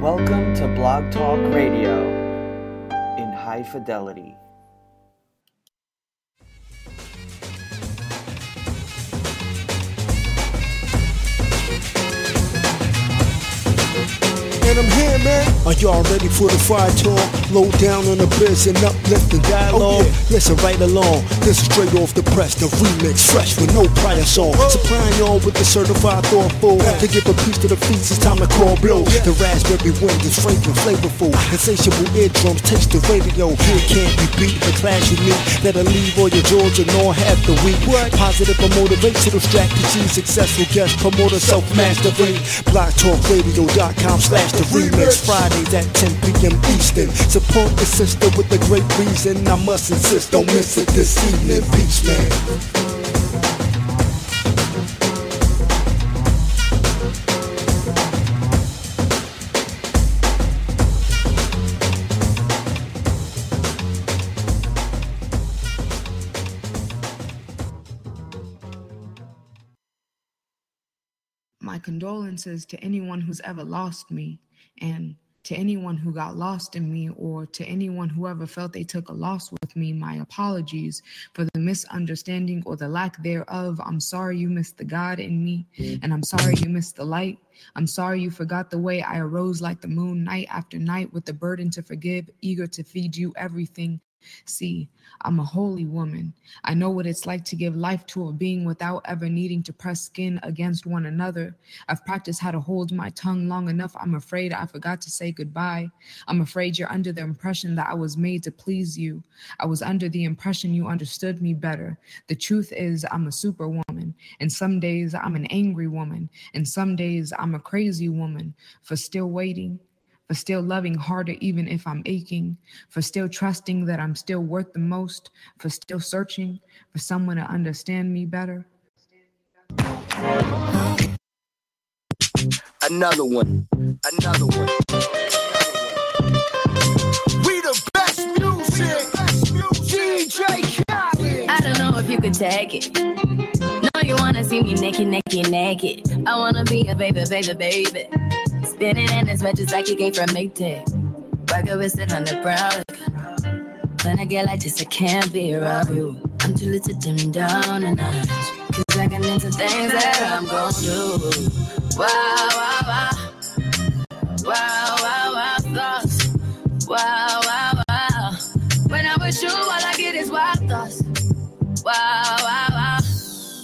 Welcome to Blog Talk Radio in high fidelity. And I'm here, man. Are y'all ready for the fire talk? Low down on the biz and uplifting dialogue. Oh, Listen right along. This is straight off the press, the remix, fresh with no prior song. Supplying y'all with the certified thoughtful. To give a piece to the feast, it's time to call blow. The raspberry wind is fragrant, flavorful. Insatiable eardrums taste the radio. Here can't be beat. The clash unique that'll leave all your jaws and all half the week. Positive or motivational strategy. Successful guest promoter, self mastery. BlogTalkRadio.com slash the remix. Fridays at 10 p.m. Eastern. Support the sister with a great reason. I must insist, don't miss it this evening. Peace, man. my condolences to anyone who's ever lost me and to anyone who got lost in me or to anyone who ever felt they took a loss with me my apologies for the misunderstanding or the lack thereof. I'm sorry you missed the god in me and i'm sorry you missed the light. I'm sorry you forgot the way i arose like the moon night after night with the burden to forgive eager to feed you everything. See, I'm a holy woman. I know what it's like to give life to a being without ever needing to press skin against one another. I've practiced how to hold my tongue long enough. I'm afraid I forgot to say goodbye. I'm afraid you're under the impression that I was made to please you. I was under the impression you understood me better. The truth is, I'm a superwoman. And some days I'm an angry woman. And some days I'm a crazy woman for still waiting for still loving harder even if I'm aching, for still trusting that I'm still worth the most, for still searching for someone to understand me better. Another one. Another one. We the best music. DJ Khaled. I don't know if you could take it. You wanna see me naked, naked, naked. I wanna be a baby, baby, baby. Spinning in as much as I can get from Maytag. Rocket with it on the brown. When I get like this, I can't be around you. I'm too little to dim down a notch. Cause I can into things that I'm gon' do. Wow, wow, wow. Wow, wow, wow, thoughts. Wow, wow, wow. When I'm with you, all I get is wild thoughts. Wow, wow, wow.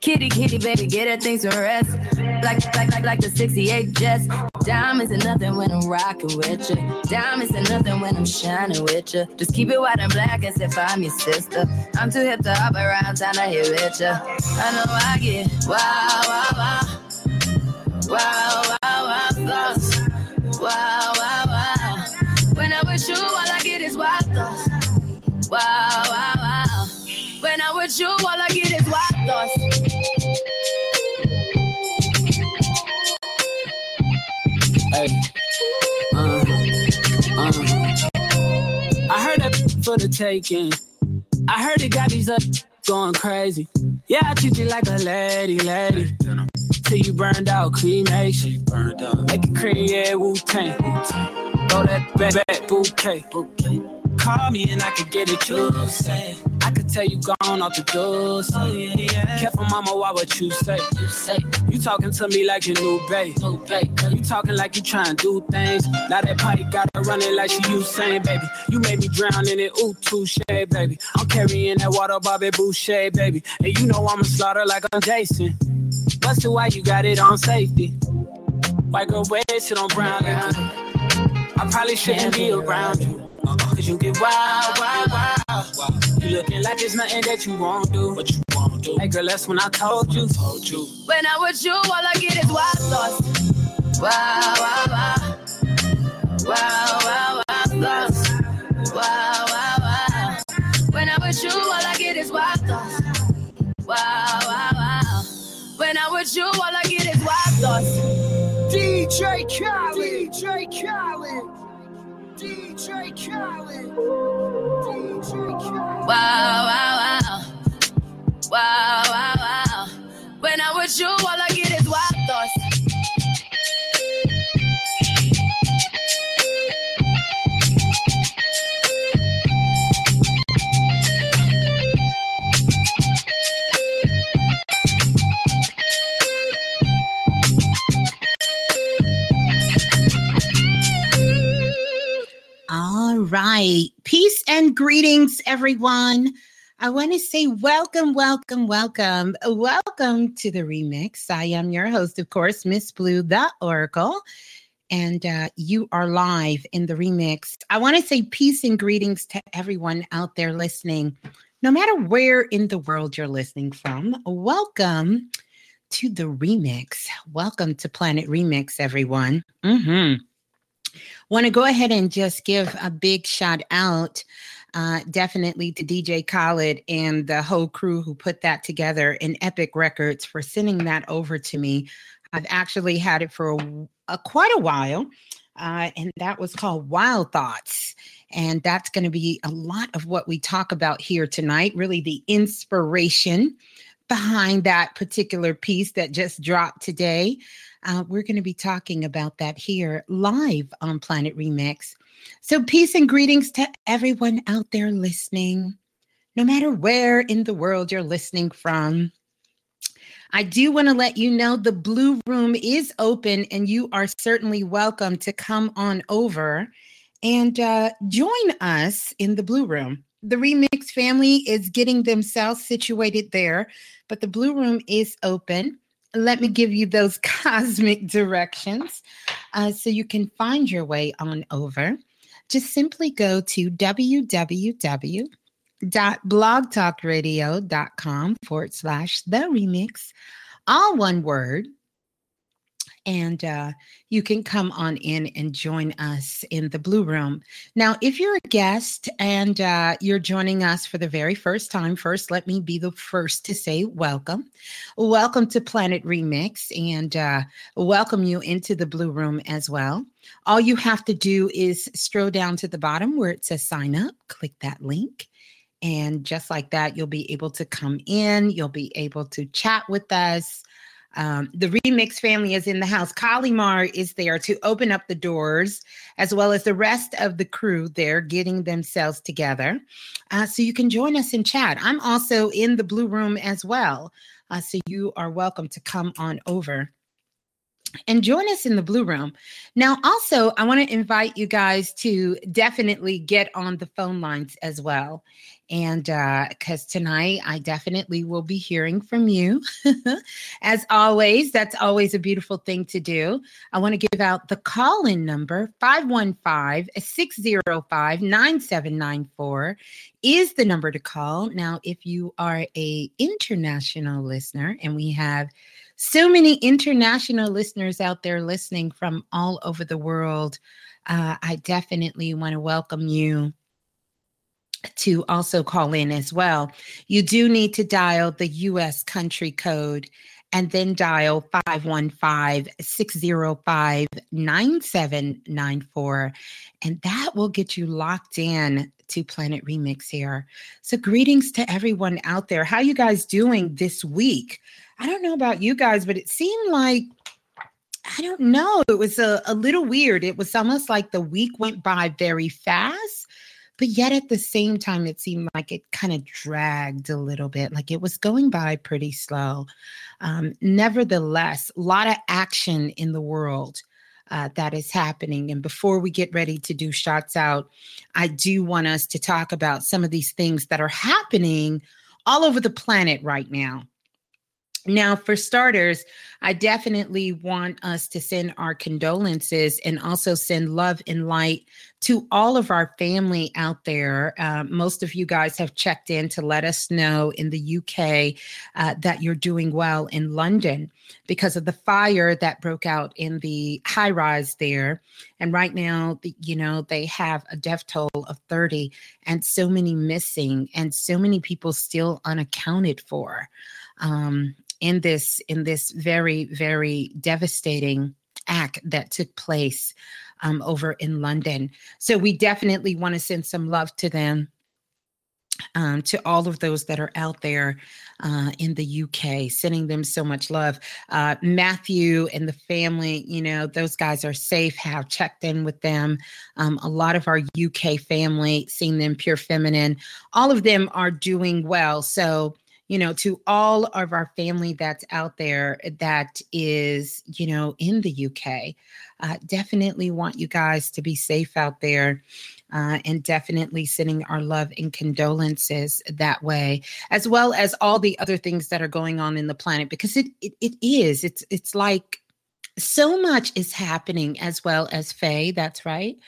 Kitty, kitty, baby, get her things to rest. Like, like, like, like the 68 Jets. Diamonds and nothing when I'm rocking with you. Diamonds and nothing when I'm shining with you. Just keep it white and black as if I'm your sister. I'm too hip to hop around town to hit with you. I know I get wow, wow, wow. Wow, wow, wow, thoughts. Wow, wow, wow. When I'm with you, all I get is wild thoughts. Wow, wow, wow. When I'm with you, all I get is wild thoughts. Hey. Uh, uh. I heard that for the taking. I heard it got these up going crazy. Yeah, I treat you like a lady, lady. Till you burned out, cremation. Make it cream, Wu Tang. Throw that back, back bouquet. Call me and I could get it, you say. I could tell you gone off the door. So oh, yeah, yeah. Careful, mama, why what you say? You say you talking to me like your new babe. You talking like you trying to do things. Now that pipe got her running like she Usain, baby. You made me drown in it, ooh, touche, baby. I'm carrying that water, Bobby Boucher, baby. And you know I'm a slaughter like I'm Jason. Busted why you got it on safety. White girl, wait, sit on brown. I probably shouldn't be around you. Cause you get wild, wild, wild. You looking like there's nothing that you won't do. What you won't do. Hey girl, that's when I told you. Told you. When I'm with you, all I get is wild thoughts. Wow, wow, wow. Wow, wow, wow, thoughts. Wow, wow, wow. When I'm with you, all I get is wild thoughts. Wow, wow, wow. When I'm with you, all I get is wild thoughts. DJ DJ Khaled, DJ Khaled, DJ DJ. Wow, wow, wow. Wow, wow, wow. When I'm with you, all I Right. Peace and greetings, everyone. I want to say welcome, welcome, welcome, welcome to the remix. I am your host, of course, Miss Blue, the Oracle, and uh, you are live in the remix. I want to say peace and greetings to everyone out there listening, no matter where in the world you're listening from. Welcome to the remix. Welcome to Planet Remix, everyone. Mm-hmm. Want to go ahead and just give a big shout out uh, definitely to DJ Khaled and the whole crew who put that together in Epic Records for sending that over to me. I've actually had it for a, a quite a while, uh, and that was called Wild Thoughts. And that's going to be a lot of what we talk about here tonight, really the inspiration behind that particular piece that just dropped today. Uh, we're going to be talking about that here live on Planet Remix. So, peace and greetings to everyone out there listening, no matter where in the world you're listening from. I do want to let you know the Blue Room is open, and you are certainly welcome to come on over and uh, join us in the Blue Room. The Remix family is getting themselves situated there, but the Blue Room is open let me give you those cosmic directions uh, so you can find your way on over. Just simply go to www.blogtalkradio.com forward slash the remix, all one word and uh, you can come on in and join us in the Blue Room. Now, if you're a guest and uh, you're joining us for the very first time, first, let me be the first to say welcome. Welcome to Planet Remix and uh, welcome you into the Blue Room as well. All you have to do is scroll down to the bottom where it says sign up, click that link. And just like that, you'll be able to come in, you'll be able to chat with us. Um, the remix family is in the house. Kalimar is there to open up the doors, as well as the rest of the crew there getting themselves together. Uh, so you can join us in chat. I'm also in the blue room as well. Uh, so you are welcome to come on over and join us in the blue room. Now, also, I want to invite you guys to definitely get on the phone lines as well. And uh, because uh, tonight I definitely will be hearing from you. As always, that's always a beautiful thing to do. I want to give out the call in number 515 605 9794 is the number to call. Now, if you are a international listener, and we have so many international listeners out there listening from all over the world, uh, I definitely want to welcome you to also call in as well. You do need to dial the US country code and then dial 515 605 9794. And that will get you locked in to Planet Remix here. So greetings to everyone out there. How you guys doing this week? I don't know about you guys, but it seemed like I don't know. It was a, a little weird. It was almost like the week went by very fast but yet at the same time it seemed like it kind of dragged a little bit like it was going by pretty slow um, nevertheless a lot of action in the world uh, that is happening. And before we get ready to do shots out, I do want us to talk about some of these things that are happening all over the planet right now. Now, for starters, I definitely want us to send our condolences and also send love and light to all of our family out there. Uh, most of you guys have checked in to let us know in the UK uh, that you're doing well in London because of the fire that broke out in the high rise there. And right now, you know, they have a death toll of 30 and so many missing and so many people still unaccounted for. Um, in this in this very very devastating act that took place um, over in London. So we definitely want to send some love to them um, to all of those that are out there uh, in the UK, sending them so much love. Uh, Matthew and the family, you know, those guys are safe, have checked in with them. Um, a lot of our UK family, seeing them pure feminine, all of them are doing well. So, you know, to all of our family that's out there that is, you know, in the UK, uh, definitely want you guys to be safe out there uh, and definitely sending our love and condolences that way, as well as all the other things that are going on in the planet, because it it, it is. It's it's like so much is happening as well as Faye. That's right.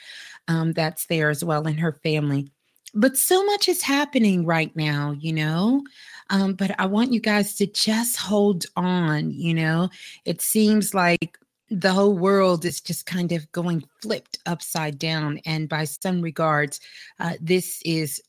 Um, that's there as well in her family. But so much is happening right now, you know. Um, but I want you guys to just hold on, you know. It seems like the whole world is just kind of going flipped upside down. And by some regards, uh, this is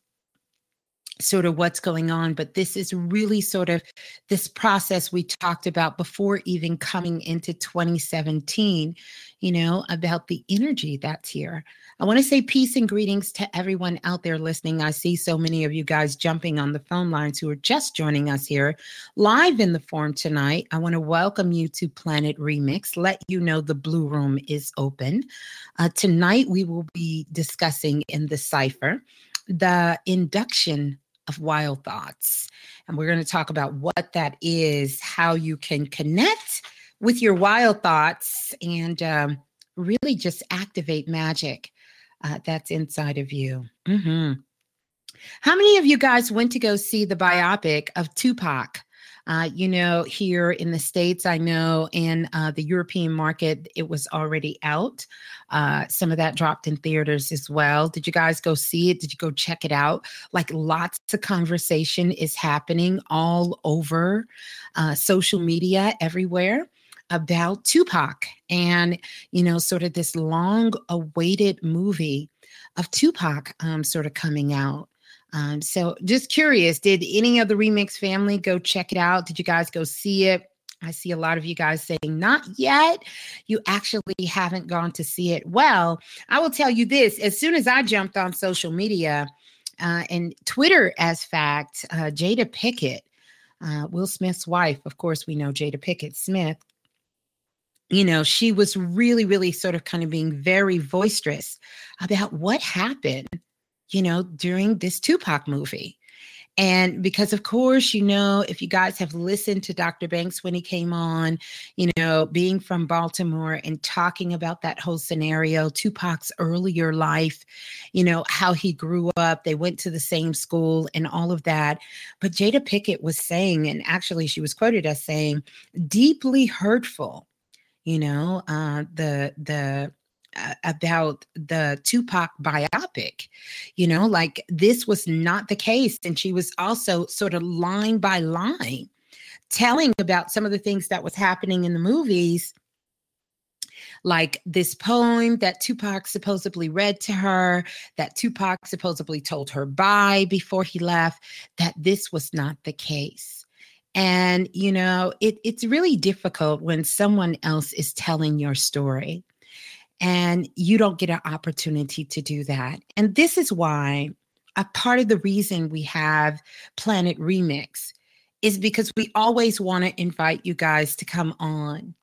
sort of what's going on, but this is really sort of this process we talked about before even coming into 2017, you know, about the energy that's here. I want to say peace and greetings to everyone out there listening. I see so many of you guys jumping on the phone lines who are just joining us here live in the forum tonight. I want to welcome you to Planet Remix, let you know the Blue Room is open. Uh, tonight, we will be discussing in the cipher the induction of wild thoughts. And we're going to talk about what that is, how you can connect with your wild thoughts, and um, really just activate magic uh, that's inside of you. Mm-hmm. How many of you guys went to go see the biopic of Tupac? Uh, you know, here in the States, I know in uh, the European market, it was already out. Uh, some of that dropped in theaters as well. Did you guys go see it? Did you go check it out? Like lots of conversation is happening all over uh, social media, everywhere about Tupac and, you know, sort of this long awaited movie of Tupac um, sort of coming out. Um, so just curious, did any of the remix family go check it out? Did you guys go see it? I see a lot of you guys saying, not yet. You actually haven't gone to see it. Well, I will tell you this as soon as I jumped on social media uh, and Twitter, as fact, uh, Jada Pinkett, uh, Will Smith's wife, of course, we know Jada Pinkett Smith, you know, she was really, really sort of kind of being very boisterous about what happened you know, during this Tupac movie. And because, of course, you know, if you guys have listened to Dr. Banks when he came on, you know, being from Baltimore and talking about that whole scenario, Tupac's earlier life, you know, how he grew up, they went to the same school and all of that. But Jada Pinkett was saying, and actually she was quoted as saying, deeply hurtful, you know, uh, the, the, about the Tupac biopic. You know, like this was not the case. And she was also sort of line by line telling about some of the things that was happening in the movies like this poem that Tupac supposedly read to her, that Tupac supposedly told her bye before he left, that this was not the case. And, you know, it, it's really difficult when someone else is telling your story and you don't get an opportunity to do that. And this is why a part of the reason we have Planet Remix is because we always want to invite you guys to come on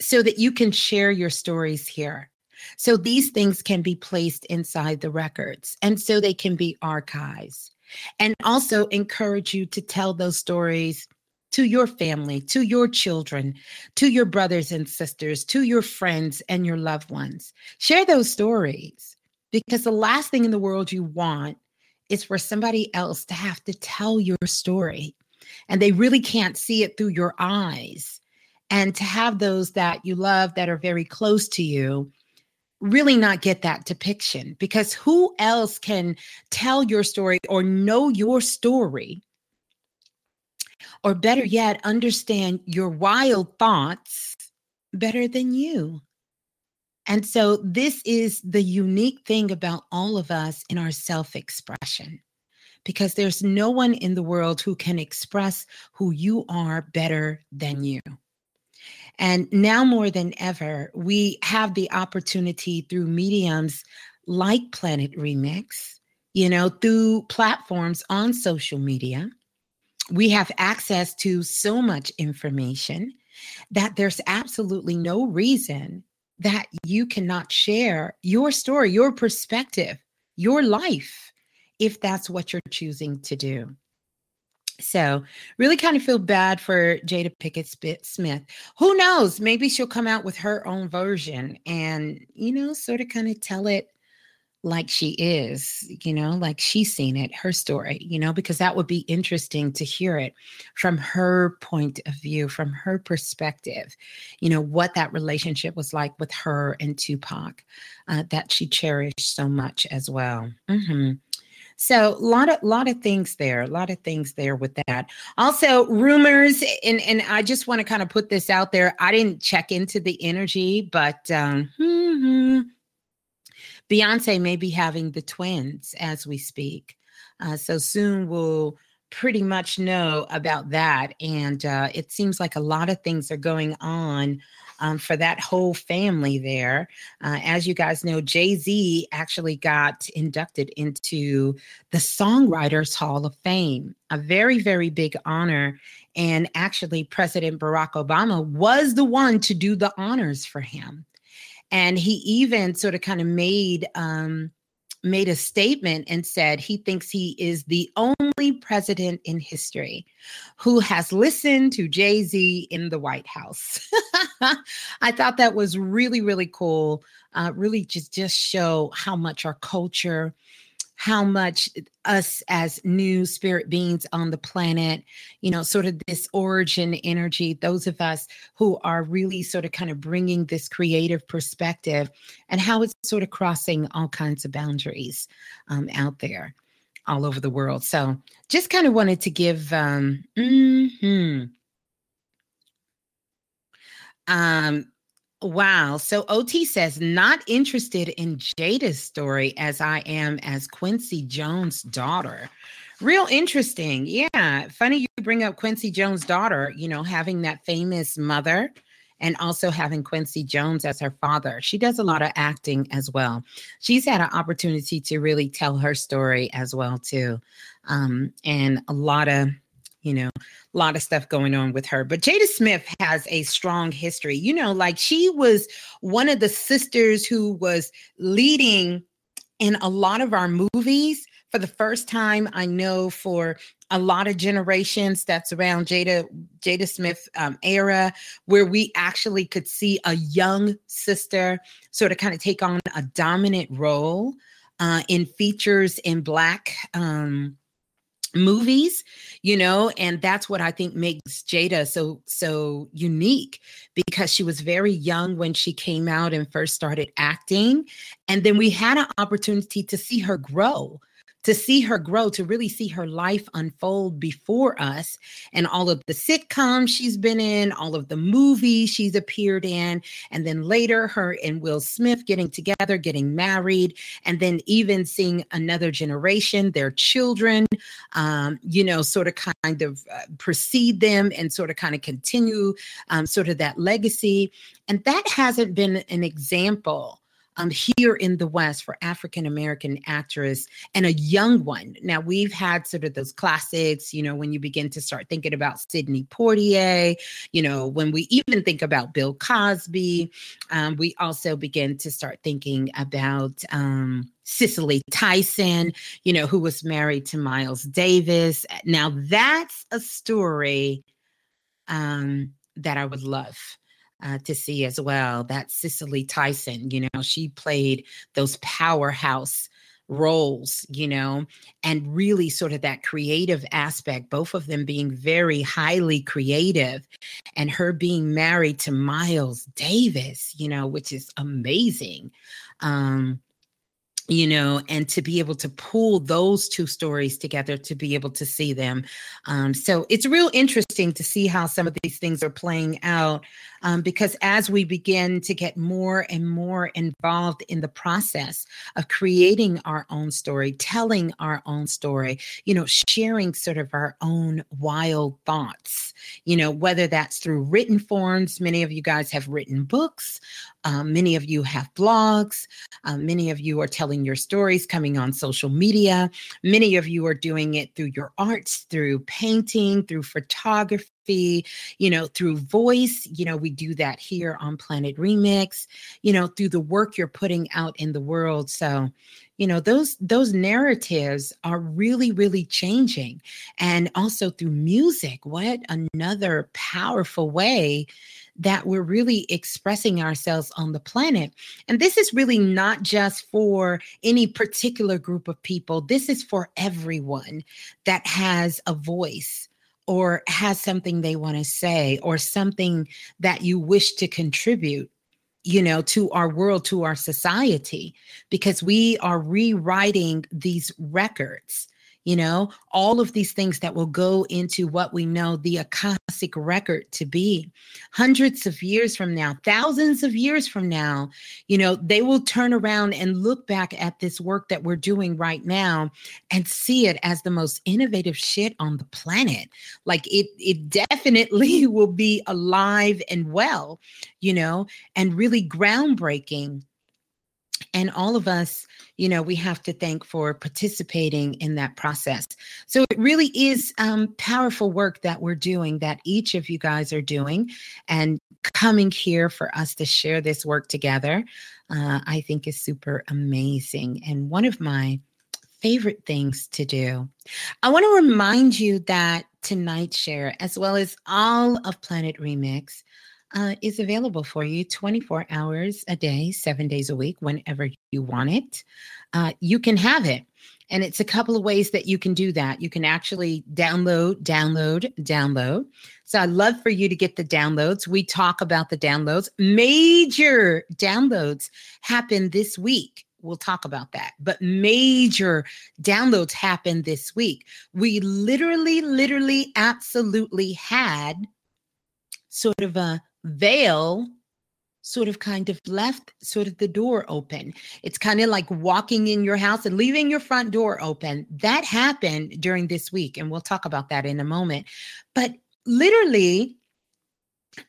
so that you can share your stories here. So these things can be placed inside the records and so they can be archives. And also encourage you to tell those stories to your family, to your children, to your brothers and sisters, to your friends and your loved ones. Share those stories because the last thing in the world you want is for somebody else to have to tell your story and they really can't see it through your eyes. And to have those that you love that are very close to you really not get that depiction because who else can tell your story or know your story or better yet, understand your wild thoughts better than you. And so, this is the unique thing about all of us in our self expression, because there's no one in the world who can express who you are better than you. And now more than ever, we have the opportunity through mediums like Planet Remix, you know, through platforms on social media. We have access to so much information that there's absolutely no reason that you cannot share your story, your perspective, your life, if that's what you're choosing to do. So, really kind of feel bad for Jada Pinkett Smith. Who knows? Maybe she'll come out with her own version and, you know, sort of kind of tell it like she is, you know, like she's seen it, her story, you know, because that would be interesting to hear it from her point of view, from her perspective, you know, what that relationship was like with her and Tupac uh, that she cherished so much as well. Mm-hmm. So a lot of lot of things there, a lot of things there with that. Also, rumors, and and I just want to kind of put this out there. I didn't check into the energy, but um, hmm Beyonce may be having the twins as we speak. Uh, so soon we'll pretty much know about that. And uh, it seems like a lot of things are going on um, for that whole family there. Uh, as you guys know, Jay Z actually got inducted into the Songwriters Hall of Fame, a very, very big honor. And actually, President Barack Obama was the one to do the honors for him. And he even sort of kind of made um, made a statement and said he thinks he is the only president in history who has listened to Jay Z in the White House. I thought that was really, really cool. Uh, really, just just show how much our culture how much us as new spirit beings on the planet, you know, sort of this origin energy, those of us who are really sort of kind of bringing this creative perspective and how it's sort of crossing all kinds of boundaries um, out there all over the world. So just kind of wanted to give um, mm-hmm. um Wow. So OT says, not interested in Jada's story as I am as Quincy Jones' daughter. Real interesting. Yeah. Funny you bring up Quincy Jones' daughter, you know, having that famous mother and also having Quincy Jones as her father. She does a lot of acting as well. She's had an opportunity to really tell her story as well, too. Um, and a lot of you know, a lot of stuff going on with her. But Jada Smith has a strong history. You know, like she was one of the sisters who was leading in a lot of our movies for the first time. I know for a lot of generations that's around Jada Jada Smith um, era, where we actually could see a young sister sort of kind of take on a dominant role uh, in features in black. Um, movies you know and that's what i think makes jada so so unique because she was very young when she came out and first started acting and then we had an opportunity to see her grow to see her grow, to really see her life unfold before us, and all of the sitcoms she's been in, all of the movies she's appeared in, and then later her and Will Smith getting together, getting married, and then even seeing another generation, their children, um, you know, sort of kind of uh, precede them and sort of kind of continue um, sort of that legacy. And that hasn't been an example um, here in the West for African American actress and a young one. Now, we've had sort of those classics, you know, when you begin to start thinking about Sidney Poitier, you know, when we even think about Bill Cosby, um, we also begin to start thinking about um, Cicely Tyson, you know, who was married to Miles Davis. Now, that's a story um, that I would love uh, to see as well. That Cicely Tyson, you know, she played those powerhouse roles, you know, and really sort of that creative aspect, both of them being very highly creative, and her being married to Miles Davis, you know, which is amazing. Um, you know, and to be able to pull those two stories together to be able to see them. Um, so it's real interesting to see how some of these things are playing out Um, because as we begin to get more and more involved in the process of creating our own story, telling our own story, you know, sharing sort of our own wild thoughts, you know, whether that's through written forms, many of you guys have written books, um, many of you have blogs. Um, many of you are telling your stories coming on social media. Many of you are doing it through your arts, through painting, through photography, you know, through voice. You know, we do that here on Planet Remix, you know, through the work you're putting out in the world. So, you know those those narratives are really really changing and also through music what another powerful way that we're really expressing ourselves on the planet. And this is really not just for any particular group of people, this is for everyone that has a voice or has something they want to say or something that you wish to contribute you know to our world to our society because we are rewriting these records you know, all of these things that will go into what we know the Akashic record to be. Hundreds of years from now, thousands of years from now, you know, they will turn around and look back at this work that we're doing right now and see it as the most innovative shit on the planet. Like it, it definitely will be alive and well, you know, and really groundbreaking and all of us you know we have to thank for participating in that process. So it really is um, powerful work that we're doing that each of you guys are doing and coming here for us to share this work together uh, i think is super amazing and one of my favorite things to do. I want to remind you that tonight's share as well as all of planet remix uh, is available for you 24 hours a day, seven days a week, whenever you want it. Uh, you can have it. And it's a couple of ways that you can do that. You can actually download, download, download. So I'd love for you to get the downloads. We talk about the downloads. Major downloads happen this week. We'll talk about that. But major downloads happen this week. We literally, literally, absolutely had sort of a veil sort of kind of left sort of the door open. It's kind of like walking in your house and leaving your front door open. That happened during this week, and we'll talk about that in a moment. But literally,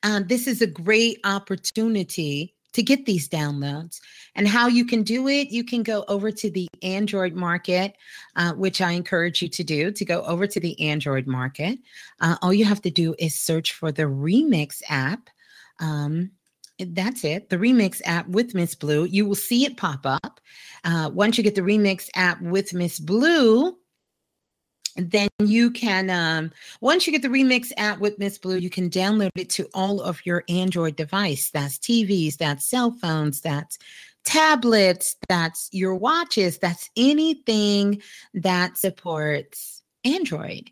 um, this is a great opportunity to get these downloads. And how you can do it, you can go over to the Android market, uh, which I encourage you to do, to go over to the Android market. Uh, all you have to do is search for the Remix app um, that's it. The Remix app with Miss Blue. You will see it pop up. Uh, once you get the Remix app with Miss Blue, then you can um, once you get the remix app with miss blue you can download it to all of your android device that's tvs that's cell phones that's tablets that's your watches that's anything that supports android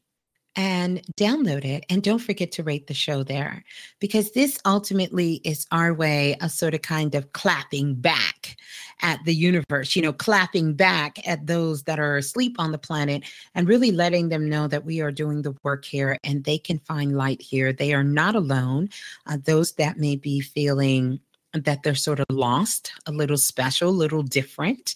and download it. And don't forget to rate the show there because this ultimately is our way of sort of kind of clapping back at the universe, you know, clapping back at those that are asleep on the planet and really letting them know that we are doing the work here and they can find light here. They are not alone. Uh, those that may be feeling that they're sort of lost, a little special, a little different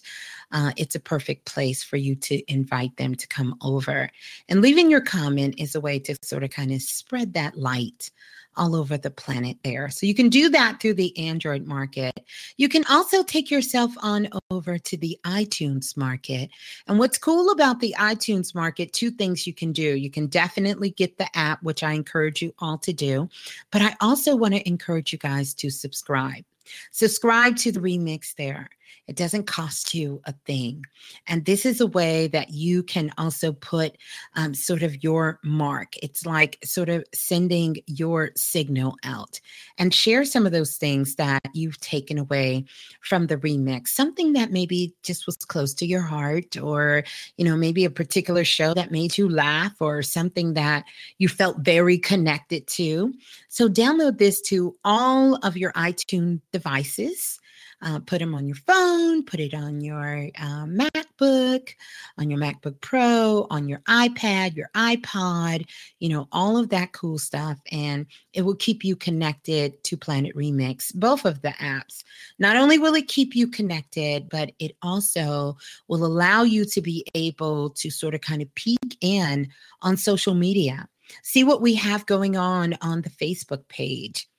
uh, it's a perfect place for you to invite them to come over. And leaving your comment is a way to sort of kind of spread that light all over the planet there. So you can do that through the Android market. You can also take yourself on over to the iTunes market. And what's cool about the iTunes market, two things you can do. You can definitely get the app, which I encourage you all to do. But I also want to encourage you guys to subscribe. Subscribe to the remix there. It doesn't cost you a thing. And this is a way that you can also put um, sort of your mark. It's like sort of sending your signal out and share some of those things that you've taken away from the remix, something that maybe just was close to your heart, or, you know, maybe a particular show that made you laugh, or something that you felt very connected to. So download this to all of your iTunes devices Uh, put them on your phone, put it on your uh, MacBook, on your MacBook Pro, on your iPad, your iPod, you know, all of that cool stuff. And it will keep you connected to Planet Remix, both of the apps. Not only will it keep you connected, but it also will allow you to be able to sort of kind of peek in on social media. See what we have going on on the Facebook page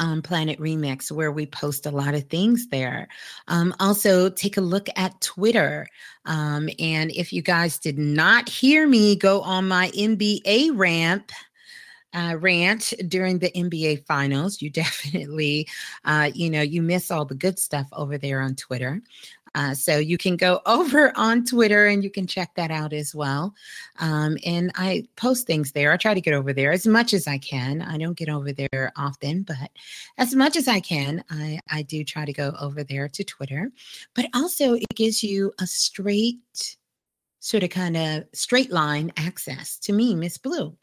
um, Planet Remix, where we post a lot of things there. Um, also, take a look at Twitter. Um, and if you guys did not hear me go on my NBA ramp, uh, rant during the NBA finals. You definitely, uh, you know, you miss all the good stuff over there on Twitter. Uh, so you can go over on Twitter and you can check that out as well. Um, and I post things there. I try to get over there as much as I can. I don't get over there often, but as much as I can, I, I do try to go over there to Twitter. But also, it gives you a straight, sort of kind of straight line access to me, Miss Blue.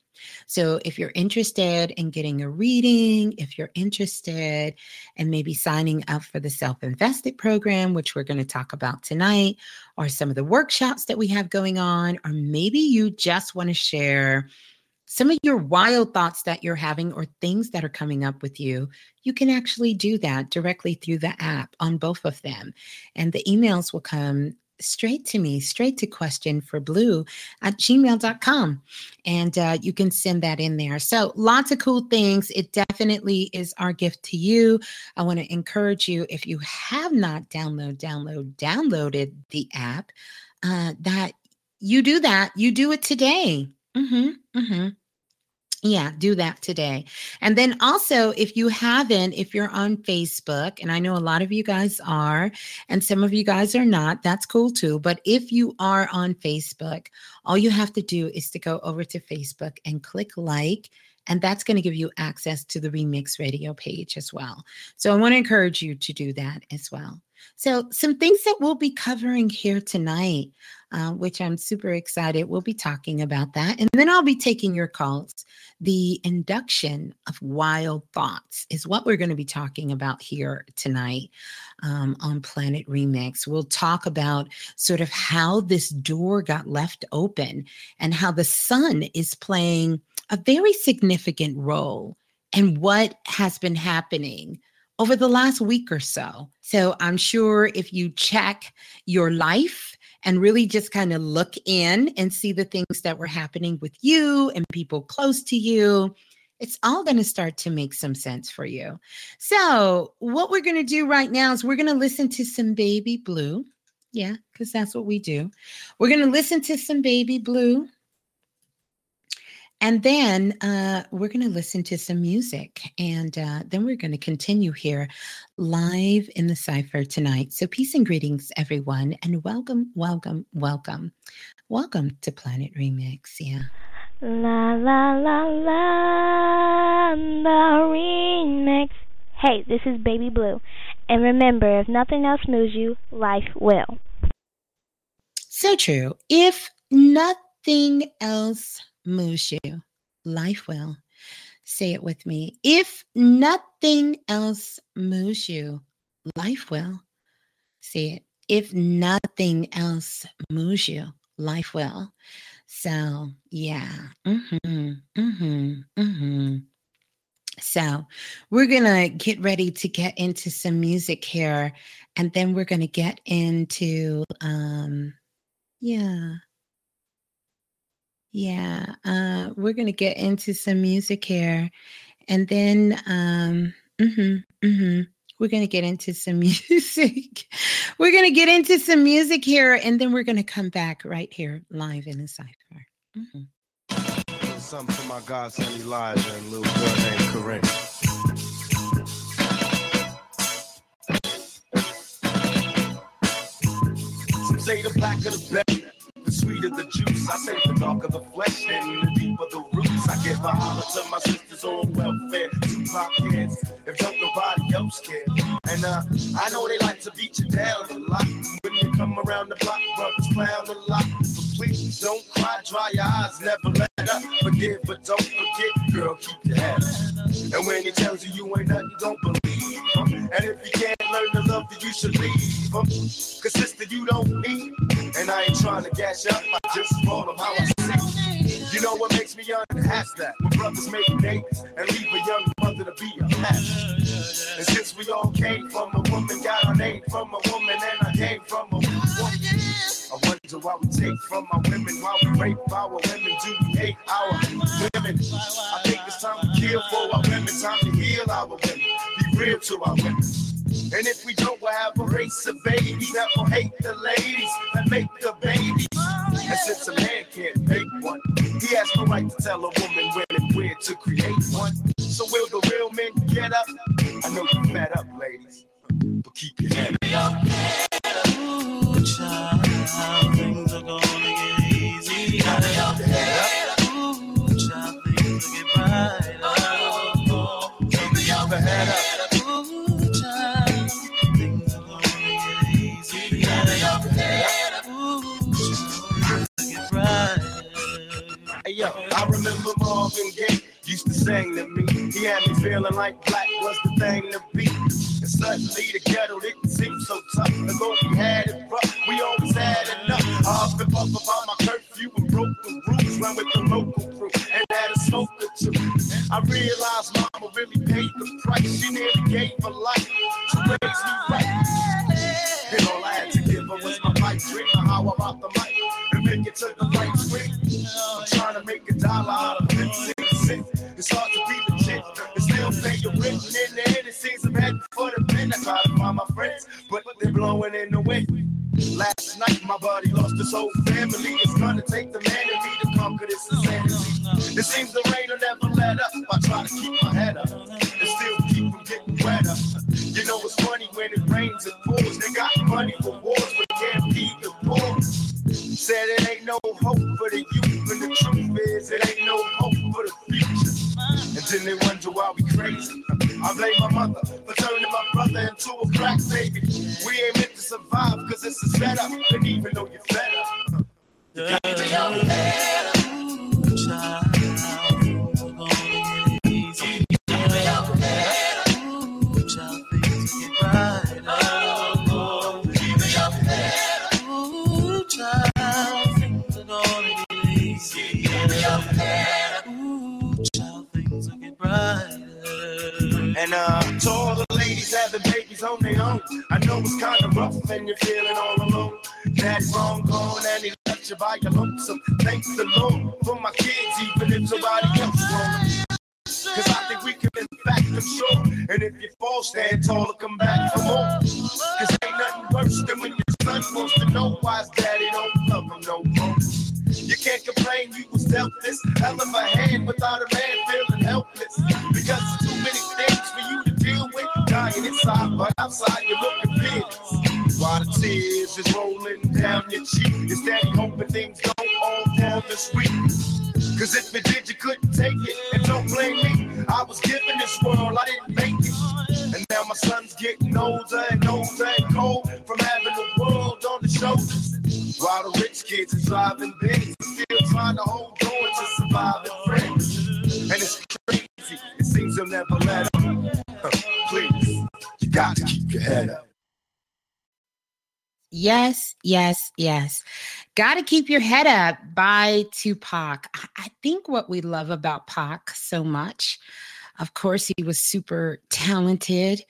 So, if you're interested in getting a reading, if you're interested in maybe signing up for the Self Invested program, which we're going to talk about tonight, or some of the workshops that we have going on, or maybe you just want to share some of your wild thoughts that you're having or things that are coming up with you, you can actually do that directly through the app on both of them. And the emails will come straight to me, straight to question for blue at gmail.com. And uh, you can send that in there. So lots of cool things. It definitely is our gift to you. I want to encourage you, if you have not download, download, downloaded the app, uh, that you do that. You do it today. Mm-hmm, mm-hmm. Yeah, do that today. And then also, if you haven't, if you're on Facebook, and I know a lot of you guys are, and some of you guys are not, that's cool too. But if you are on Facebook, all you have to do is to go over to Facebook and click like. And that's going to give you access to the Remix Radio page as well. So I want to encourage you to do that as well. So, some things that we'll be covering here tonight, uh, which I'm super excited. We'll be talking about that. And then I'll be taking your calls. The induction of wild thoughts is what we're going to be talking about here tonight um, on Planet Remix. We'll talk about sort of how this door got left open and how the sun is playing a very significant role and what has been happening over the last week or so. So I'm sure if you check your life and really just kind of look in and see the things that were happening with you and people close to you, it's all going to start to make some sense for you. So, what we're going to do right now is we're going to listen to some Baby Blue. Yeah, because that's what we do. We're going to listen to some Baby Blue. And then uh, we're going to listen to some music. And uh, then we're going to continue here live in the cipher tonight. So, peace and greetings, everyone. And welcome, welcome, welcome. Welcome to Planet Remix. Yeah. La la la la, the remix. Hey, this is Baby Blue. And remember, if nothing else moves you, life will. So true. If nothing else moves you, life will. Say it with me. If nothing else moves you, life will. Say it. If nothing else moves you, life will. So, yeah. Mm-hmm, mm-hmm, mm-hmm. So, we're going to get ready to get into some music here, and then we're going to get into, um, yeah, yeah, uh, we're gonna get into some music here, and then um, mm-hmm, mm-hmm, we're gonna get into some music. we're gonna get into some music here, and then we're gonna come back right here live in the cipher. Mm-hmm. Something for my godson Elijah and little girl named Corinne. Say the black of the the sweeter the juice. I say the darker the flesh and the deeper the roots. I give a holler to my sisters on welfare. Tupac kids, if don't nobody else care. And uh, I know they like to beat you down a lot. When you come around the block, brothers clown a lot. Please don't cry, dry your eyes, never let up. Forgive, but don't forget, girl, keep your head up. And when he tells you you ain't nothing, don't believe. And if you can't learn to love that you should leave them. Cause sister, you don't need. And I ain't trying to gash up, I just roll them how I see. You know what makes me unhappy? That when brothers make babies and leave a young mother to be a mess. And since we all came from a woman, got our name from a woman, and I came from a woman. Wonder why we take from our women, why we rape our women, do we hate our women? I think it's time to kill for our women, time to heal our women, be real to our women. And if we don't, we'll have a race of babies that will hate the ladies that make the babies. And since a man can't make one, he has no right to tell a woman when and where to create one. So will the real men get up? I know you're fed up, ladies, but keep your head up. Ooh, child, things are gonna get easy. Gotta your head up. Ooh, things will get brighter. Keep your head up. Ooh, things are gonna get easy. Your head up. Get brighter. I remember Marvin Gaye used to sing to me. He had me feeling like black was the thing to be. And suddenly the ghetto didn't seem so tough. The. Went with the local crew and had a smoke. I realized mama really paid the price. She nearly gave her life to raise me right. And all I had to give her was my pipe dream of how about the mic and make it to the right swing. I'm trying to make a dollar out of 15 cents. It's hard to be legit and still pay your. And in the end, it seems I'm heading for the pen. I try to find my friends, but they're blowing in the wind. Last night, my buddy lost his whole family. It's gonna take the man to me to conquer this insanity. It seems the rain will never let up. I try to keep my head up and still keep from getting wetter. You know it's funny when it rains and pours. They got money for wars, but can't feed the poor. Said it ain't no hope for the youth, and the truth is it ain't no hope for the future. And then they wonder why we crazy. I blame my mother for turning my brother into a crack baby. We ain't meant to survive because it's a setup, and even though you're And uh, to all the ladies having babies on their own, I know it's kind of rough and you're feeling all alone. Daddy's long gone and he left you by your lonesome. Thanks alone for my kids, even if nobody else won't. Cause I think we can impact them sure. And if you fall, stand tall and come back for more. Cause ain't nothing worse than when your son wants to know why his daddy don't love him no more. You can't complain you was dealt this hell of hand without a man feeling helpless. Because too many things for you to deal with. Dying inside, but outside you're looking fearless. While the tears is rolling down your cheek, is that hoping things don't all fall this week. Cause if it did, you couldn't take it. And don't blame me, I was given this world, I didn't make it. And now my son's getting older and older and cold from having the world on the shoulders. While the rich kids are driving big, still trying to hold on to surviving friends. And it's crazy, it seems they'll never let up. Please, you got to keep your head up. Yes, yes, yes. Got to keep your head up by Tupac. I- think what we love about Pac so much, of course, he was super talented.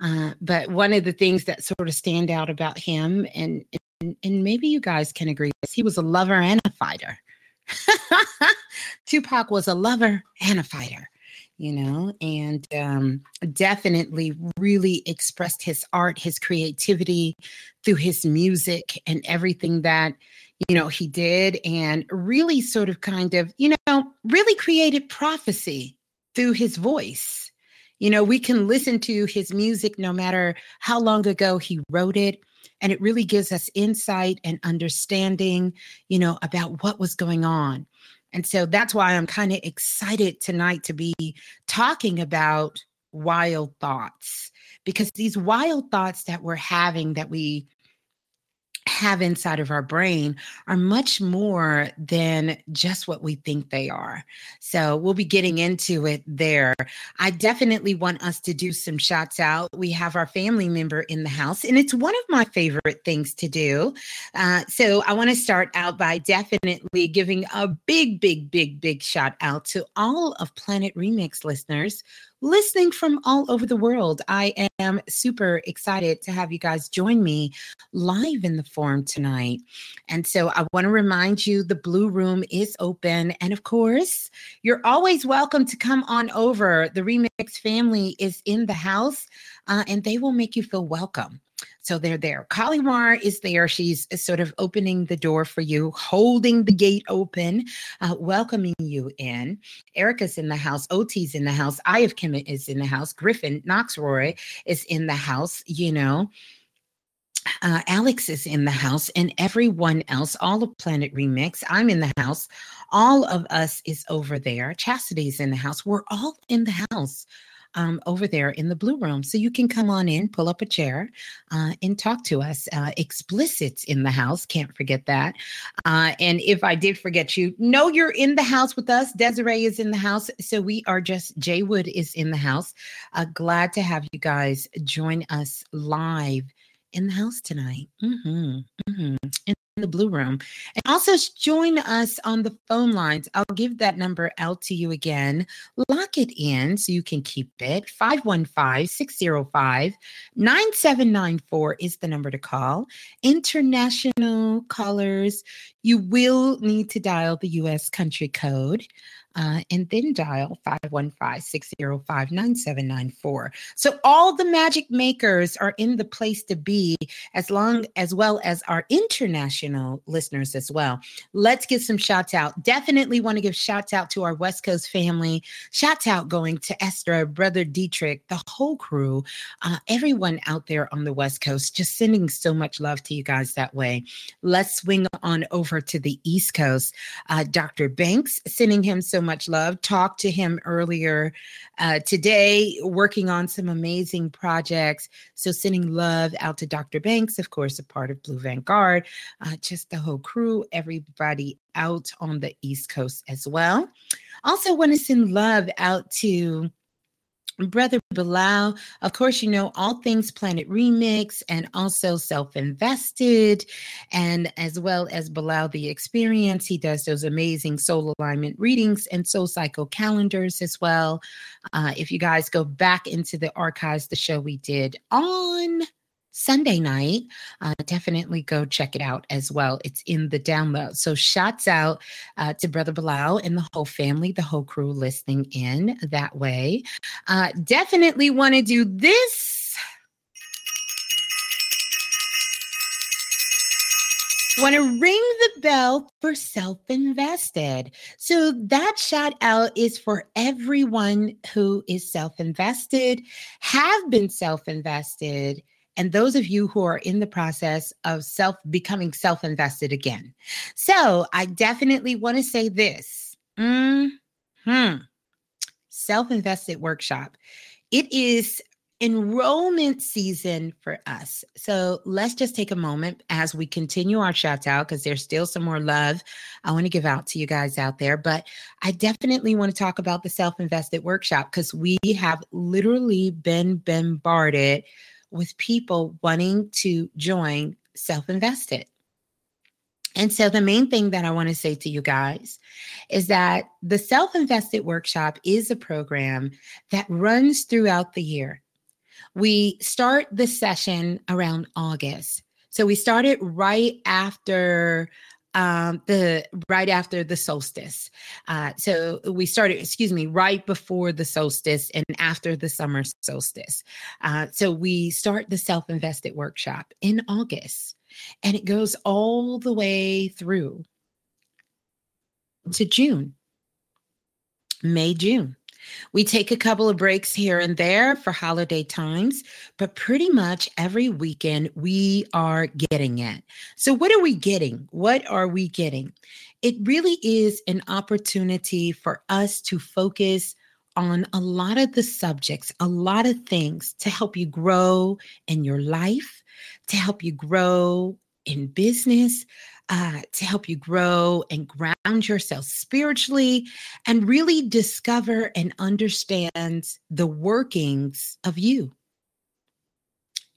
Uh, but one of the things that sort of stand out about him, and, and and maybe you guys can agree, is he was a lover and a fighter. Tupac was a lover and a fighter, you know, and um, definitely really expressed his art, his creativity through his music and everything that, you know, he did, and really sort of kind of, you know, really created prophecy through his voice. You know, we can listen to his music no matter how long ago he wrote it. And it really gives us insight and understanding, you know, about what was going on. And so that's why I'm kind of excited tonight to be talking about wild thoughts because these wild thoughts that we're having that we have inside of our brain are much more than just what we think they are. So we'll be getting into it there. I definitely want us to do some shots out. We have our family member in the house, and it's one of my favorite things to do. Uh, so I want to start out by definitely giving a big, big, big, big shout out to all of Planet Remix listeners listening from all over the world. I am super excited to have you guys join me live in the forum tonight. And so I want to remind you the Blue Room is open. And of course, you're always welcome to come on over. The Remix family is in the house uh, and they will make you feel welcome. So they're there. Kalimar is there. She's uh, sort of opening the door for you, holding the gate open, uh, welcoming you in. Erica's in the house. OT's in the house. I of Kim is in the house. Griffin Knoxroy is in the house, you know. Uh, Alex is in the house, and everyone else, all of Planet Remix. I'm in the house. All of us is over there. Chastity's in the house. We're all in the house um, over there in the blue room. So you can come on in, pull up a chair, uh, and talk to us. Uh, explicits in the house, can't forget that. Uh, and if I did forget you, know you're in the house with us. Desiree is in the house. So we are just, Jay Wood is in the house. Uh, glad to have you guys join us live in the house tonight. Mm-hmm, mm-hmm. In the blue room. And also join us on the phone lines. I'll give that number out to you again. Lock it in so you can keep it. 515 605 9794 is the number to call. International callers, you will need to dial the US country code uh, and then dial 515-605-9794. So all the magic makers are in the place to be as long as well as our international listeners as well. Let's get some shouts out. Definitely want to give shouts out to our West Coast family. Shouts out going to Esther, brother Dietrich, the whole crew, uh, everyone out there on the West Coast, just sending so much love to you guys that way. Let's swing on over to the East Coast. Uh, Dr. Banks, sending him so much love. Talked to him earlier uh, today, working on some amazing projects. So, sending love out to Dr. Banks, of course, a part of Blue Vanguard, uh, just the whole crew, everybody out on the East Coast as well. Also, want to send love out to Brother Bilal, of course, you know all things Planet Remix and also Self Invested, and as well as Bilal the Experience. He does those amazing soul alignment readings and soul cycle calendars as well. Uh, if you guys go back into the archives, the show we did on Sunday night. Uh, definitely go check it out as well. It's in the download. So, shouts out uh, to Brother Bilal and the whole family, the whole crew listening in that way. Uh, definitely want to do this. Want to ring the bell for self invested. So, that shout out is for everyone who is self invested, have been self invested and those of you who are in the process of self becoming self invested again. So I definitely want to say this. Hmm. Self invested workshop. It is enrollment season for us. So let's just take a moment as we continue our shout out because there's still some more love I want to give out to you guys out there. But I definitely want to talk about the self invested workshop because we have literally been bombarded with people wanting to join self invested. And so, the main thing that I want to say to you guys is that the Self Invested Workshop is a program that runs throughout the year. We start the session around August. So, we started right after um, the right after the solstice. Uh, so we started, excuse me, right before the solstice and after the summer solstice. Uh, so we start the self invested workshop in August, and it goes all the way through to June, May, June. We take a couple of breaks here and there for holiday times, but pretty much every weekend we are getting it. So, what are we getting? What are we getting? It really is an opportunity for us to focus on a lot of the subjects, a lot of things to help you grow in your life, to help you grow in business, uh, to help you grow and ground yourself spiritually and really discover and understand the workings of you.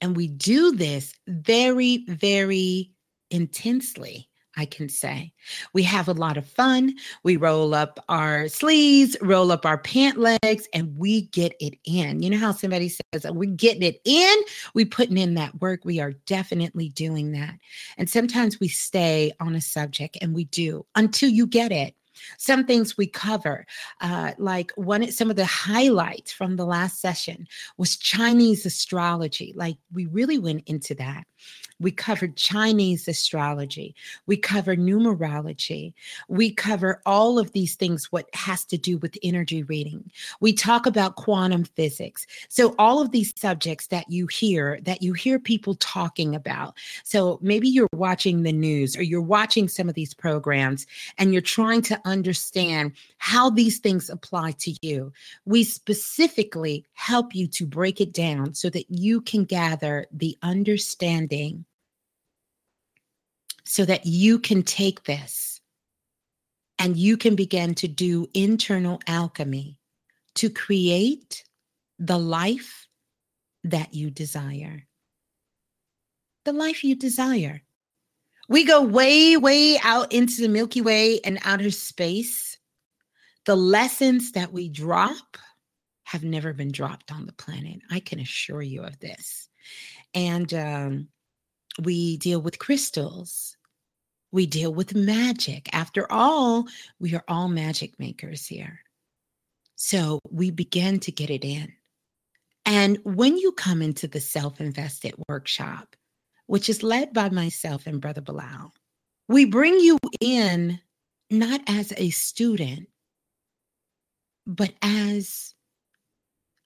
And we do this very, very intensely I can say. We have a lot of fun. We roll up our sleeves, roll up our pant legs, and we get it in. You know how somebody says, We're getting it in? We putting in that work. We are definitely doing that. And sometimes we stay on a subject and we do until you get it. Some things we cover, uh, like one, some of the highlights from the last session was Chinese astrology. Like we really went into that. We covered Chinese astrology. We cover numerology. We cover all of these things, what has to do with energy reading. We talk about quantum physics. So, all of these subjects that you hear, that you hear people talking about. So, maybe you're watching the news or you're watching some of these programs and you're trying to understand how these things apply to you. We specifically help you to break it down so that you can gather the understanding so that you can take this and you can begin to do internal alchemy to create the life that you desire. The life you desire. We go way, way out into the Milky Way and outer space. The lessons that we drop have never been dropped on the planet. I can assure you of this. And um, we deal with crystals we deal with magic. After all, we are all magic makers here. So we begin to get it in. And when you come into the self invested workshop, which is led by myself and Brother Bilal, we bring you in not as a student, but as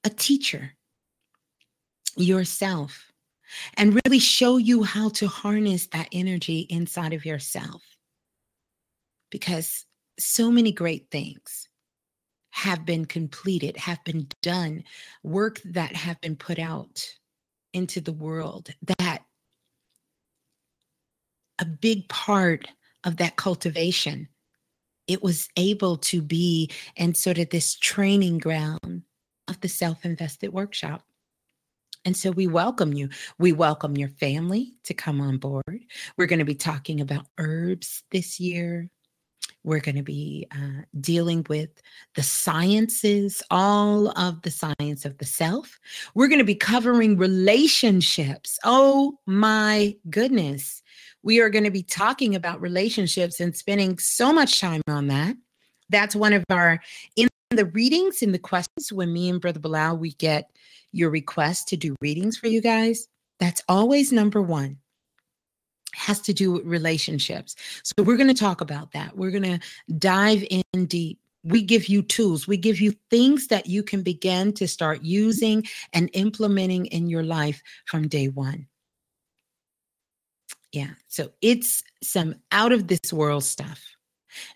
a teacher yourself and really show you how to harness that energy inside of yourself. Because so many great things have been completed, have been done, work that have been put out into the world that a big part of that cultivation it was able to be and sort of this training ground of the self-invested workshop and so we welcome you. We welcome your family to come on board. We're going to be talking about herbs this year. We're going to be uh, dealing with the sciences, all of the science of the self. We're going to be covering relationships. Oh my goodness. We are going to be talking about relationships and spending so much time on that. That's one of our, in the readings, and the questions, when me and Brother Bilal, we get your request to do readings for you guys, that's always number one. Has to do with relationships. So we're going to talk about that. We're going to dive in deep. We give you tools, we give you things that you can begin to start using and implementing in your life from day one. Yeah, so it's some out of this world stuff.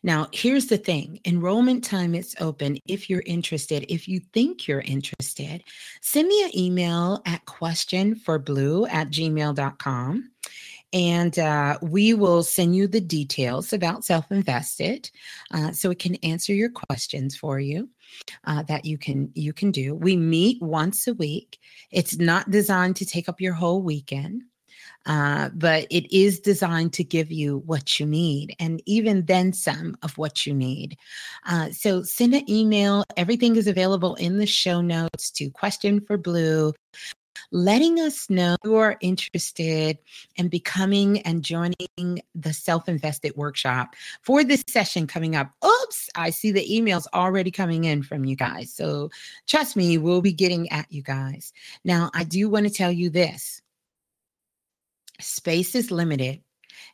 Now, here's the thing enrollment time is open if you're interested. If you think you're interested, send me an email at questionforblue at gmail.com and uh, we will send you the details about self invested uh, so it can answer your questions for you uh, that you can you can do. We meet once a week. It's not designed to take up your whole weekend uh, but it is designed to give you what you need and even then some of what you need. Uh, so send an email. Everything is available in the show notes to Question for Blue letting us know you are interested in becoming and joining the self invested workshop for this session coming up. Oops, I see the emails already coming in from you guys. So trust me, we'll be getting at you guys. Now, I do want to tell you this space is limited.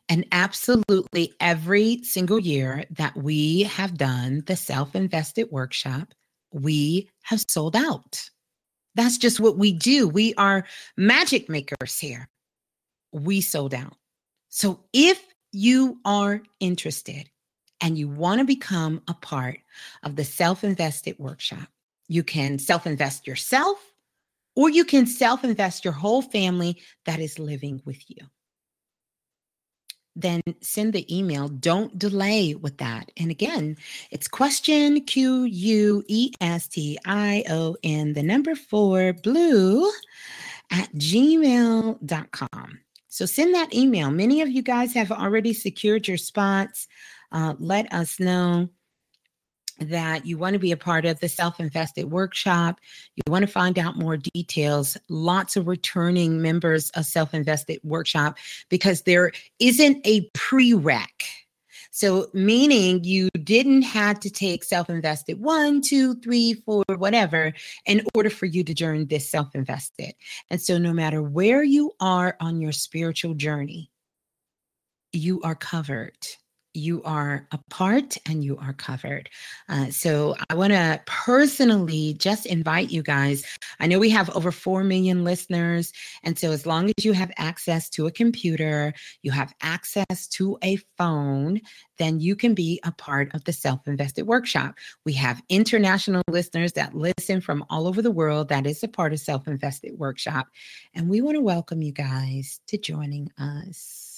And absolutely every single year that we have done the self invested workshop, we have sold out. That's just what we do. We are magic makers here. We sold out. So if you are interested and you want to become a part of the self invested workshop, you can self invest yourself or you can self invest your whole family that is living with you. then send the email. Don't delay with that. And again, it's question Q U E S T I O N, the number four blue at gmail.com. So send that email. Many of you guys have already secured your spots. Uh, let us know that you want to be a part of the self invested workshop, you want to find out more details, lots of returning members of self invested workshop because there isn't a prereq. So, meaning you didn't have to take self invested one, two, three, four, whatever, in order for you to join this self invested. And so, no matter where you are on your spiritual journey, you are covered you are a part and you are covered. Uh, so I want to personally just invite you guys. I know we have over 4 million listeners. And so as long as you have access to a computer, you have access to a phone, then you can be a part of the Self Invested Workshop. We have international listeners that listen from all over the world. That is a part of Self Invested Workshop. And we want to welcome you guys to joining us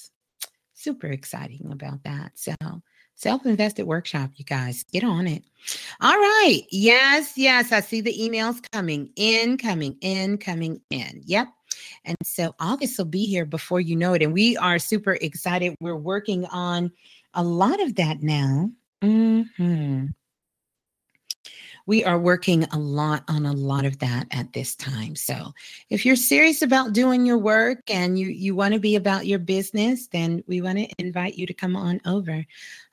super exciting about that. So, self invested workshop, you guys, get on it. All right. Yes, yes. I see the emails coming in, coming in, coming in. Yep. And so August will be here before you know it. And we are super excited. We're working on a lot of that now. Mm-hmm we are working a lot on a lot of that at this time. So if you're serious about doing your work and you you want to be about your business, then we want to invite you to come on over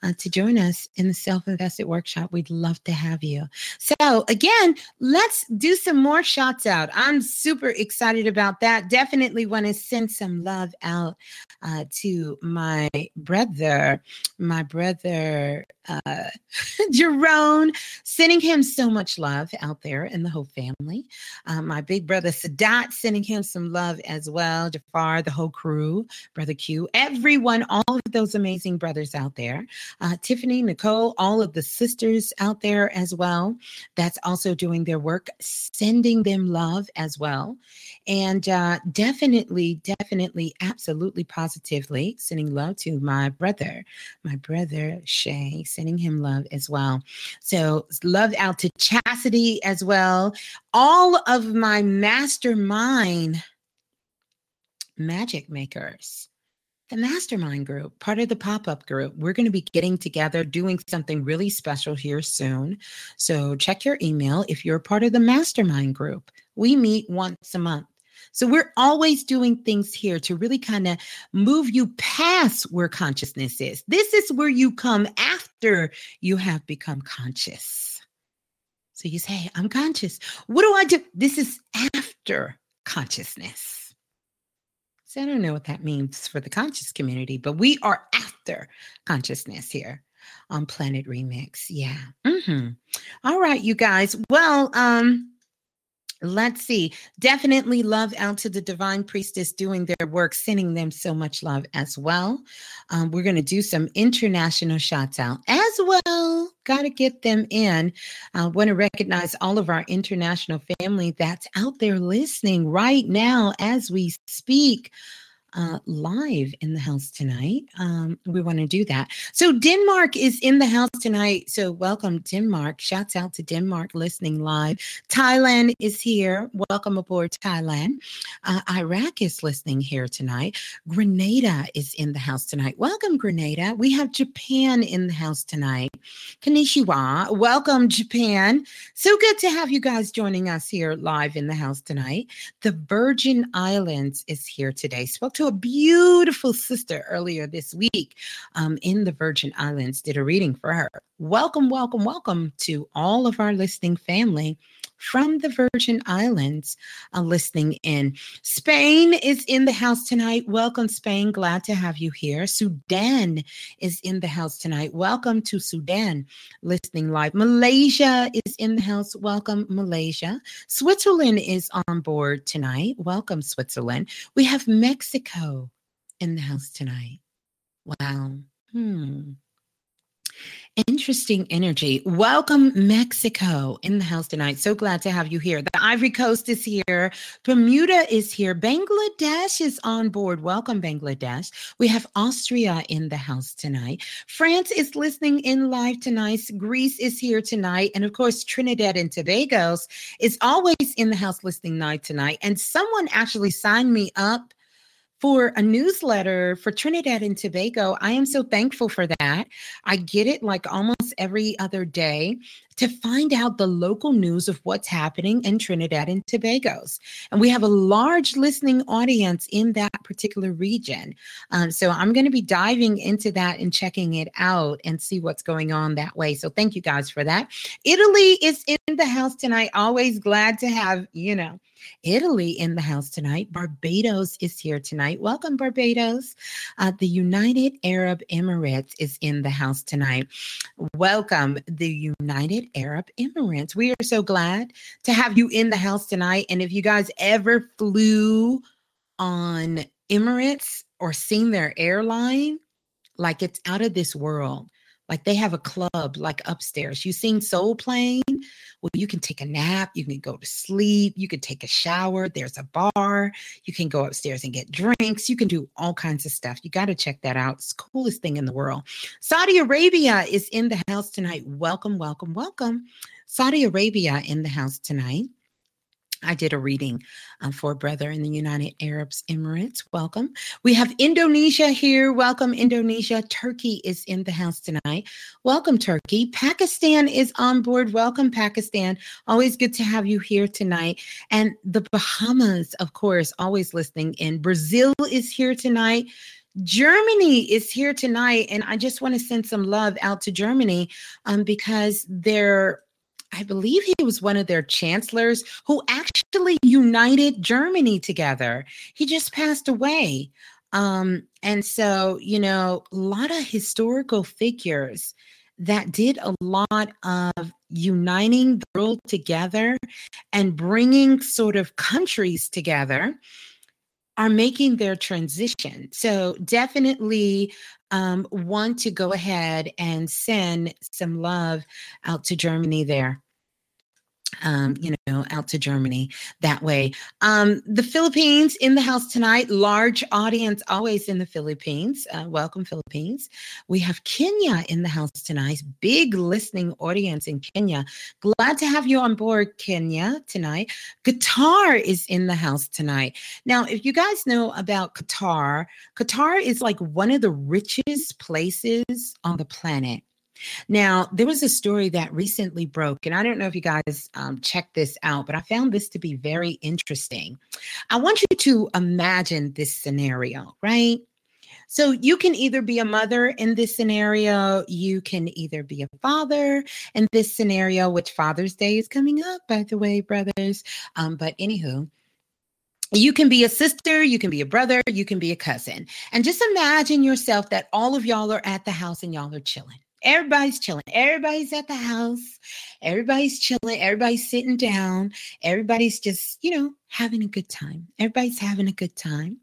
uh, to join us in the Self Invested Workshop. We'd love to have you. So, again, let's do some more shots out. I'm super excited about that. Definitely want to send some love out uh, to my brother, my brother, uh, Jerome, sending him so much love out there and the whole family. Uh, my big brother Sadat, sending him some love as well. Jafar, the whole crew, Brother Q, everyone, all of those amazing brothers out there uh, Tiffany, Nicole, all of the sisters out there as well. That's also doing their work, sending them love as well. And uh, definitely, definitely, absolutely, positively sending love to my brother, my brother Shay, sending him love as well. So, love out to Chastity as well. All of my mastermind magic makers the mastermind group, part of the pop up group. We're going to be getting together, doing something really special here soon. So check your email if you're part of the mastermind group. We meet once a month. So we're always doing things here to really kind of move you past where consciousness is. This is where you come after you have become conscious. So you say, I'm conscious. What do I do? This is after consciousness. I don't know what that means for the conscious community, but we are after consciousness here on Planet Remix. Yeah. Mm-hmm. All right, you guys. Well, um, Let's see. Definitely love out to the divine priestess doing their work, sending them so much love as well. Um, we're going to do some international shots out as well. Got to get them in. I want to recognize all of our international family that's out there listening right now as we speak uh, live in the house tonight. Um, we want to do that. So Denmark is in the house tonight. So welcome, Denmark. Shouts out to Denmark listening live. Thailand is here. Welcome aboard, Thailand. Uh, Iraq is listening here tonight. Grenada is in the house tonight. Welcome, Grenada. We have Japan in the house tonight. Konnichiwa. Welcome, Japan. So good to have you guys joining us here live in the house tonight. The Virgin Islands is here today. Spoke to a beautiful sister earlier this week um, in the Virgin Islands, did a reading for her. Welcome, welcome, welcome to all of our listening family from the Virgin Islands uh, listening in. Spain is in the house tonight. Welcome, Spain. Glad to have you here. Sudan is in the house tonight. Welcome to Sudan listening live. Malaysia is in the house. Welcome, Malaysia. Switzerland is on board tonight. Welcome, Switzerland. We have Mexico in the house tonight. Wow. Hmm. Interesting energy. Welcome, Mexico, in the house tonight. So glad to have you here. The Ivory Coast is here. Bermuda is here. Bangladesh is on board. Welcome, Bangladesh. We have Austria in the house tonight. France is listening in live tonight. Greece is here tonight. And of course, Trinidad and Tobago is always in the house listening night tonight. And someone actually signed me up for a newsletter for Trinidad and Tobago. I am so thankful for that. I get it like almost every other day to find out the local news of what's happening in Trinidad and Tobago's. And we have a large listening audience in that particular region. Um, so I'm going to be diving into that and checking it out and see what's going on that way. So thank you guys for that. Italy is in the house tonight. Always glad to have, you know, Italy in the house tonight. Barbados is here tonight. Welcome, Barbados. Uh, the United Arab Emirates is in the house tonight. Welcome, the United Arab Emirates. We are so glad to have you in the house tonight. And if you guys ever flew on Emirates or seen their airline, like it's out of this world. Like they have a club like upstairs. You've seen Soul Plane? Well, you can take a nap, you can go to sleep, you can take a shower. There's a bar. You can go upstairs and get drinks. You can do all kinds of stuff. You got to check that out. It's the coolest thing in the world. Saudi Arabia is in the house tonight. Welcome, welcome, welcome. Saudi Arabia in the house tonight. I did a reading uh, for Brother in the United Arab Emirates. Welcome. We have Indonesia here. Welcome, Indonesia. Turkey is in the house tonight. Welcome, Turkey. Pakistan is on board. Welcome, Pakistan. Always good to have you here tonight. And the Bahamas, of course, always listening in. Brazil is here tonight. Germany is here tonight, and I just want to send some love out to Germany um, because they're I believe he was one of their chancellors who actually united Germany together. He just passed away. Um, and so, you know, a lot of historical figures that did a lot of uniting the world together and bringing sort of countries together are making their transition. So, definitely um, want to go ahead and send some love out to Germany there um, you know, out to Germany that way. Um, the Philippines in the house tonight, large audience always in the Philippines. Uh, welcome, Philippines. We have Kenya in the house tonight, big listening audience in Kenya. Glad to have you on board, Kenya, tonight. Qatar is in the house tonight. Now, if you guys know about Qatar, Qatar is like one of the richest places on the planet. Now, there was a story that recently broke, and I don't know if you guys um, checked this out, but I found this to be very interesting. I want you to imagine this scenario, right? So you can either be a mother in this scenario, you can either be a father in this scenario, which Father's Day is coming up, by the way, brothers. Um, but anywho, you can be a sister, you can be a brother, you can be a cousin. And just imagine yourself that all of y'all are at the house and y'all are chilling. Everybody's chilling. Everybody's at the house. Everybody's chilling. Everybody's sitting down. Everybody's just, you know, having a good time. Everybody's having a good time.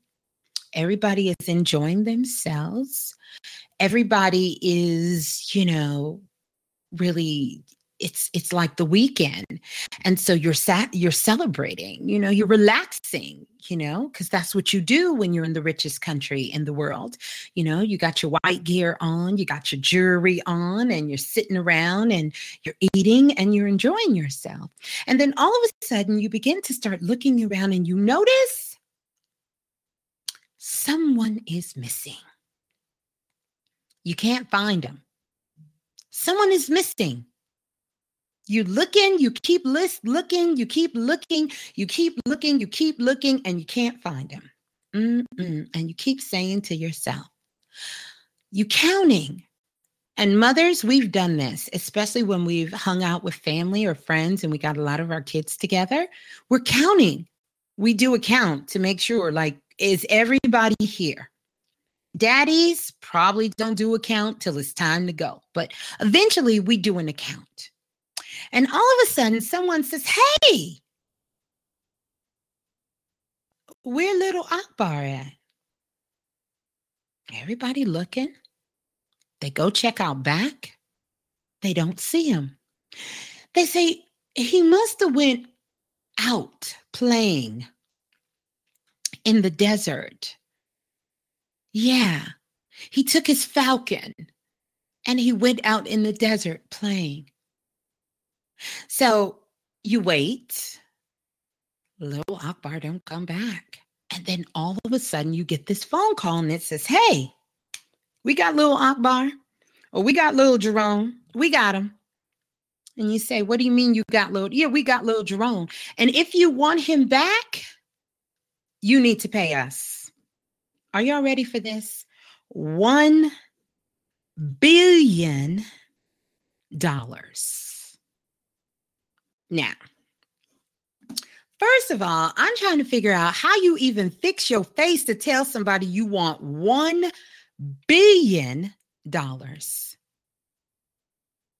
Everybody is enjoying themselves. Everybody is, you know, really it's it's like the weekend. And so you're sat you're celebrating you know you're relaxing you know because that's what you do when you're in the richest country in the world. You know you got your white gear on you got your jewelry on and you're sitting around and you're eating and you're enjoying yourself. And then all of a sudden you begin to start looking around and you notice someone is missing. You can't find them someone is missing you looking, you keep list looking, you keep looking, you keep looking, you keep looking, and you can't find him. Mm-mm. And you keep saying to yourself, you counting. And mothers, we've done this, especially when we've hung out with family or friends and we got a lot of our kids together. We're counting. We do a count to make sure, like, is everybody here? Daddies probably don't do a count till it's time to go, but eventually we do an account. And all of a sudden, someone says, Hey, where little Akbar at? Everybody looking. They go check out back. They don't see him. They say he must have went out playing in the desert. Yeah, he took his falcon and he went out in the desert playing. So you wait. Little Akbar don't come back. And then all of a sudden you get this phone call and it says, Hey, we got little Akbar, or we got little Jerome. We got him. And you say, What do you mean you got little? Yeah, we got little Jerome. And if you want him back, you need to pay us. Are y'all ready for this? One billion dollars. Now, first of all, I'm trying to figure out how you even fix your face to tell somebody you want one billion dollars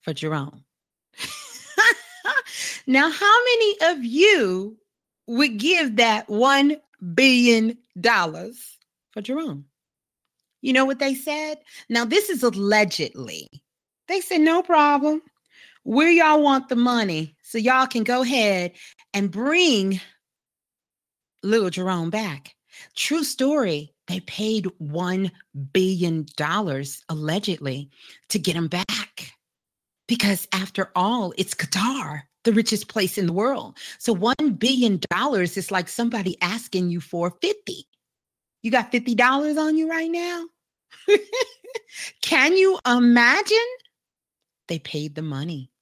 for Jerome. now, how many of you would give that one billion dollars for Jerome? You know what they said? Now, this is allegedly. They said, no problem. Where y'all want the money so y'all can go ahead and bring little Jerome back. True story. They paid $1 billion allegedly to get him back. Because after all, it's Qatar, the richest place in the world. So $1 billion is like somebody asking you for 50. You got $50 on you right now? Can you imagine? They paid the money.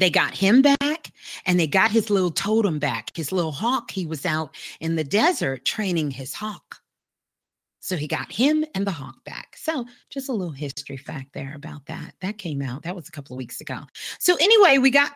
They got him back and they got his little totem back, his little hawk. He was out in the desert training his hawk. So he got him and the hawk back. So just a little history fact there about that. That came out. That was a couple of weeks ago. So anyway, we got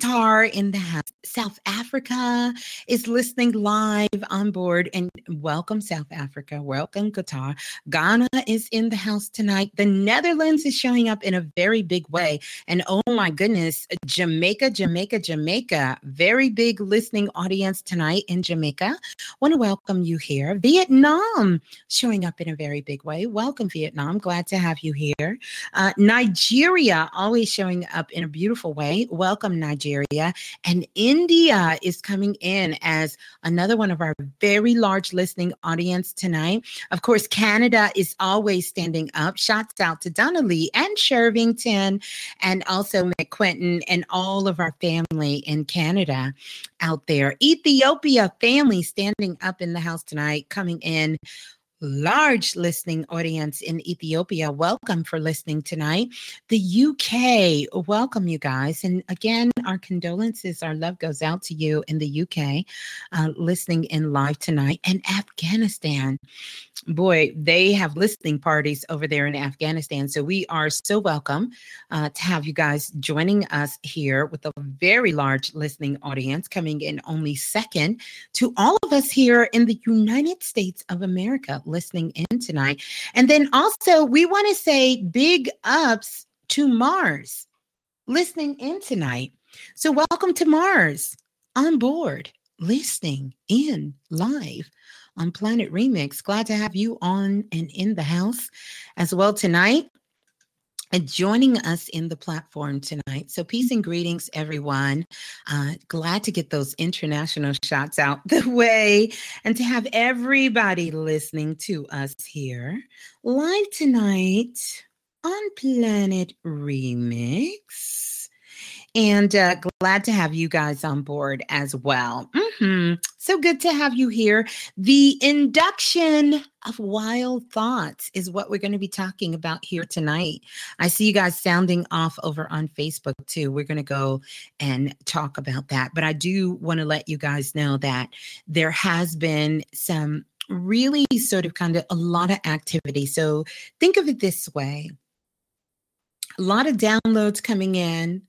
Qatar in the house. South Africa is listening live on board. And welcome, South Africa. Welcome, Qatar. Ghana is in the house tonight. The Netherlands is showing up in a very big way. And oh my goodness, Jamaica, Jamaica, Jamaica. Very big listening audience tonight in Jamaica. Want to welcome you here. Vietnam showing up in a very big way. Welcome, Vietnam. Glad to have you here. Uh, Nigeria always showing up in a beautiful way. Welcome, Nigeria. Nigeria. And India is coming in as another one of our very large listening audience tonight. Of course, Canada is always standing up. Shouts out to Donnelly and Shervington and also McQuentin and all of our family in Canada out there. Ethiopia family standing up in the house tonight, coming in large listening audience in Ethiopia. Welcome for listening tonight. The UK, welcome you guys. And again, our condolences, our love goes out to you in the UK, uh, listening in live tonight. And Afghanistan, boy, they have listening parties over there in Afghanistan. So we are so welcome uh, to have you guys joining us here with a very large listening audience coming in only second to all of us here in the United States of America listening in tonight. And then also, we want to say big ups to Mars listening in tonight. So, welcome to Mars on board, listening in live on Planet Remix. Glad to have you on and in the house as well tonight joining us in the platform tonight. So, peace and greetings, everyone. Uh, glad to get those international shots out the way and to have everybody listening to us here live tonight on Planet Remix. And uh, glad to have you guys on board as well. Mm-hmm. So good to have you here. The induction of wild thoughts is what we're going to be talking about here tonight. I see you guys sounding off over on Facebook too. We're going to go and talk about that. But I do want to let you guys know that there has been some really sort of kind of a lot of activity. So think of it this way a lot of downloads coming in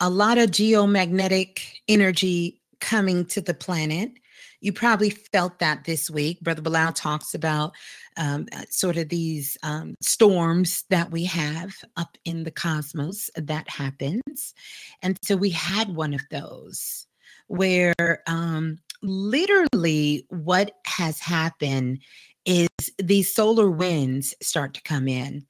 a lot of geomagnetic energy coming to the planet. You probably felt that this week. Brother Bilal talks about um, uh, sort of these um, storms that we have up in the cosmos that happens. And so we had one of those where um, literally what has happened is these solar winds start to come in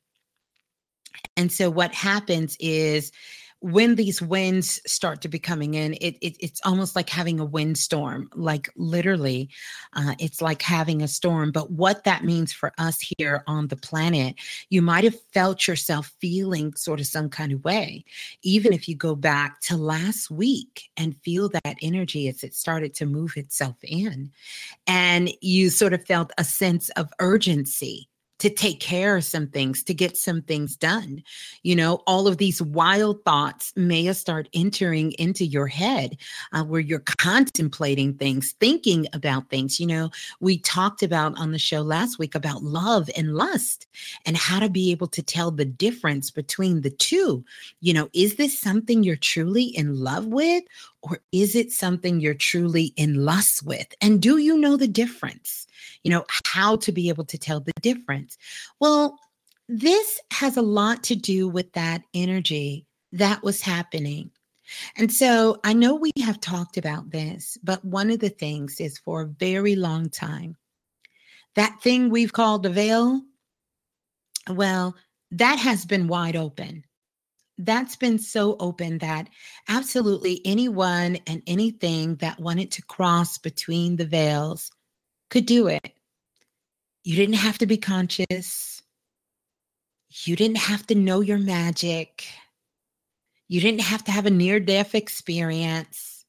And so what happens is when these winds start to be coming in, it, it it's almost like having a windstorm. Like literally, uh, it's like having a storm. But what that means for us here on the planet, you might have felt yourself feeling sort of some kind of way, even if you go back to last week and feel that energy as it started to move itself in, and you sort of felt a sense of urgency to take care of some things, to get some things done. You know, all of these wild thoughts may start entering into your head uh, where you're contemplating things, thinking about things. You know, we talked about on the show last week about love and lust and how to be able to tell the difference between the two. You know, is this something you're truly in love with? Or is it something you're truly in lust with? And do you know the difference? You know, how to be able to tell the difference. Well, this has a lot to do with that energy that was happening. And so I know we have talked about this, but one of the things is for a very long time, that thing we've called the veil, well, that has been wide open. That's been so open that absolutely anyone and anything that wanted to cross between the veils could do it. You didn't have to be conscious. You didn't have to know your magic. You didn't have to have a near death experience.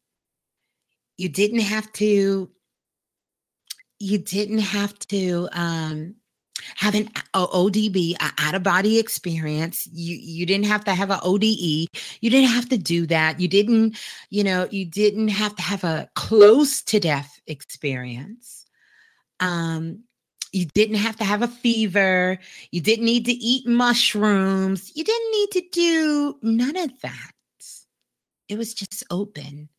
You didn't have to you didn't have to um, have an ODB, an out of body experience. You you didn't have to have an ODE. You didn't have to do that. You didn't, you know, you didn't have to have a close to death experience. Um, you didn't have to have a fever. You didn't need to eat mushrooms. You didn't need to do none of that. It was just open.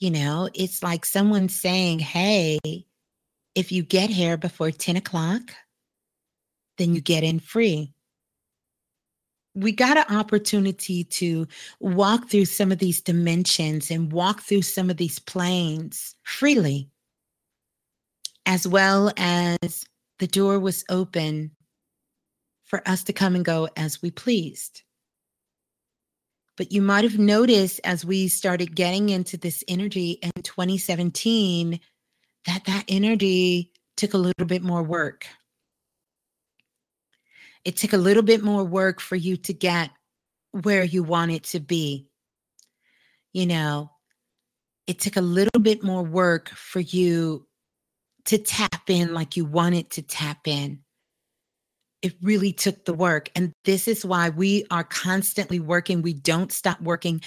You know, it's like someone saying, hey, if you get here before 10 o'clock, then you get in free. We got an opportunity to walk through some of these dimensions and walk through some of these planes freely as well as the door was open for us to come and go as we pleased. But you might have noticed as we started getting into this energy in 2017 that that energy took a little bit more work. It took a little bit more work for you to get where you want it to be. You know, it took a little bit more work for you to tap in like you wanted to tap in. It really took the work. And this is why we are constantly working. We don't stop working.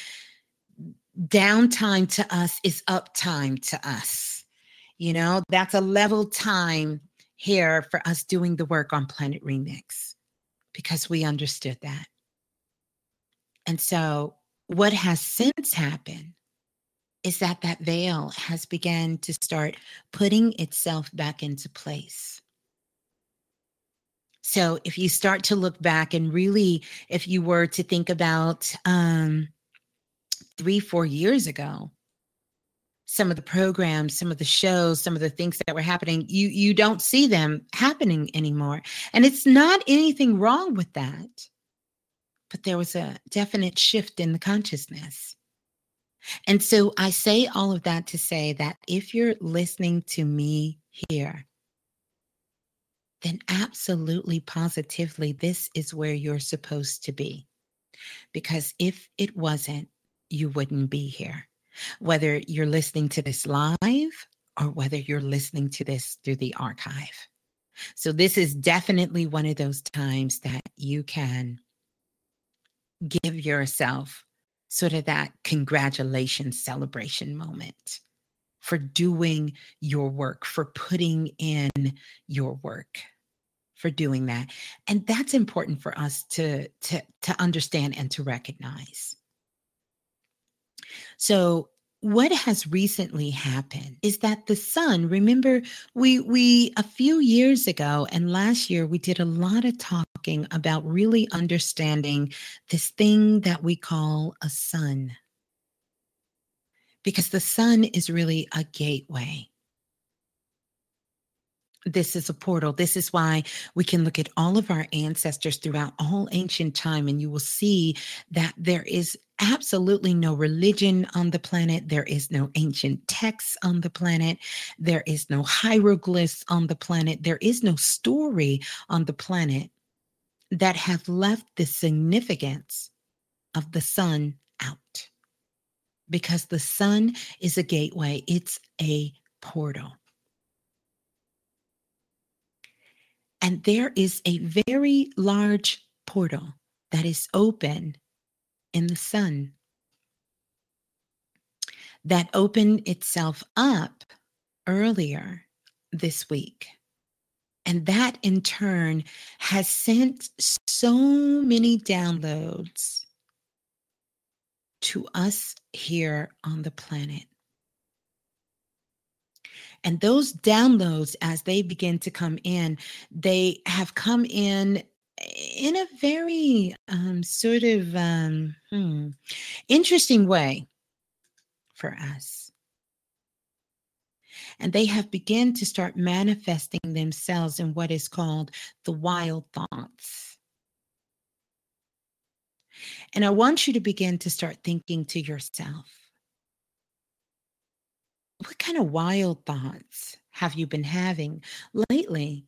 Downtime to us is uptime to us. You know, that's a level time here for us doing the work on Planet Remix because we understood that. And so, what has since happened is that that veil has begun to start putting itself back into place. So if you start to look back and really, if you were to think about um, three, four years ago, some of the programs, some of the shows, some of the things that were happening, you you don't see them happening anymore. And it's not anything wrong with that. But there was a definite shift in the consciousness. And so I say all of that to say that if you're listening to me here, then absolutely positively, this is where you're supposed to be. Because if it wasn't, you wouldn't be here. Whether you're listening to this live or whether you're listening to this through the archive. So, this is definitely one of those times that you can give yourself sort of that congratulations celebration moment for doing your work, for putting in your work, for doing that. And that's important for us to, to, to understand and to recognize. So what has recently happened is that the sun remember we we a few years ago and last year we did a lot of talking about really understanding this thing that we call a sun because the sun is really a gateway this is a portal. This is why we can look at all of our ancestors throughout all ancient time, and you will see that there is absolutely no religion on the planet. There is no ancient texts on the planet. There is no hieroglyphs on the planet. There is no story on the planet that have left the significance of the sun out. Because the sun is a gateway, it's a portal. And there is a very large portal that is open in the sun that opened itself up earlier this week. And that in turn has sent so many downloads to us here on the planet. And those downloads, as they begin to come in, they have come in in a very um, sort of um, hmm, interesting way for us. And they have begun to start manifesting themselves in what is called the wild thoughts. And I want you to begin to start thinking to yourself what kind of wild thoughts have you been having lately?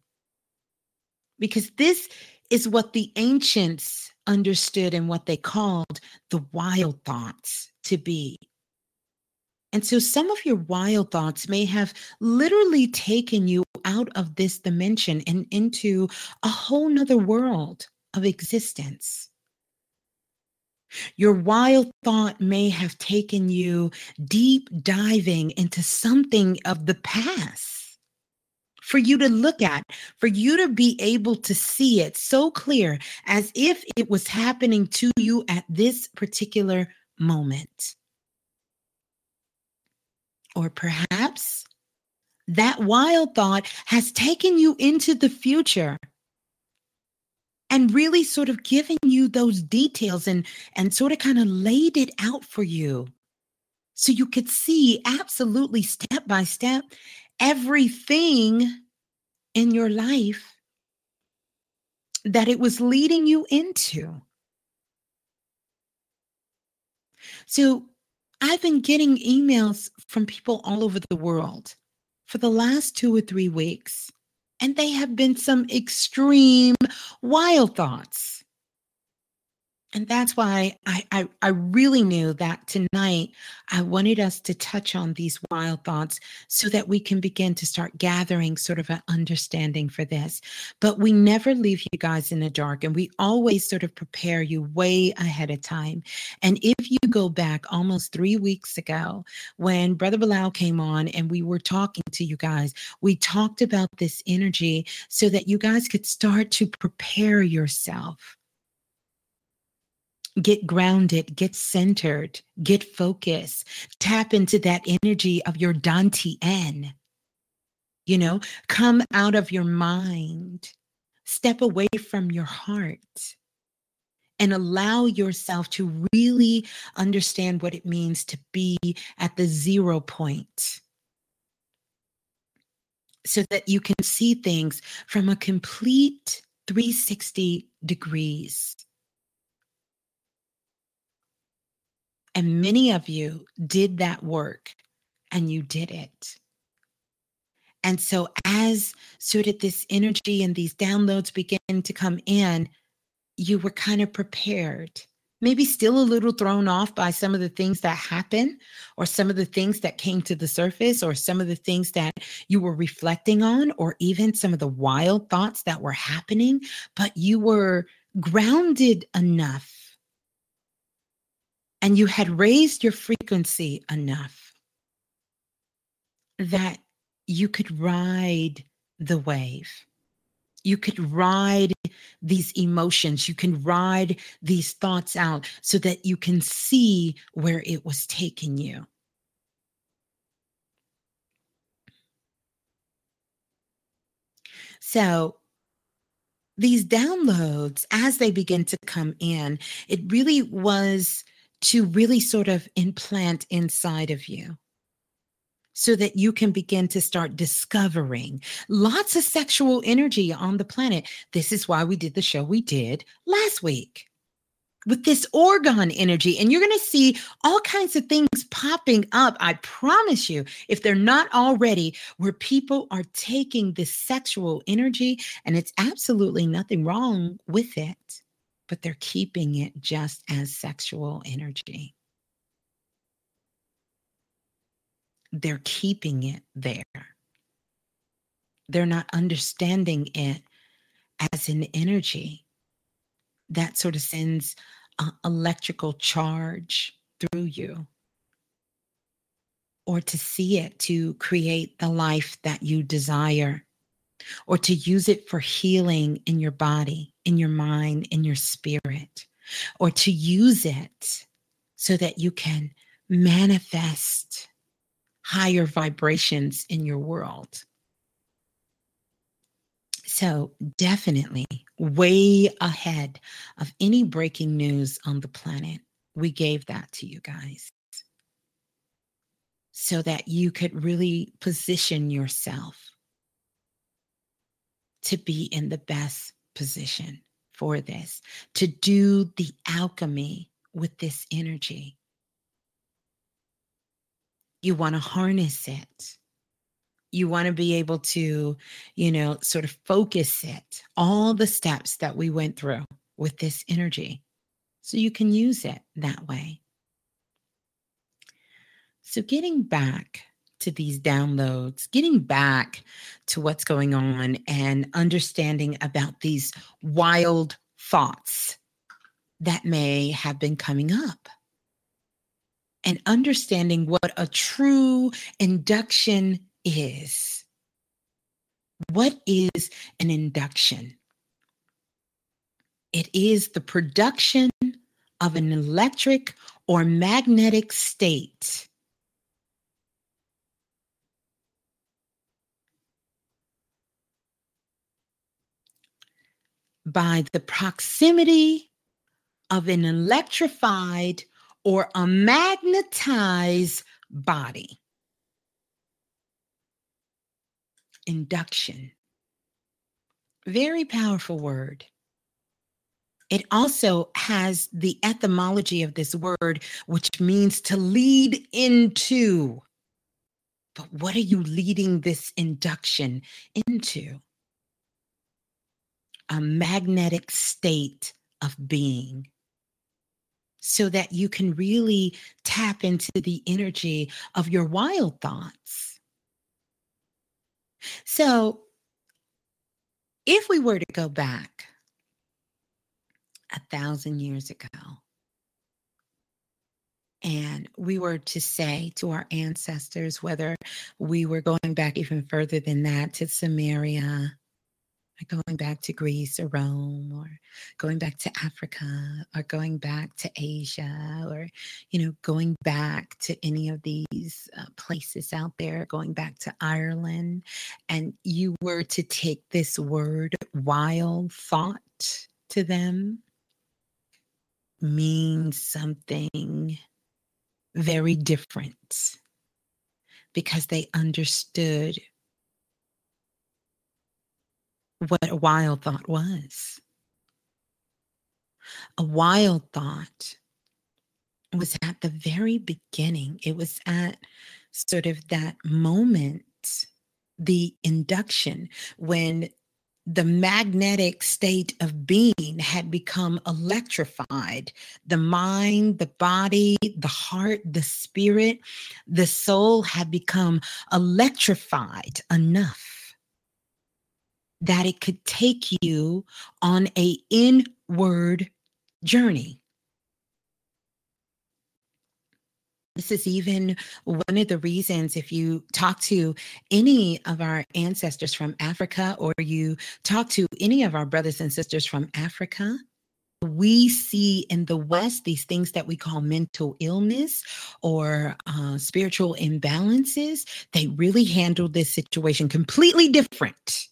Because this is what the ancients understood and what they called the wild thoughts to be. And so some of your wild thoughts may have literally taken you out of this dimension and into a whole nother world of existence. Your wild thought may have taken you deep diving into something of the past for you to look at, for you to be able to see it so clear as if it was happening to you at this particular moment. Or perhaps that wild thought has taken you into the future and really sort of giving you those details and and sort of kind of laid it out for you so you could see absolutely step by step everything in your life that it was leading you into so i've been getting emails from people all over the world for the last 2 or 3 weeks and they have been some extreme wild thoughts. And that's why I, I, I, really knew that tonight I wanted us to touch on these wild thoughts so that we can begin to start gathering sort of an understanding for this. But we never leave you guys in the dark, and we always sort of prepare you way ahead of time. And if you go back almost three weeks ago when Brother Bilal came on and we were talking to you guys, we talked about this energy so that you guys could start to prepare yourself get grounded, get centered, get focused, tap into that energy of your Dantian. You know, come out of your mind, step away from your heart, and allow yourself to really understand what it means to be at the zero point so that you can see things from a complete 360 degrees. And many of you did that work and you did it. And so, as sort of this energy and these downloads begin to come in, you were kind of prepared, maybe still a little thrown off by some of the things that happened, or some of the things that came to the surface, or some of the things that you were reflecting on, or even some of the wild thoughts that were happening. But you were grounded enough and you had raised your frequency enough that you could ride the wave. You could ride these emotions. You can ride these thoughts out so that you can see where it was taking you. So, these downloads, as they begin to come in, it really was to really sort of implant inside of you so that you can begin to start discovering lots of sexual energy on the planet. This is why we did the show we did last week with this orgone energy. And you're going to see all kinds of things popping up. I promise you, if they're not already, where people are taking this sexual energy, and it's absolutely nothing wrong with it, but they're keeping it just as sexual energy. They're keeping it there. They're not understanding it as an energy that sort of sends uh, electrical charge through you or to see it to create the life that you desire or to use it for healing in your body, in your mind, in your spirit, or to use it so that you can manifest higher vibrations in your world. So, definitely way ahead of any breaking news on the planet, we gave that to you guys so that you could really position yourself to be in the best position for this, to do the alchemy with this energy. You want to harness it you want to be able to, you know, sort of focus it, all the steps that we went through with this energy. So you can use it that way. So, getting back to these downloads, getting back to what's going on and understanding about these wild thoughts that may have been coming up, and understanding what a true induction is. What is an induction? It is the production of an electric or magnetic state. By the proximity of an electrified or a magnetized body. induction. Very powerful word. It also has the etymology of this word, which means to lead into. But what are you leading this induction into? A magnetic state of being so that you can really tap into the energy of your wild thoughts. So, if we were to go back a thousand years ago, and we were to say to our ancestors, whether we were going back even further than that to Sumeria, going back to Greece or Rome or going back to Africa or going back to Asia or, you know, going back to any of these uh, places out there, going back to Ireland, and you were to take this word wild thought to them, means something very different because they understood what a wild thought was. A wild thought was at the very beginning, it was at sort of that moment, the induction, when the magnetic state of being had become electrified. The mind, the body, the heart, the spirit, the soul had become electrified enough that it could take you on a inward journey. This is even one of the reasons if you talk to any of our ancestors from Africa or you talk to any of our brothers and sisters from Africa, we see in the West these things that we call mental illness or uh, spiritual imbalances. They really handle this situation completely different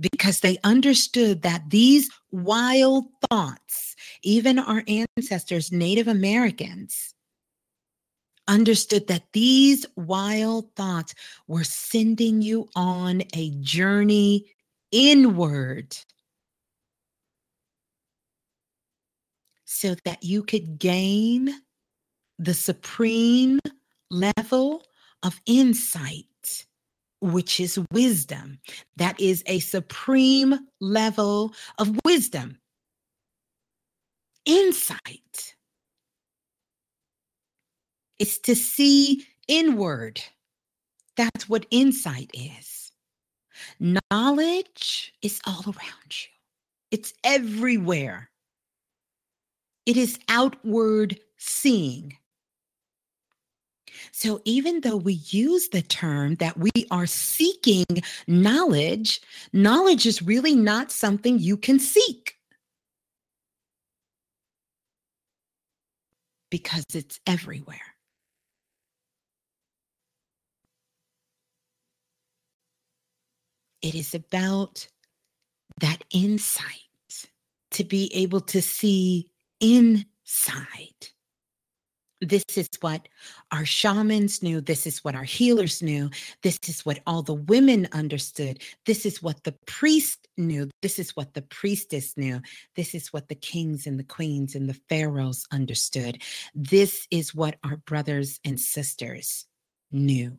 because they understood that these wild thoughts, even our ancestors, Native Americans, understood that these wild thoughts were sending you on a journey inward so that you could gain the supreme level of insight, which is wisdom. That is a supreme level of wisdom. Insight is to see inward. That's what insight is. Knowledge is all around you, it's everywhere. It is outward seeing. So, even though we use the term that we are seeking knowledge, knowledge is really not something you can seek because it's everywhere. It is about that insight to be able to see inside. This is what our shamans knew. This is what our healers knew. This is what all the women understood. This is what the priest knew. This is what the priestess knew. This is what the kings and the queens and the pharaohs understood. This is what our brothers and sisters knew.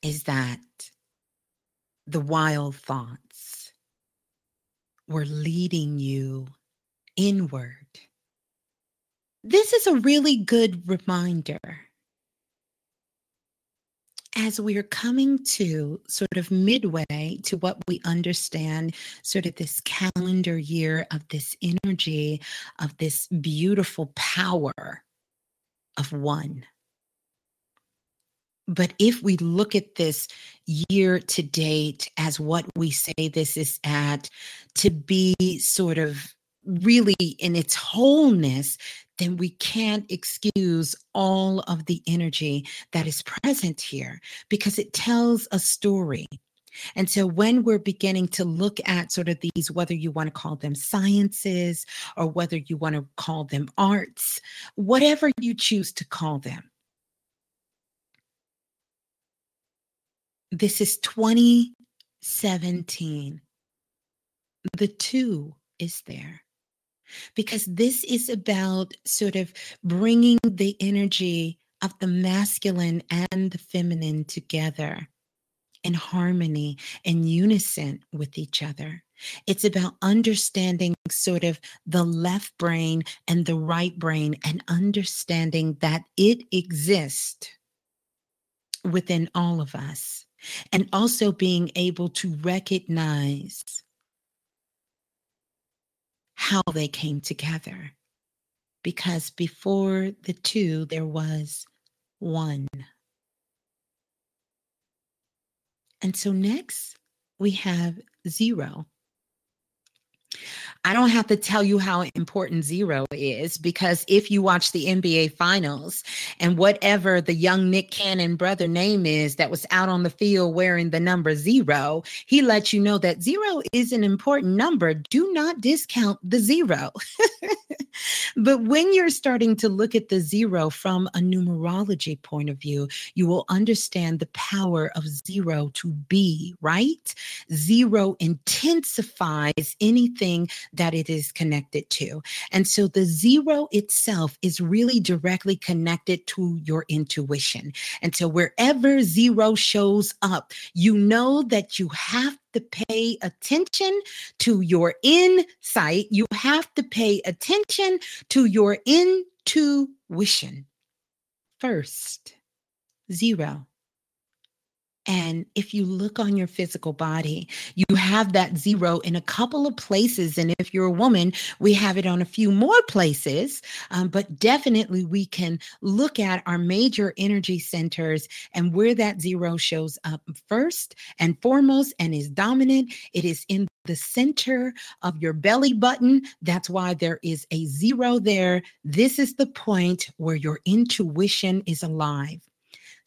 Is that the wild thoughts were leading you inward. This is a really good reminder as we are coming to sort of midway to what we understand, sort of this calendar year of this energy, of this beautiful power of one. But if we look at this year to date as what we say this is at, to be sort of really in its wholeness, then we can't excuse all of the energy that is present here because it tells a story. And so when we're beginning to look at sort of these, whether you want to call them sciences or whether you want to call them arts, whatever you choose to call them, This is 2017. The two is there because this is about sort of bringing the energy of the masculine and the feminine together in harmony and unison with each other. It's about understanding sort of the left brain and the right brain and understanding that it exists within all of us and also being able to recognize how they came together. Because before the two, there was one. And so next, we have zero. I don't have to tell you how important zero is because if you watch the NBA finals and whatever the young Nick Cannon brother name is that was out on the field wearing the number zero, he lets you know that zero is an important number. Do not discount the zero. but when you're starting to look at the zero from a numerology point of view, you will understand the power of zero to be, right? Zero intensifies anything that it is connected to. And so the zero itself is really directly connected to your intuition. And so wherever zero shows up, you know that you have to pay attention to your insight. You have to pay attention to your intuition first. Zero. And if you look on your physical body, you have that zero in a couple of places. And if you're a woman, we have it on a few more places. Um, but definitely, we can look at our major energy centers and where that zero shows up first and foremost and is dominant. It is in the center of your belly button. That's why there is a zero there. This is the point where your intuition is alive.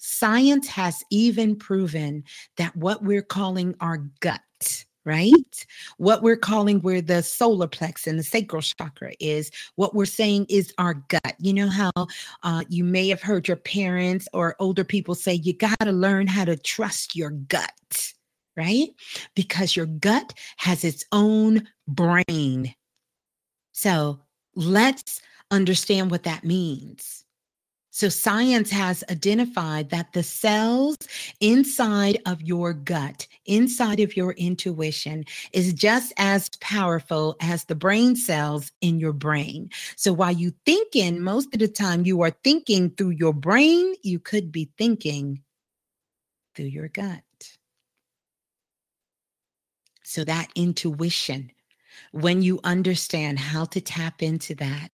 Science has even proven that what we're calling our gut, right? What we're calling where the solar plex and the sacral chakra is, what we're saying is our gut. You know how uh, you may have heard your parents or older people say, you got to learn how to trust your gut, right? Because your gut has its own brain. So let's understand what that means. So, science has identified that the cells inside of your gut, inside of your intuition, is just as powerful as the brain cells in your brain. So, while you thinking, most of the time you are thinking through your brain, you could be thinking through your gut. So, that intuition, when you understand how to tap into that,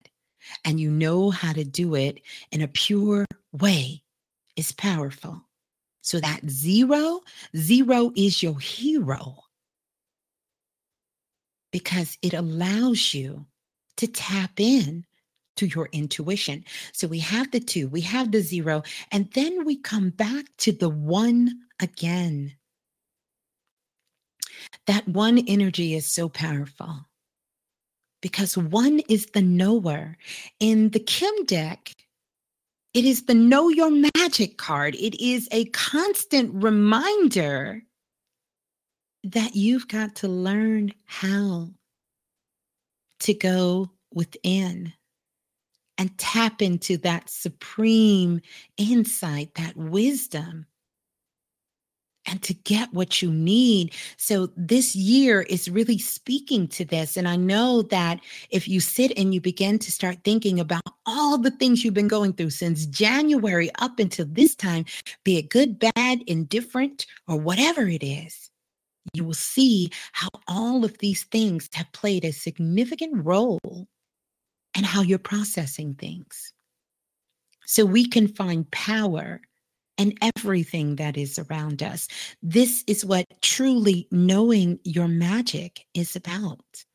and you know how to do it in a pure way is powerful. So that zero, zero is your hero because it allows you to tap in to your intuition. So we have the two, we have the zero, and then we come back to the one again. That one energy is so powerful because one is the knower. In the Kim deck, it is the Know Your Magic card. It is a constant reminder that you've got to learn how to go within and tap into that supreme insight, that wisdom and to get what you need. So this year is really speaking to this. And I know that if you sit and you begin to start thinking about all the things you've been going through since January up until this time, be it good, bad, indifferent, or whatever it is, you will see how all of these things have played a significant role in how you're processing things. So we can find power and everything that is around us. This is what truly knowing your magic is about.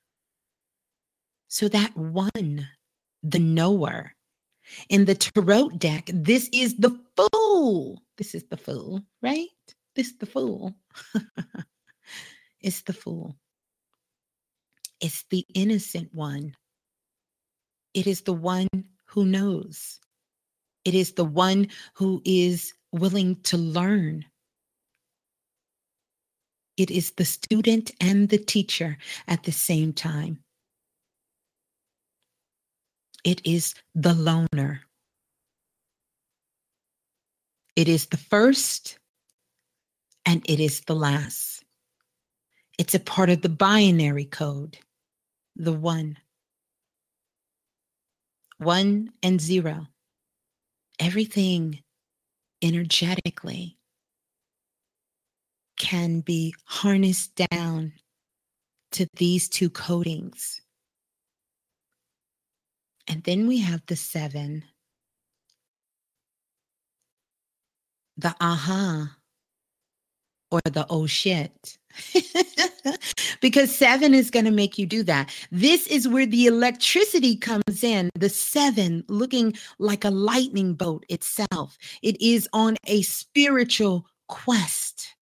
So, that one, the knower, in the tarot deck, this is the fool. This is the fool, right? This is the fool. it's the fool. It's the innocent one. It is the one who knows. It is the one who is willing to learn. It is the student and the teacher at the same time. It is the loner. It is the first and it is the last. It's a part of the binary code, the one. One and zero. Everything energetically can be harnessed down to these two coatings. And then we have the seven, the aha, or the oh shit. because seven is going to make you do that. This is where the electricity comes in. The seven looking like a lightning bolt itself. It is on a spiritual quest.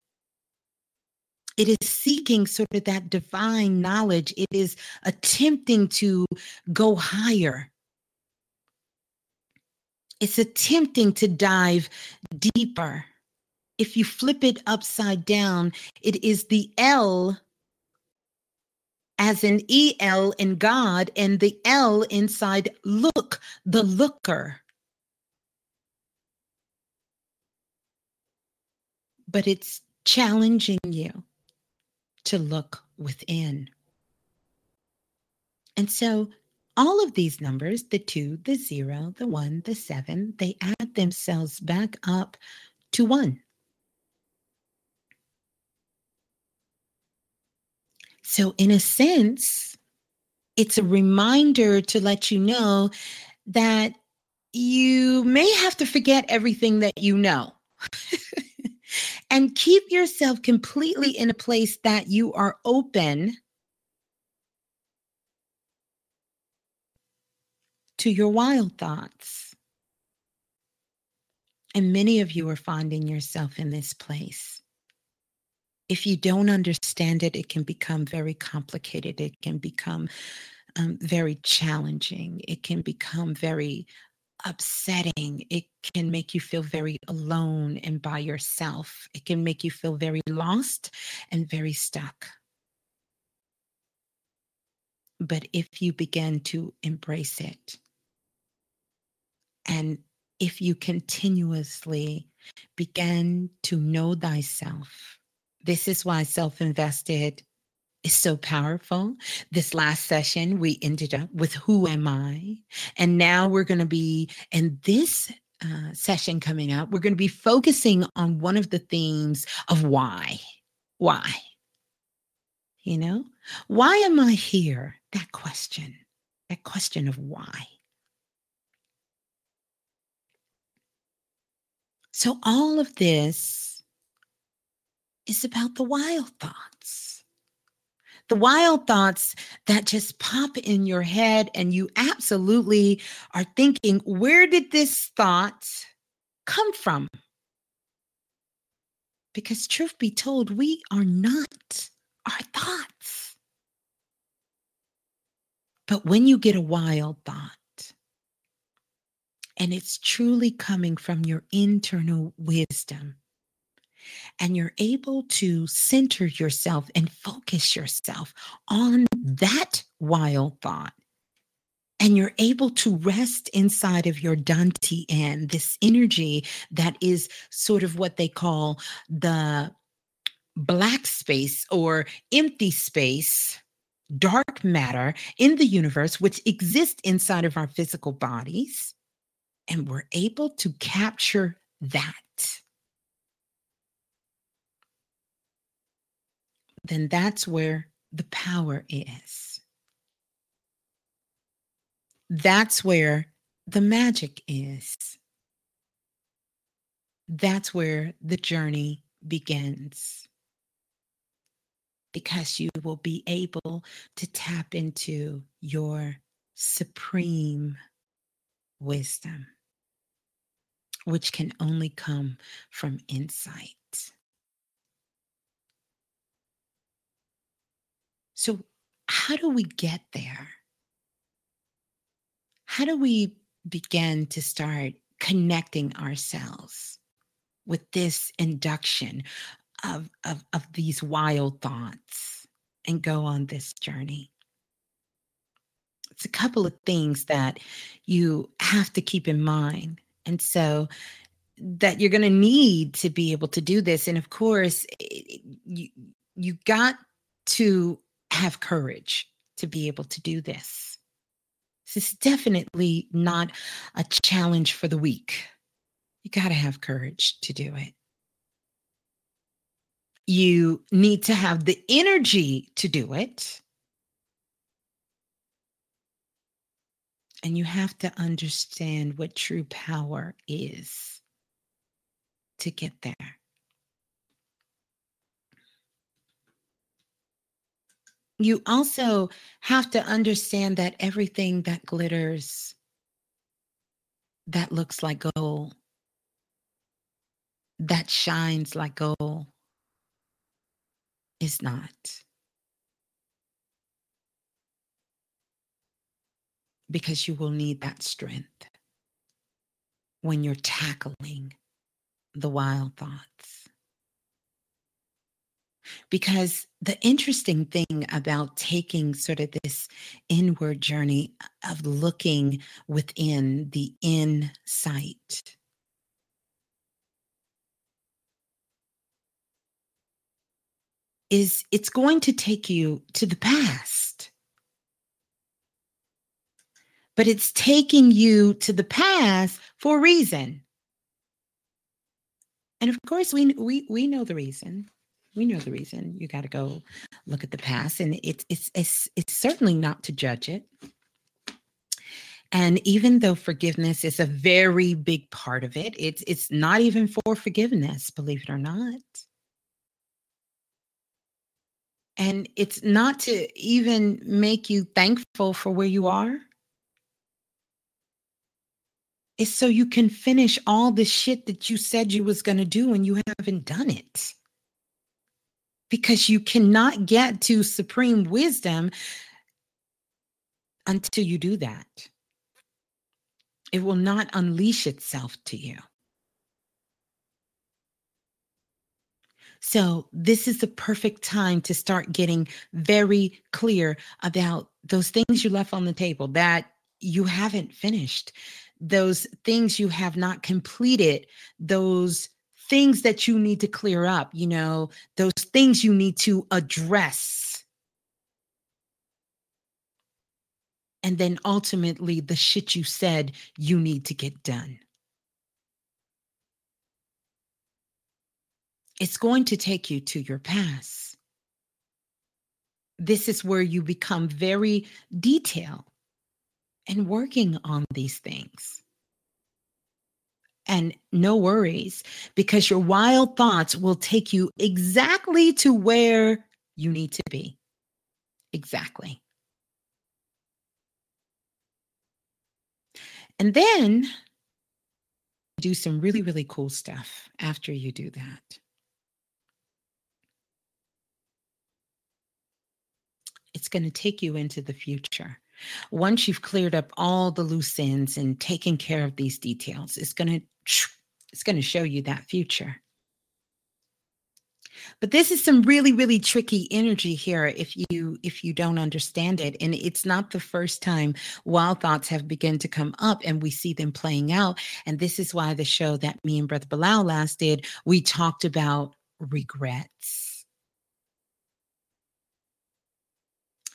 It is seeking sort of that divine knowledge. It is attempting to go higher. It's attempting to dive deeper if you flip it upside down, it is the L as an EL in God and the L inside look, the looker. But it's challenging you to look within. And so all of these numbers, the two, the zero, the one, the seven, they add themselves back up to one. So, in a sense, it's a reminder to let you know that you may have to forget everything that you know and keep yourself completely in a place that you are open to your wild thoughts. And many of you are finding yourself in this place if you don't understand it, it can become very complicated. It can become um, very challenging. It can become very upsetting. It can make you feel very alone and by yourself. It can make you feel very lost and very stuck. But if you begin to embrace it, and if you continuously begin to know thyself, this is why self invested is so powerful. This last session, we ended up with Who Am I? And now we're going to be in this uh, session coming up, we're going to be focusing on one of the themes of why. Why? You know, why am I here? That question, that question of why. So, all of this is about the wild thoughts. The wild thoughts that just pop in your head, and you absolutely are thinking, where did this thought come from? Because, truth be told, we are not our thoughts. But when you get a wild thought, and it's truly coming from your internal wisdom. And you're able to center yourself and focus yourself on that wild thought. And you're able to rest inside of your Dantian, this energy that is sort of what they call the black space or empty space dark matter in the universe, which exists inside of our physical bodies and we're able to capture that, then that's where the power is. That's where the magic is. That's where the journey begins. Because you will be able to tap into your supreme wisdom which can only come from insight. So, how do we get there? How do we begin to start connecting ourselves with this induction of, of, of these wild thoughts and go on this journey? It's a couple of things that you have to keep in mind and so that you're going to need to be able to do this. And of course, you, you got to have courage to be able to do this. This is definitely not a challenge for the weak. You got to have courage to do it. You need to have the energy to do it. And you have to understand what true power is to get there. You also have to understand that everything that glitters, that looks like gold, that shines like gold, is not. because you will need that strength when you're tackling the wild thoughts. Because the interesting thing about taking sort of this inward journey of looking within the insight is it's going to take you to the past but it's taking you to the past for a reason. And of course, we we we know the reason. We know the reason. You got to go look at the past, and it's it's it's it's certainly not to judge it. And even though forgiveness is a very big part of it, it's it's not even for forgiveness, believe it or not. And it's not to even make you thankful for where you are It's so you can finish all the shit that you said you was going to do and you haven't done it. Because you cannot get to supreme wisdom until you do that. It will not unleash itself to you. So, this is the perfect time to start getting very clear about those things you left on the table that you haven't finished, those things you have not completed, those things that you need to clear up, you know, those things you need to address. And then ultimately, the shit you said you need to get done. it's going to take you to your past. This is where you become very detailed and working on these things. And no worries, because your wild thoughts will take you exactly to where you need to be. Exactly. And then do some really, really cool stuff after you do that. it's going to take you into the future. Once you've cleared up all the loose ends and taken care of these details, it's going to it's going to show you that future. But this is some really really tricky energy here if you if you don't understand it and it's not the first time wild thoughts have begun to come up and we see them playing out and this is why the show that me and brother Bilal last did we talked about regrets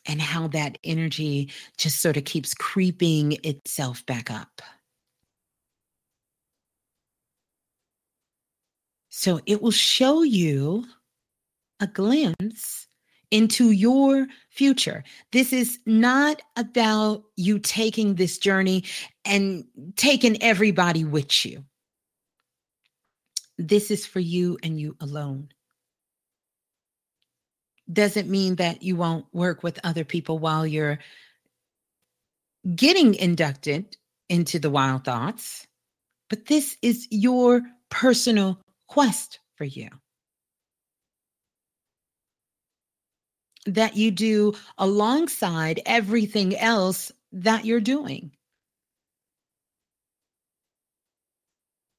and how that energy just sort of keeps creeping itself back up. So it will show you a glimpse into your future. This is not about you taking this journey and taking everybody with you. This is for you and you alone doesn't mean that you won't work with other people while you're getting inducted into the wild thoughts, but this is your personal quest for you. That you do alongside everything else that you're doing.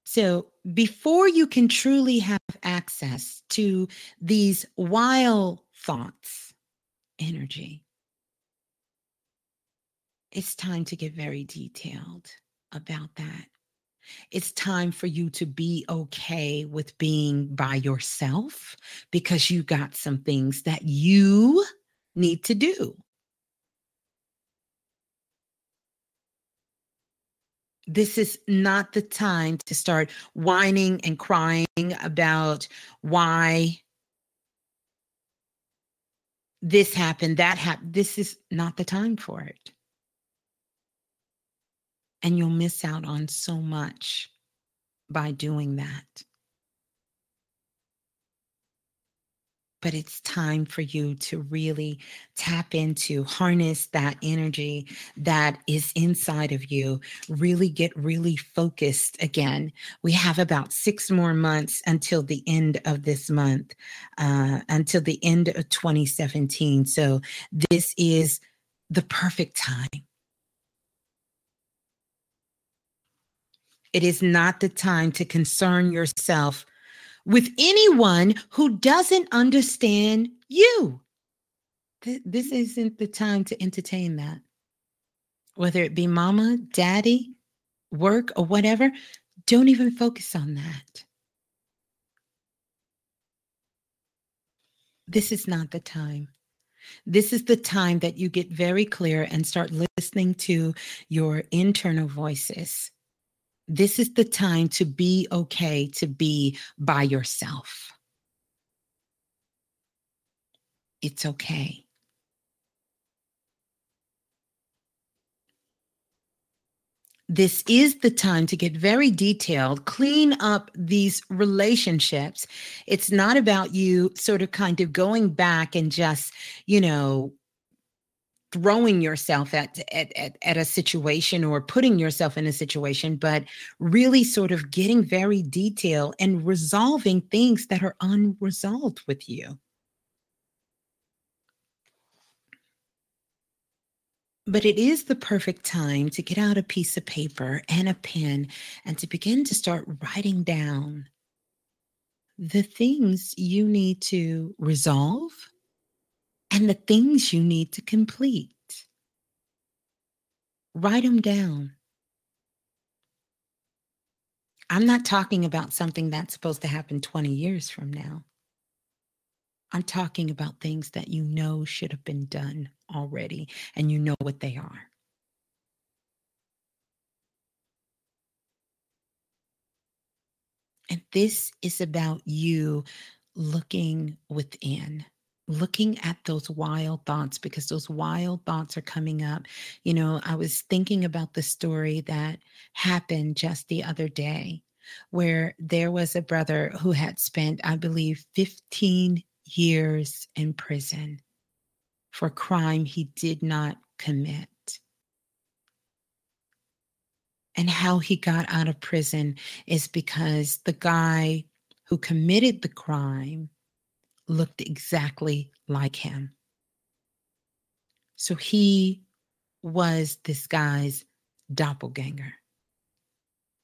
So, before you can truly have access to these wild thoughts, energy. It's time to get very detailed about that. It's time for you to be okay with being by yourself because you got some things that you need to do. This is not the time to start whining and crying about why this happened, that happened. This is not the time for it. And you'll miss out on so much by doing that. But it's time for you to really tap into, harness that energy that is inside of you, really get really focused again. We have about six more months until the end of this month, uh, until the end of 2017. So this is the perfect time. It is not the time to concern yourself with anyone who doesn't understand you. This isn't the time to entertain that. Whether it be mama, daddy, work, or whatever, don't even focus on that. This is not the time. This is the time that you get very clear and start listening to your internal voices this is the time to be okay to be by yourself. It's okay. This is the time to get very detailed, clean up these relationships. It's not about you sort of kind of going back and just, you know, throwing yourself at, at, at, at, a situation or putting yourself in a situation, but really sort of getting very detailed and resolving things that are unresolved with you. But it is the perfect time to get out a piece of paper and a pen and to begin to start writing down the things you need to resolve and the things you need to complete. Write them down. I'm not talking about something that's supposed to happen 20 years from now. I'm talking about things that you know should have been done already and you know what they are. And this is about you looking within, looking at those wild thoughts because those wild thoughts are coming up. You know, I was thinking about the story that happened just the other day where there was a brother who had spent, I believe, 15 years in prison for crime he did not commit. And how he got out of prison is because the guy who committed the crime looked exactly like him. So he was this guy's doppelganger.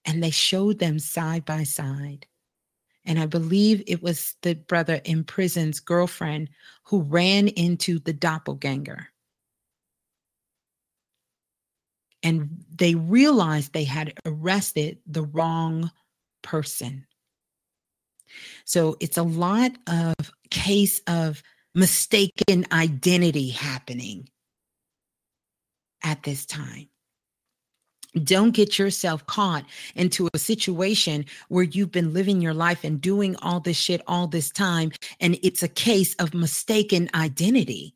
And they showed them side by side. And I believe it was the brother in prison's girlfriend who ran into the doppelganger. And they realized they had arrested the wrong person. So it's a lot of case of mistaken identity happening at this time. Don't get yourself caught into a situation where you've been living your life and doing all this shit all this time, and it's a case of mistaken identity.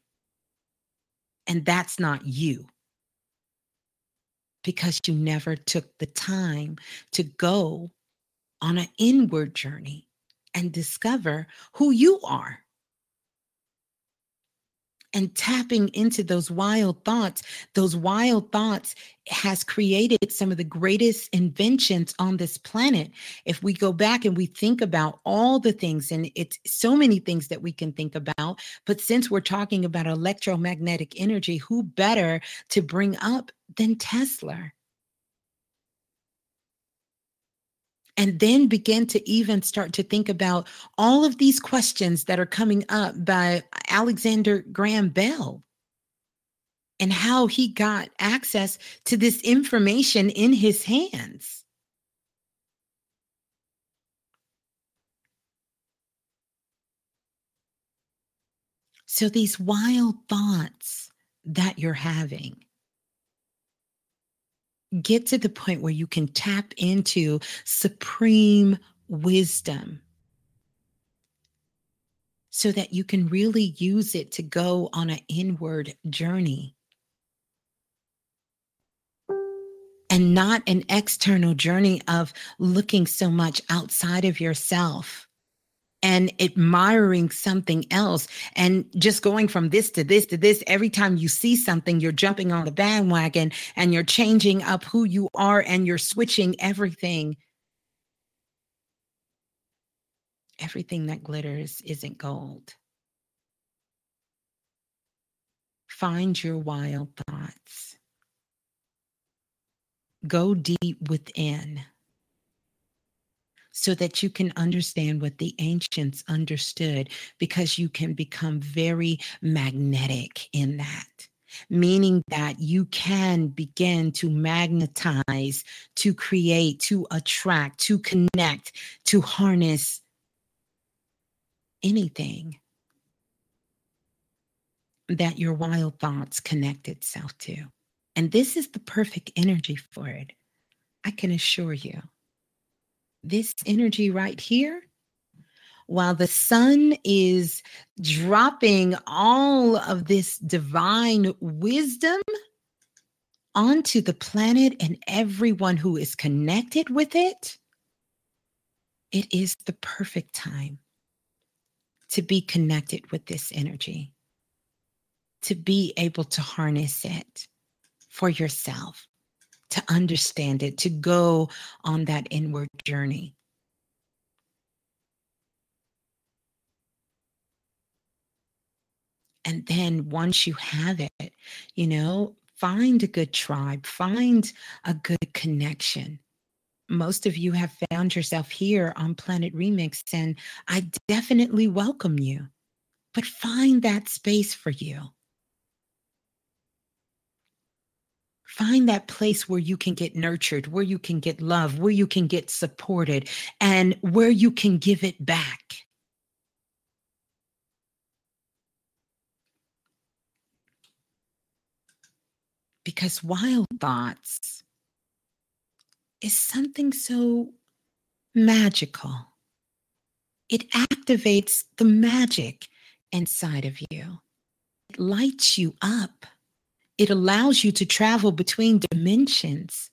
And that's not you because you never took the time to go on an inward journey and discover who you are. And tapping into those wild thoughts those wild thoughts has created some of the greatest inventions on this planet. If we go back and we think about all the things and it's so many things that we can think about but since we're talking about electromagnetic energy who better to bring up than tesla and then begin to even start to think about all of these questions that are coming up by Alexander Graham Bell and how he got access to this information in his hands. So, these wild thoughts that you're having, get to the point where you can tap into supreme wisdom so that you can really use it to go on an inward journey. And not an external journey of looking so much outside of yourself and admiring something else. And just going from this to this to this every time you see something you're jumping on the bandwagon and you're changing up who you are and you're switching everything. Everything that glitters isn't gold. Find your wild thoughts. Go deep within so that you can understand what the ancients understood, because you can become very magnetic in that. Meaning that you can begin to magnetize, to create, to attract, to connect, to harness anything that your wild thoughts connect itself to. And this is the perfect energy for it. I can assure you this energy right here, while the sun is dropping all of this divine wisdom onto the planet and everyone who is connected with it, it is the perfect time to be connected with this energy, to be able to harness it for yourself to understand it, to go on that inward journey. And then once you have it, you know, find a good tribe, find a good connection. Most of you have found yourself here on Planet Remix, and I definitely welcome you. But find that space for you. Find that place where you can get nurtured, where you can get love, where you can get supported, and where you can give it back. Because wild thoughts is something so magical. It activates the magic inside of you, it lights you up. It allows you to travel between dimensions.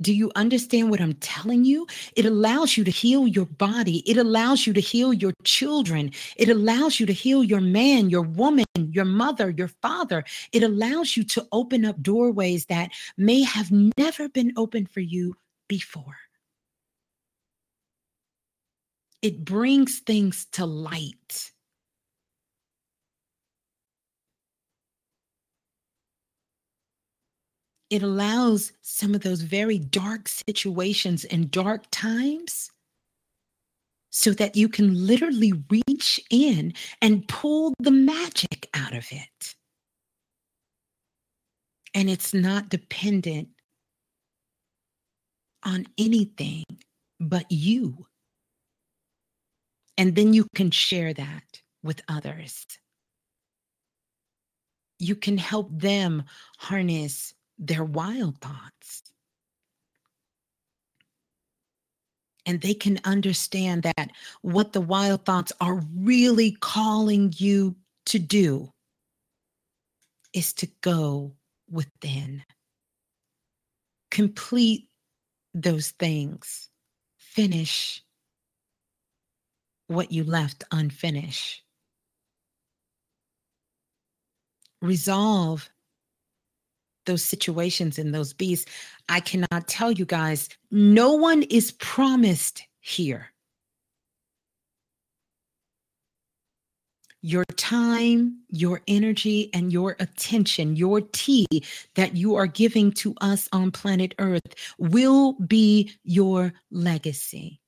Do you understand what I'm telling you? It allows you to heal your body. It allows you to heal your children. It allows you to heal your man, your woman, your mother, your father. It allows you to open up doorways that may have never been open for you before. It brings things to light. It allows some of those very dark situations and dark times so that you can literally reach in and pull the magic out of it. And it's not dependent on anything but you. And then you can share that with others. You can help them harness their wild thoughts. And they can understand that what the wild thoughts are really calling you to do is to go within, complete those things, finish what you left unfinished, resolve those situations and those beasts, I cannot tell you guys, no one is promised here. Your time, your energy, and your attention, your tea that you are giving to us on planet Earth will be your legacy.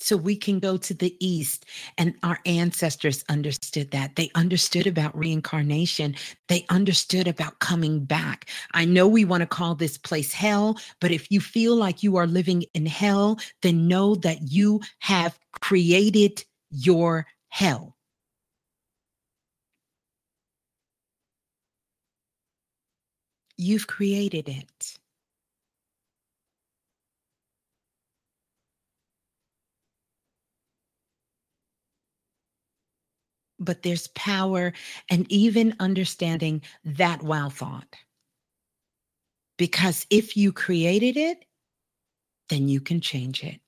So we can go to the east and our ancestors understood that. They understood about reincarnation. They understood about coming back. I know we want to call this place hell but if you feel like you are living in hell then know that you have created your hell. You've created it but there's power and even understanding that wow thought. Because if you created it, then you can change it.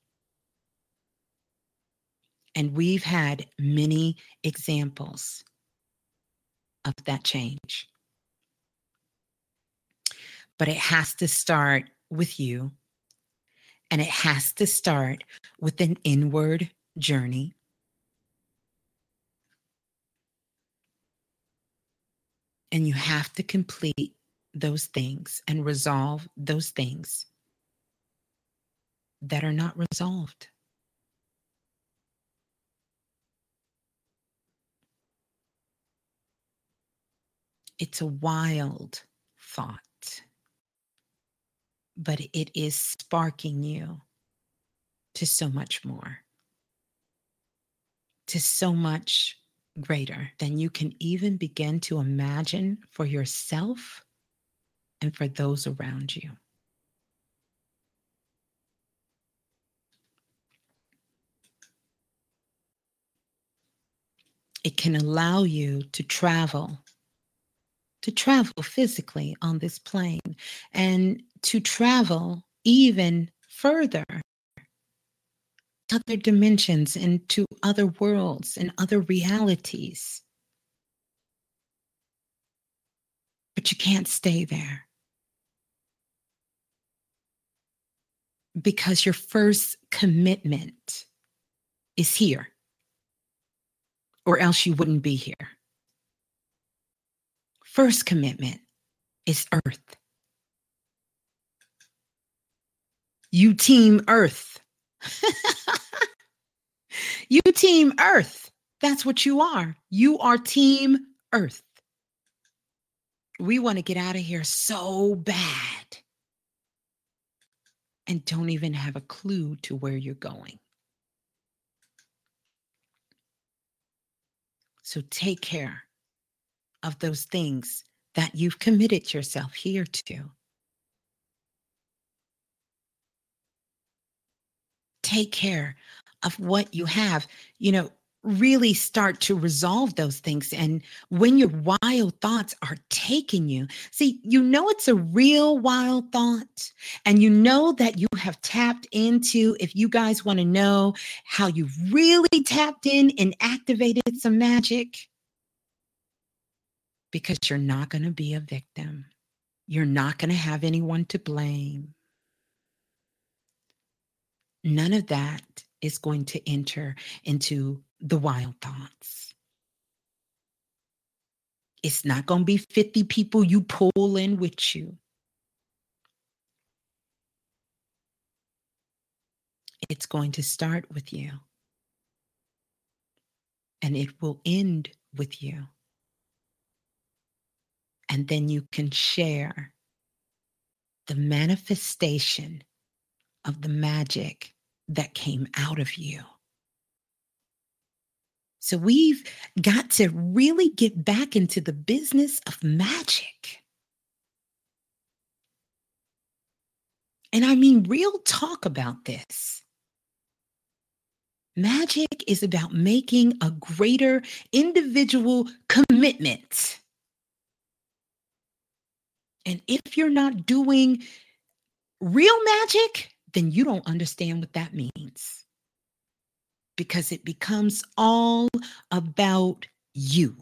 And we've had many examples of that change. But it has to start with you, and it has to start with an inward journey And you have to complete those things and resolve those things that are not resolved. It's a wild thought, but it is sparking you to so much more, to so much greater than you can even begin to imagine for yourself and for those around you. It can allow you to travel, to travel physically on this plane, and to travel even further other dimensions, into other worlds and other realities. But you can't stay there. Because your first commitment is here, or else you wouldn't be here. first commitment is earth. You team earth. you team earth. That's what you are. You are team earth. We want to get out of here so bad and don't even have a clue to where you're going. So take care of those things that you've committed yourself here to. Take care of what you have. You know, really start to resolve those things. And when your wild thoughts are taking you, see, you know it's a real wild thought, and you know that you have tapped into, if you guys want to know how you really tapped in and activated some magic, because you're not going to be a victim. You're not going to have anyone to blame. None of that is going to enter into the wild thoughts. It's not going to be 50 people you pull in with you. It's going to start with you. And it will end with you. And then you can share the manifestation of the magic that came out of you. So we've got to really get back into the business of magic. And I mean, real talk about this. Magic is about making a greater individual commitment. And if you're not doing real magic, then you don't understand what that means because it becomes all about you.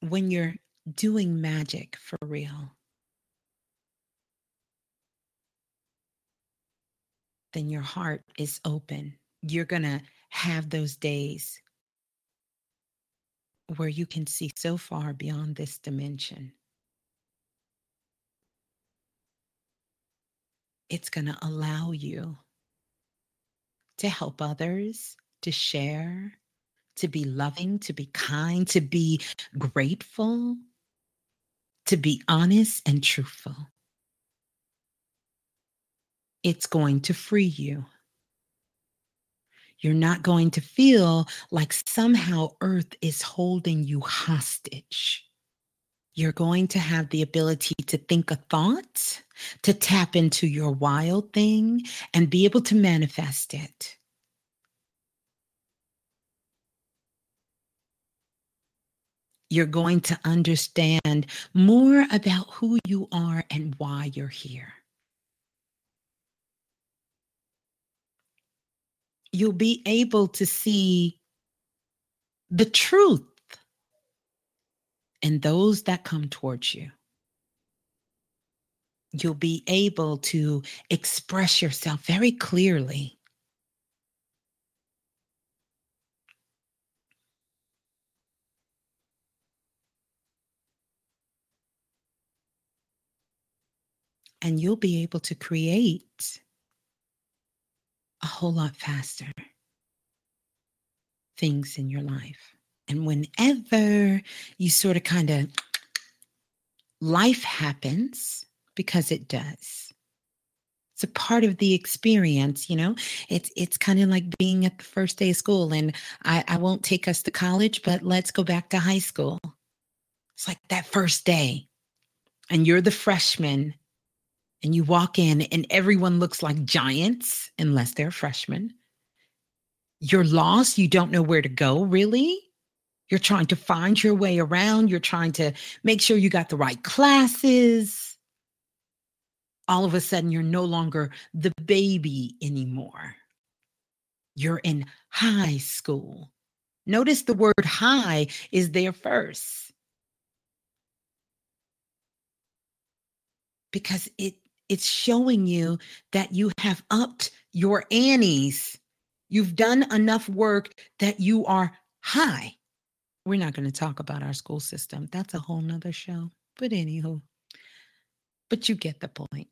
When you're doing magic for real, then your heart is open. You're going to have those days where you can see so far beyond this dimension. It's going to allow you to help others, to share, to be loving, to be kind, to be grateful, to be honest and truthful. It's going to free you. You're not going to feel like somehow earth is holding you hostage. You're going to have the ability to think a thought, to tap into your wild thing, and be able to manifest it. You're going to understand more about who you are and why you're here. You'll be able to see the truth in those that come towards you. You'll be able to express yourself very clearly. And you'll be able to create a whole lot faster things in your life. And whenever you sort of kind of life happens, because it does. It's a part of the experience, you know. It's it's kind of like being at the first day of school. And I, I won't take us to college, but let's go back to high school. It's like that first day. And you're the freshman and you walk in and everyone looks like giants unless they're freshmen. You're lost. You don't know where to go, really. You're trying to find your way around. You're trying to make sure you got the right classes. All of a sudden, you're no longer the baby anymore. You're in high school. Notice the word high is there first. Because it it's showing you that you have upped your Annies. You've done enough work that you are high. We're not going to talk about our school system. That's a whole nother show. But anywho, but you get the point.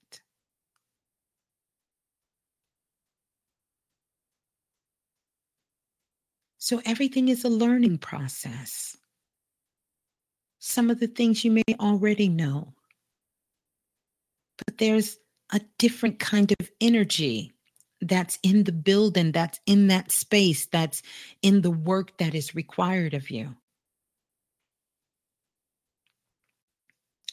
So everything is a learning process. Some of the things you may already know, but there's a different kind of energy that's in the building, that's in that space, that's in the work that is required of you.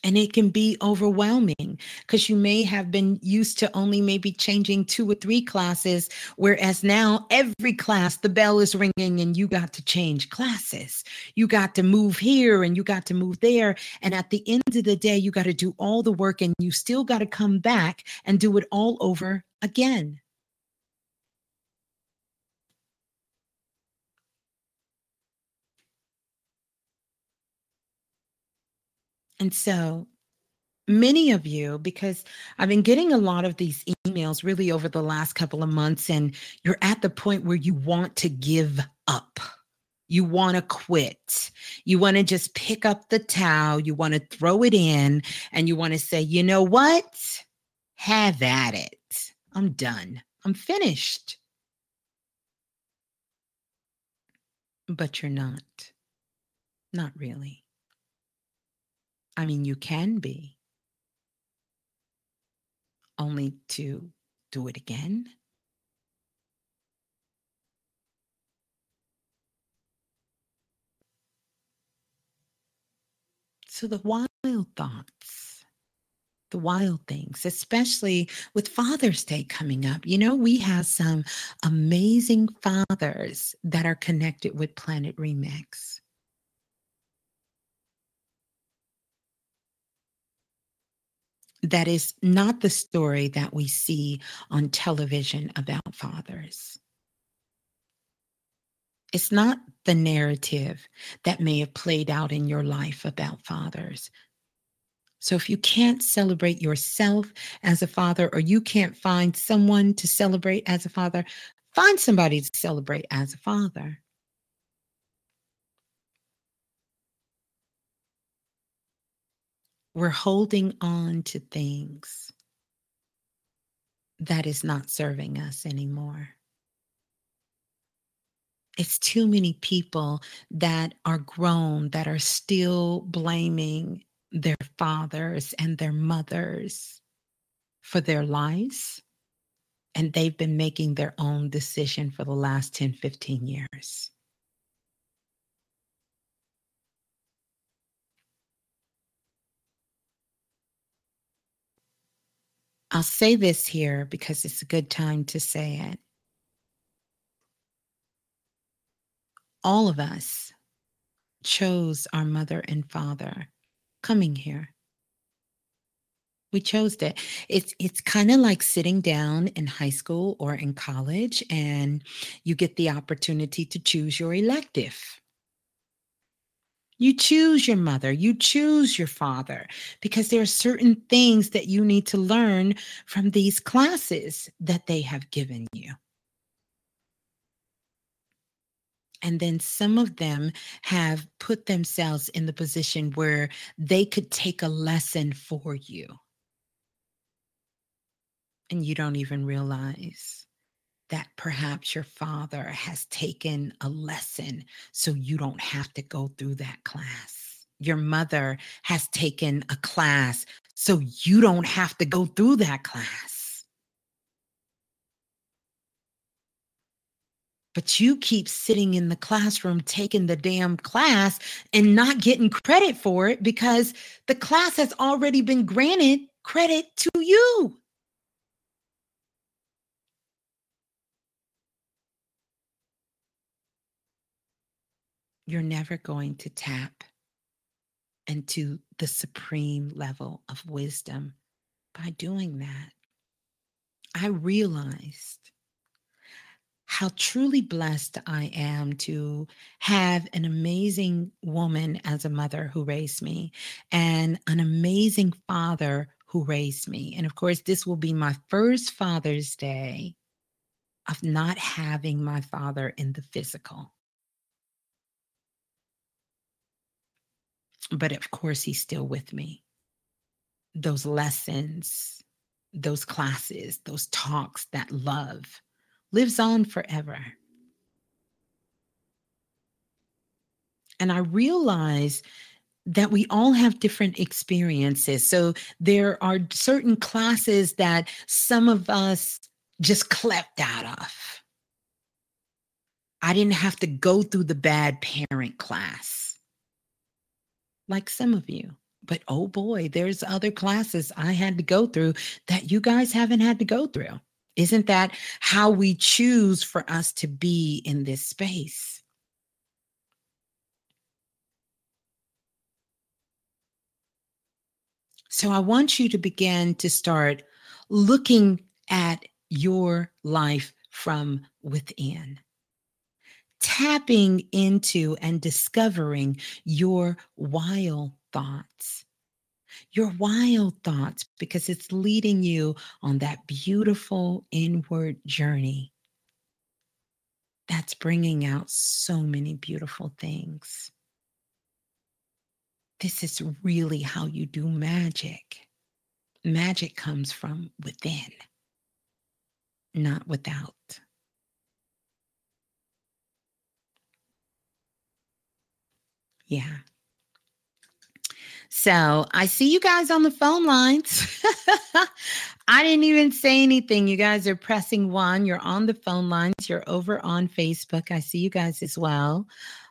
And it can be overwhelming because you may have been used to only maybe changing two or three classes, whereas now every class, the bell is ringing and you got to change classes. You got to move here and you got to move there. And at the end of the day, you got to do all the work and you still got to come back and do it all over again. And so many of you, because I've been getting a lot of these emails really over the last couple of months, and you're at the point where you want to give up. You want to quit. You want to just pick up the towel. You want to throw it in and you want to say, you know what? Have at it. I'm done. I'm finished. But you're not. Not really. I mean, you can be, only to do it again. So the wild thoughts, the wild things, especially with Father's Day coming up. You know, we have some amazing fathers that are connected with Planet Remix. That is not the story that we see on television about fathers. It's not the narrative that may have played out in your life about fathers. So if you can't celebrate yourself as a father, or you can't find someone to celebrate as a father, find somebody to celebrate as a father. We're holding on to things that is not serving us anymore. It's too many people that are grown that are still blaming their fathers and their mothers for their lives. And they've been making their own decision for the last 10, 15 years. I'll say this here because it's a good time to say it. All of us chose our mother and father coming here. We chose it. It's it's kind of like sitting down in high school or in college and you get the opportunity to choose your elective. You choose your mother, you choose your father, because there are certain things that you need to learn from these classes that they have given you. And then some of them have put themselves in the position where they could take a lesson for you. And you don't even realize that perhaps your father has taken a lesson so you don't have to go through that class. Your mother has taken a class so you don't have to go through that class. But you keep sitting in the classroom taking the damn class and not getting credit for it because the class has already been granted credit to you. You're never going to tap into the supreme level of wisdom by doing that. I realized how truly blessed I am to have an amazing woman as a mother who raised me and an amazing father who raised me. And of course, this will be my first Father's Day of not having my father in the physical. But of course, he's still with me. Those lessons, those classes, those talks, that love lives on forever. And I realize that we all have different experiences. So there are certain classes that some of us just clept out of. I didn't have to go through the bad parent class like some of you. But oh boy, there's other classes I had to go through that you guys haven't had to go through. Isn't that how we choose for us to be in this space? So I want you to begin to start looking at your life from within, tapping into and discovering your wild thoughts. Your wild thoughts, because it's leading you on that beautiful inward journey that's bringing out so many beautiful things. This is really how you do magic. Magic comes from within, not without. Yeah. So I see you guys on the phone lines. I didn't even say anything. You guys are pressing one. You're on the phone lines. You're over on Facebook. I see you guys as well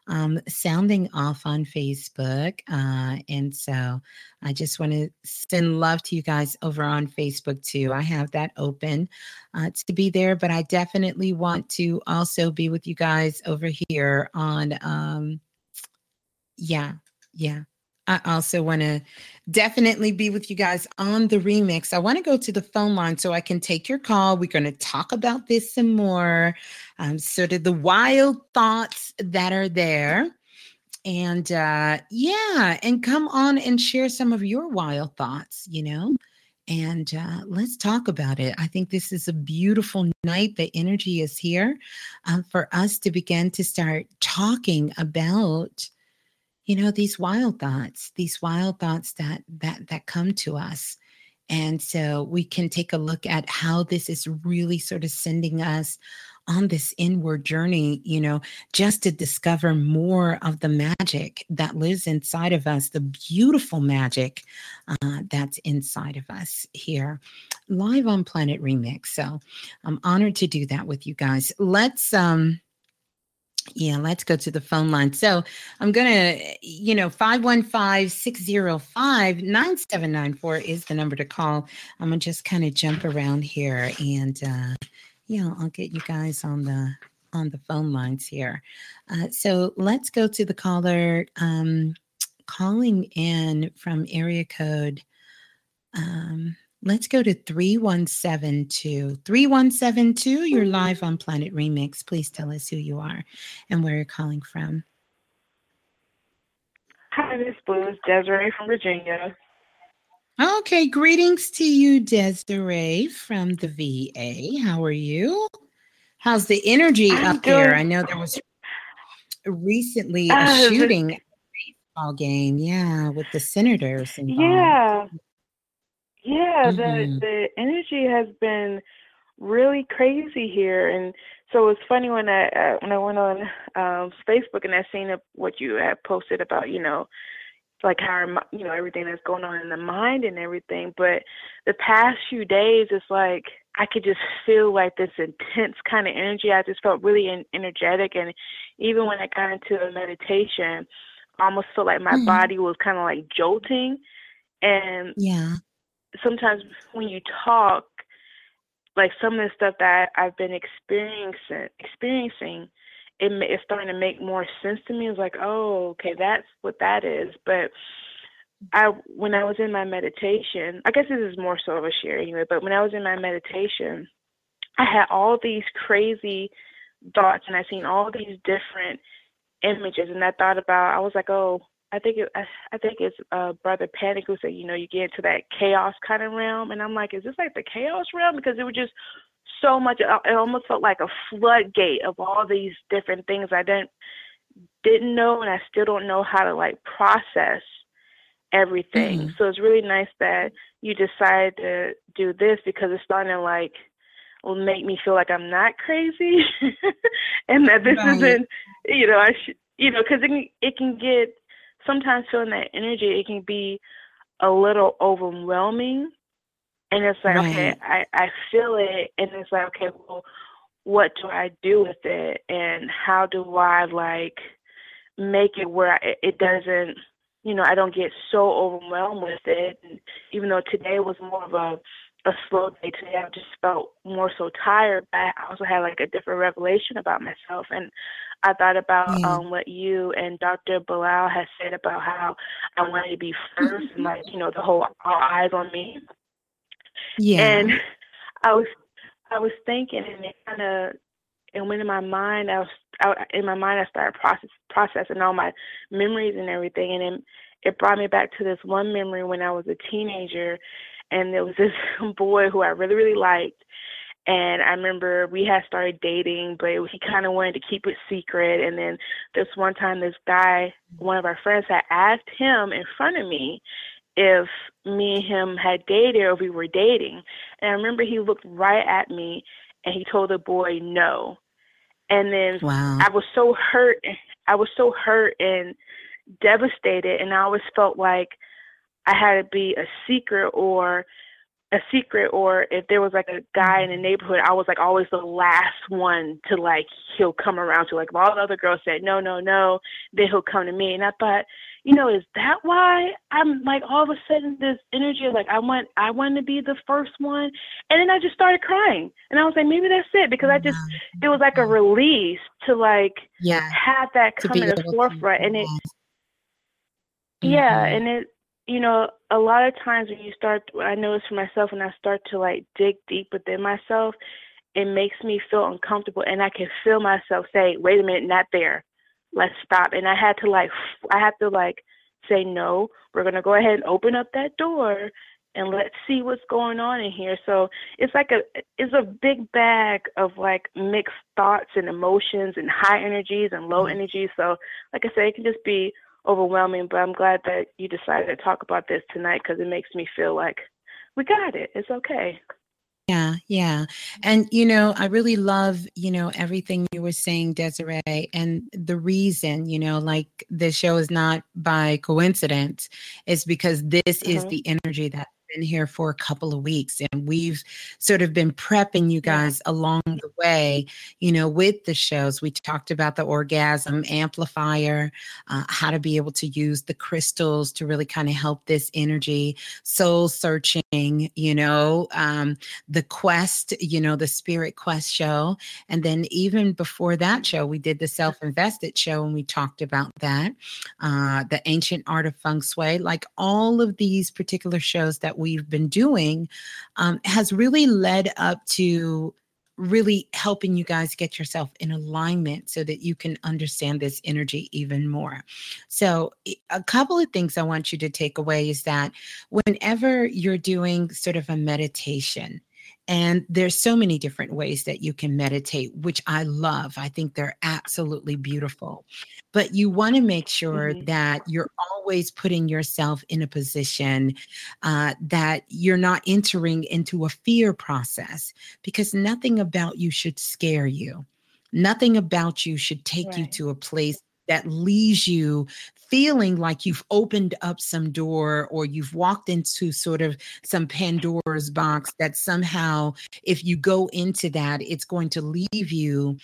um, sounding off on Facebook. Uh, and so I just want to send love to you guys over on Facebook too. I have that open uh, to be there, but I definitely want to also be with you guys over here on, um, yeah, yeah. I also want to definitely be with you guys on the remix. I want to go to the phone line so I can take your call. We're going to talk about this some more, um, sort of the wild thoughts that are there. And uh, yeah, and come on and share some of your wild thoughts, you know, and uh, let's talk about it. I think this is a beautiful night. The energy is here uh, for us to begin to start talking about you know these wild thoughts these wild thoughts that that that come to us and so we can take a look at how this is really sort of sending us on this inward journey, you know, just to discover more of the magic that lives inside of us, the beautiful magic uh, that's inside of us here, live on Planet Remix. So I'm honored to do that with you guys. Let's um yeah, let's go to the phone line. So I'm going to, you know, 515 605 9794 is the number to call. I'm going to just kind of jump around here and, uh, yeah, I'll get you guys on the on the phone lines here. Uh, so let's go to the caller um, calling in from area code um, Let's go to 3172. 3172, you're live on Planet Remix. Please tell us who you are and where you're calling from. Hi, Miss Blues. Desiree from Virginia. Okay, greetings to you, Desiree from the VA. How are you? How's the energy I'm up there? I know there was recently a Uh, shooting at a baseball game, yeah, with the senators involved. Yeah. Yeah, the the energy has been really crazy here, and so it's funny when I uh, when I went on um, Facebook and I seen a, what you had posted about, you know, like how you know everything that's going on in the mind and everything. But the past few days, it's like I could just feel like this intense kind of energy. I just felt really en- energetic, and even when I got into a meditation, I almost felt like my Mhm. body was kind of like jolting, and Yeah. Sometimes when you talk, like some of the stuff that I've been experiencing, experiencing, it it's starting to make more sense to me. It's like, oh, okay, that's what that is. But I, when I was in my meditation, I guess this is more so of a share anyway. But when I was in my meditation, I had all these crazy thoughts, and I seen all these different images, and I thought about. I was like, oh, I think it, I, I think it's uh, Brother Pinkett who said, you know, you get into that chaos kind of realm, and I'm like, is this like the chaos realm? Because it was just so much. It almost felt like a floodgate of all these different things I didn't didn't know, and I still don't know how to like process everything. Mm-hmm. So it's really nice that you decided to do this because it's starting to like will make me feel like I'm not crazy, and that this Right. isn't, you know, I should, you know, because it can it can get sometimes feeling that energy, it can be a little overwhelming, and it's like okay, I I feel it, and it's like okay, well, what do I do with it, and how do I like make it where I, it doesn't you know, I don't get so overwhelmed with it. And even though today was more of a a slow day today, I just felt more so tired. But I also had like a different revelation about myself, and I thought about Yeah. um what you and Dr. Bilal had said about how I wanted to be first, and like you know the whole all eyes on me. Yeah. And I was I was thinking, and it kind of it went in my mind. I was I, in my mind. I started process processing all my memories and everything, and then it brought me back to this one memory when I was a teenager, and there was this boy who I really really liked. And I remember we had started dating, but he kind of wanted to keep it secret. And then this one time, this guy, one of our friends, had asked him in front of me if me and him had dated or if we were dating. And I remember he looked right at me and he told the boy no. And then Wow. I was so hurt. I was so hurt and devastated. And I always felt like I had to be a secret or a secret or if there was like a guy in the neighborhood, I was like always the last one to like he'll come around to. Like if all the other girls said no, no, no, then he'll come to me. And I thought, you know, is that why I'm like all of a sudden this energy of like I want I want to be the first one, and then I just started crying, and I was like maybe that's it because I just it was like a release to like Yeah. have that come be in the forefront, and it yeah, Mhm. and it you know a lot of times when you start, I notice for myself when I start to like dig deep within myself, it makes me feel uncomfortable, and I can feel myself say, "Wait a minute, not there." let's stop. And i had to like I had to like say no we're going to go ahead and open up that door and let's see what's going on in here. So it's like a it's a big bag of like mixed thoughts and emotions and high energies and low mm-hmm. energies. So like i said it can just be overwhelming but i'm glad that you decided to talk about this tonight because it makes me feel like we got it it's okay Yeah, yeah. And, you know, I really love, you know, everything you were saying, Desiree. And the reason, you know, like the show is not by coincidence, is because this is Mhm. the energy that's been here for a couple of weeks. And we've sort of been prepping you guys along the way, you know, with the shows. We talked about the orgasm amplifier, uh, how to be able to use the crystals to really kind of help this energy, soul searching, you know. Um, the quest you know the spirit quest show and then even before that show we did the self-invested show and we talked about that uh the ancient art of feng shui like all of these particular shows that we've been doing um, has really led up to really helping you guys get yourself in alignment so that you can understand this energy even more. So, a couple of things I want you to take away is that whenever you're doing sort of a meditation, and there's so many different ways that you can meditate, which I love. I think they're absolutely beautiful. But you want to make sure that you're always putting yourself in a position uh, that you're not entering into a fear process because nothing about you should scare you. Nothing about you should take you to a place that leaves you feeling like you've opened up some door or you've walked into sort of some Pandora's box that somehow, if you go into that, it's going to leave you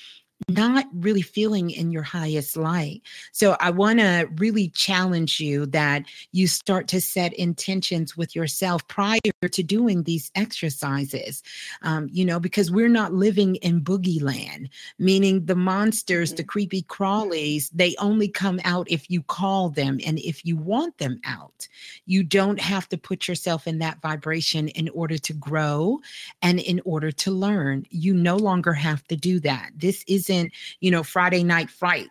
not really feeling in your highest light. So I want to really challenge you that you start to set intentions with yourself prior to doing these exercises. Um, you know, because we're not living in boogie land, meaning the monsters, the creepy crawlies, they only come out if you call them and if you want them out. You don't have to put yourself in that vibration in order to grow and in order to learn. You no longer have to do that. This isn't, you know, Friday night fright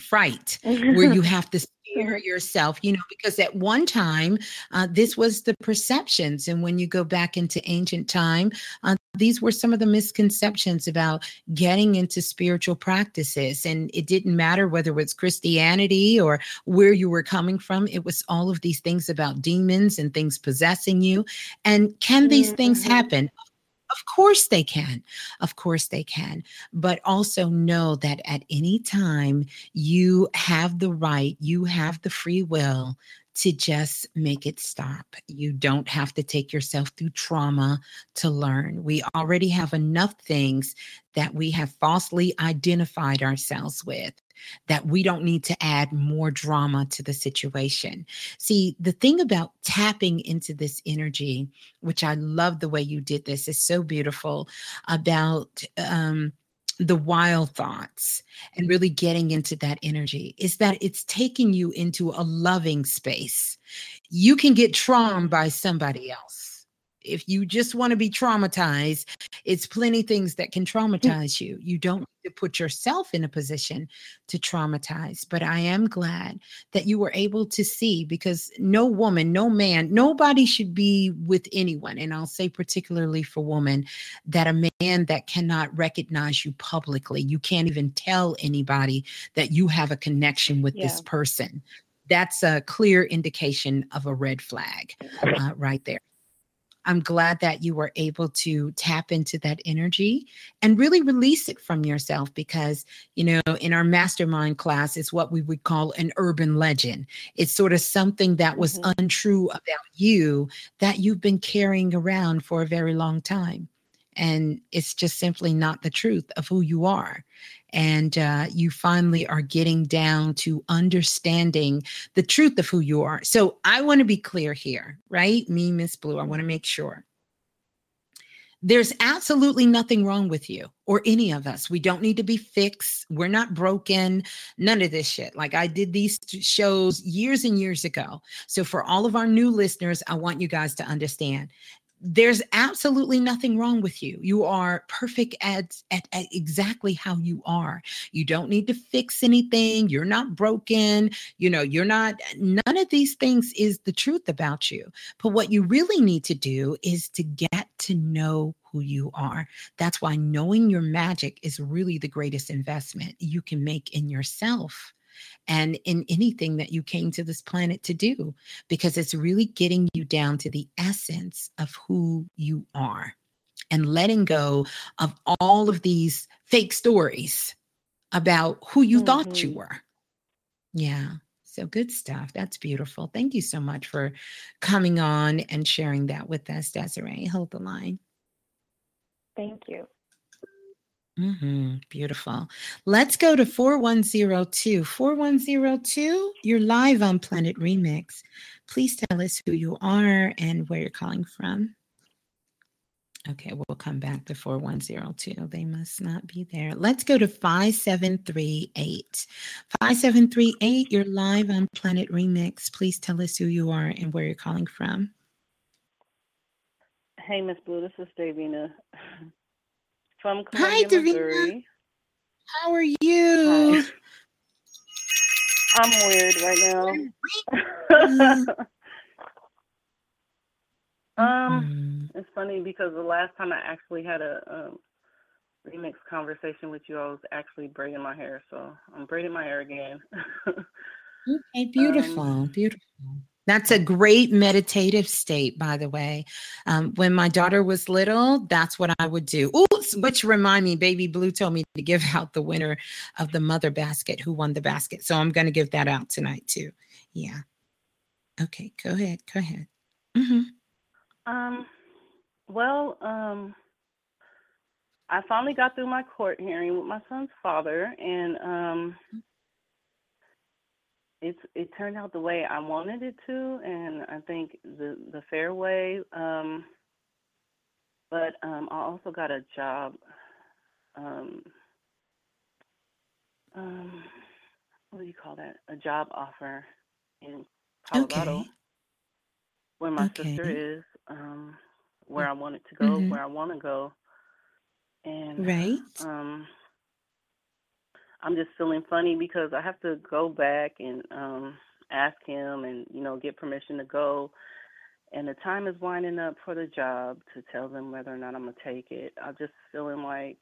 fright where you have to scare yourself you know because at one time uh, this was the perceptions and when you go back into ancient time uh, these were some of the misconceptions about getting into spiritual practices. And it didn't matter whether it was Christianity or where you were coming from, it was all of these things about demons and things possessing you. And can these things Mm-hmm. happen? Of course they can. Of course they can. But also know that at any time you have the right, you have the free will to just make it stop. You don't have to take yourself through trauma to learn. We already have enough things that we have falsely identified ourselves with that we don't need to add more drama to the situation. See, the thing about tapping into this energy, which I love the way you did this, is so beautiful about um the wild thoughts and really getting into that energy is that it's taking you into a loving space. You can get traumatized by somebody else. If you just want to be traumatized, it's plenty things that can traumatize you. You don't need to put yourself in a position to traumatize. But I am glad that you were able to see because no woman, no man, nobody should be with anyone. And I'll say, particularly for women, that a man that cannot recognize you publicly, you can't even tell anybody that you have a connection with this person. That's a clear indication of a red flag uh, right there. I'm glad that you were able to tap into that energy and really release it from yourself because, you know, in our mastermind class, it's what we would call an urban legend. It's sort of something that was mm-hmm. untrue about you that you've been carrying around for a very long time. And it's just simply not the truth of who you are. And uh, you finally are getting down to understanding the truth of who you are. So I want to be clear here, right? Me, Miss Blue, I want to make sure. There's absolutely nothing wrong with you or any of us. We don't need to be fixed. We're not broken. None of this shit. Like I did these shows years and years ago. So for all of our new listeners, I want you guys to understand there's absolutely nothing wrong with you. You are perfect at, at, at exactly how you are. You don't need to fix anything. You're not broken. You know, you're not, none of these things is the truth about you. But what you really need to do is to get to know who you are. That's why knowing your magic is really the greatest investment you can make in yourself and in anything that you came to this planet to do, because it's really getting you down to the essence of who you are and letting go of all of these fake stories about who you thought you mm-hmm. were. Yeah. So good stuff. That's beautiful. Thank you so much for coming on and sharing that with us, Desiree. Hold the line. Thank you. Hmm Beautiful. Let's go to 4102. 4102, you're live on Planet Remix. Please tell us who you are and where you're calling from. Okay, we'll come back to 4102. They must not be there. Let's go to 5738. 5738, you're live on Planet Remix. Please tell us who you are and where you're calling from. Hey, Miss Blue, this is Davina from Hi, Columbia, Davina. Missouri. How are you? I'm weird right now. um, it's funny because the last time I actually had a um, remix conversation with you, I was actually braiding my hair, so I'm braiding my hair again. Okay, beautiful, beautiful. That's a great meditative state, by the way. Um, when my daughter was little, that's what I would do. Oops, which remind me, Baby Blue told me to give out the winner of the mother basket who won the basket. So I'm going to give that out tonight too. Yeah. Okay, go ahead. Go ahead. hmm Um, well, um, I finally got through my court hearing with my son's father, and um, it's it turned out the way I wanted it to, and I think the the fair way. Um, but um, I also got a job. Um, um, what do you call that? A job offer in Colorado, Okay. where my Okay. sister is. Um, where I wanted to go, Mhm. where I want to go, and Right. um, I'm just feeling funny because I have to go back and um, ask him and you know get permission to go, and the time is winding up for the job to tell them whether or not I'm gonna take it. I'm just feeling like,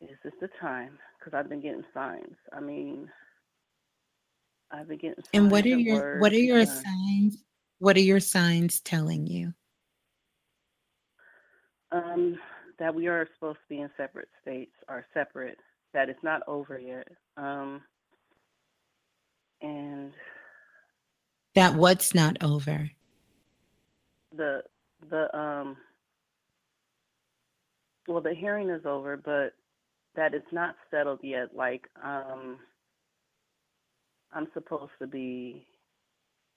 is this the time? Because I've been getting signs. I mean, I've been getting. And what are your what are your uh, signs? What are your signs telling you? Um, that we are supposed to be in separate states, are separate. That it's not over yet. Um, and That what's not over. the the um well the hearing is over but that it's not settled yet like um i'm supposed to be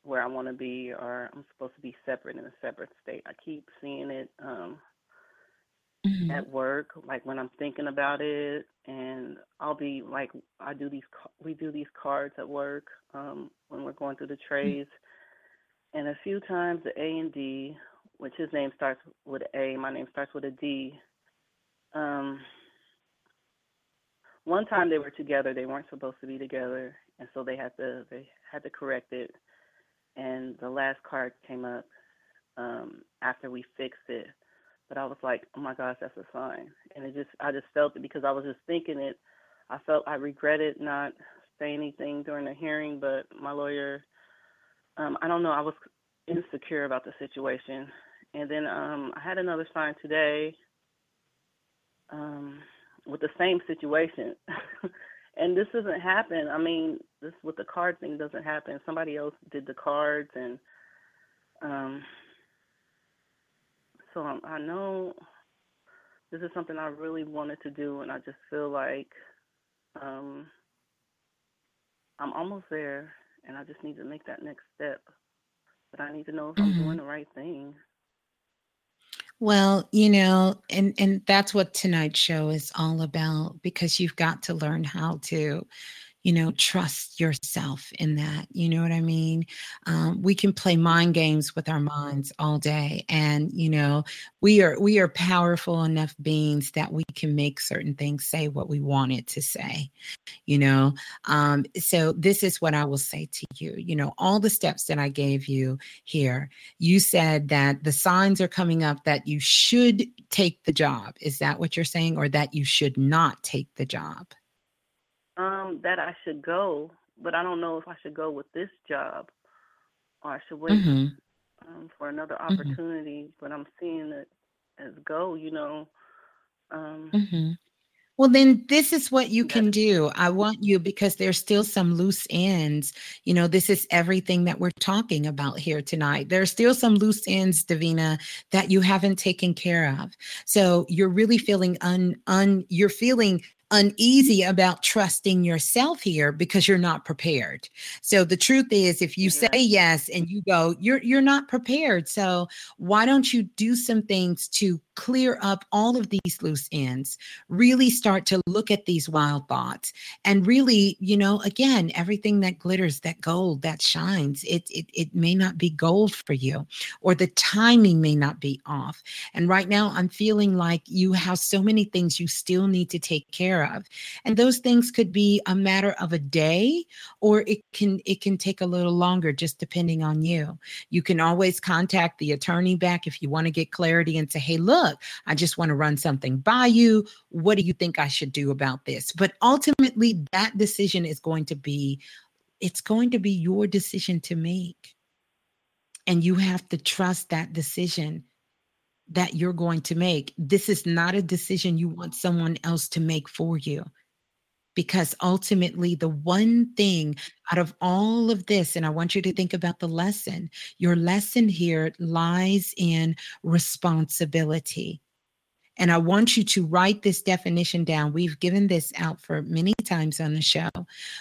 where i want to be or i'm supposed to be separate in a separate state i keep seeing it um Mhm. at work like when i'm thinking about it and i'll be like i do these we do these cards at work um when we're going through the trays and a few times the A and D, which his name starts with a A, my name starts with a D. Um, one time they were together, they weren't supposed to be together, and so they had to they had to correct it. And the last card came up um, after we fixed it, but I was like, oh my gosh, that's a sign, and it just I just felt it because I was just thinking it. I felt I regretted not saying anything during the hearing, but my lawyer um, I don't know, I was insecure about the situation. And then um, I had another sign today um, with the same situation. and this doesn't happen. I mean, this with the card thing doesn't happen. Somebody else did the cards, and um, so I, I know this is something I really wanted to do, and I just feel like um, I'm almost there and I just need to make that next step. But I need to know if I'm Mhm. doing the right thing. Well, you know, and and that's what tonight's show is all about because you've got to learn how to, you know, trust yourself in that. You know what I mean? Um, we can play mind games with our minds all day, and you know, we are we are powerful enough beings that we can make certain things say what we want it to say. You know, um, so this is what I will say to you. You know, all the steps that I gave you here you said that the signs are coming up that you should take the job. Is that what you're saying? Or that you should not take the job? Um, that I should go, but I don't know if I should go with this job or I should wait Mhm. um, for another Mhm. opportunity. But I'm seeing it as go, you know. Um, Mhm. Well, then this is what you can do. I want you because there's still some loose ends. You know, this is everything that we're talking about here tonight. There's still some loose ends, Davina, that you haven't taken care of. So you're really feeling un un you're feeling uneasy about trusting yourself here because you're not prepared. So the truth is if you say yes and you go you're you're not prepared. So why don't you do some things to clear up all of these loose ends? Really start to look at these wild thoughts and really, you know, again, everything that glitters, that gold, that shines, it it it may not be gold for you or the timing may not be off. And right now I'm feeling like you have so many things you still need to take care of. And those things could be a matter of a day or it can it can take a little longer just depending on you. You can always contact the attorney back if you want to get clarity and say, "Hey, look, I just want to run something by you. What do you think I should do about this?" But ultimately that decision is going to be it's going to be your decision to make. And you have to trust that decision that you're going to make. This is not a decision you want someone else to make for you. Because ultimately, the one thing out of all of this, and I want you to think about the lesson, your lesson here lies in responsibility. And I want you to write this definition down. We've given this out for many times on the show,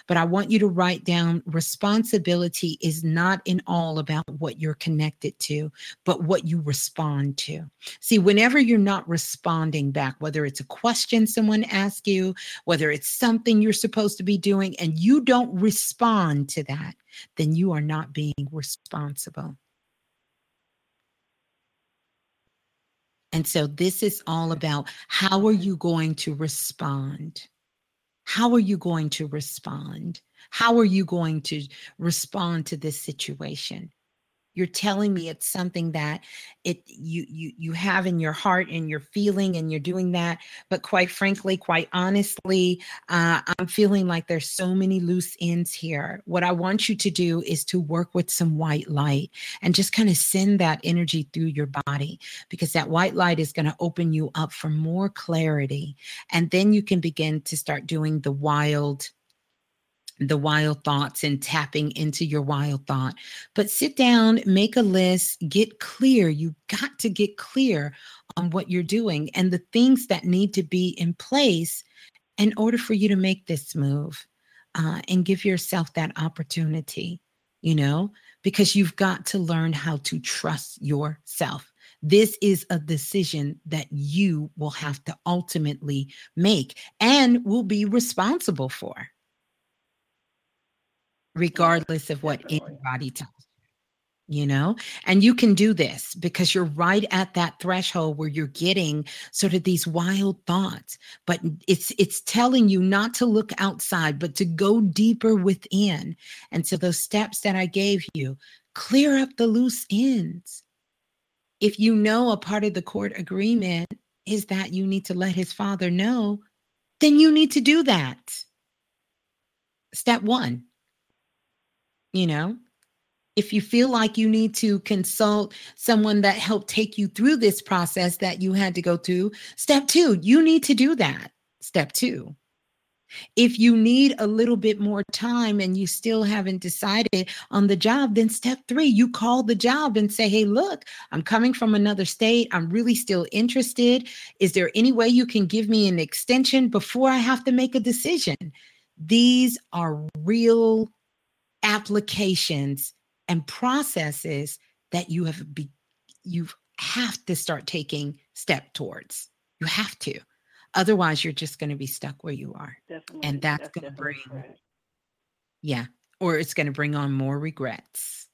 but I want you to write down responsibility is not in all about what you're connected to, but what you respond to. See, whenever you're not responding back, whether it's a question someone asks you, whether it's something you're supposed to be doing, and you don't respond to that, then you are not being responsible. And so this is all about how are you going to respond? How are you going to respond? How are you going to respond to this situation? You're telling me it's something that it you you you have in your heart and you're feeling and you're doing that but quite frankly quite honestly uh, i'm feeling like there's so many loose ends here. What i want you to do is to work with some white light and just kind of send that energy through your body because that white light is going to open you up for more clarity. And then you can begin to start doing the wild the wild thoughts and tapping into your wild thought. But sit down, make a list, get clear. You got to get clear on what you're doing and the things that need to be in place in order for you to make this move uh, and give yourself that opportunity, you know, because you've got to learn how to trust yourself. This is a decision that you will have to ultimately make and will be responsible for regardless of what anybody tells you you know? And you can do this because you're right at that threshold where you're getting sort of these wild thoughts but it's it's telling you not to look outside but to go deeper within. And so those steps that i gave you clear up the loose ends. If you know a part of the court agreement is that you need to let his father know then you need to do that. Step 1 you know if you feel like you need to consult someone that helped take you through this process that you had to go through step 2 you need to do that step 2 if you need a little bit more time and you still haven't decided on the job, then step three, you call the job and say, Hey, look, I'm coming from another state. I'm really still interested. Is there any way you can give me an extension before I have to make a decision? These are real applications and processes that you have be you have to start taking step towards. You have to. Otherwise you're just going to be stuck where you are. Definitely. and that's going to bring yeah. Or it's going to bring on more regrets.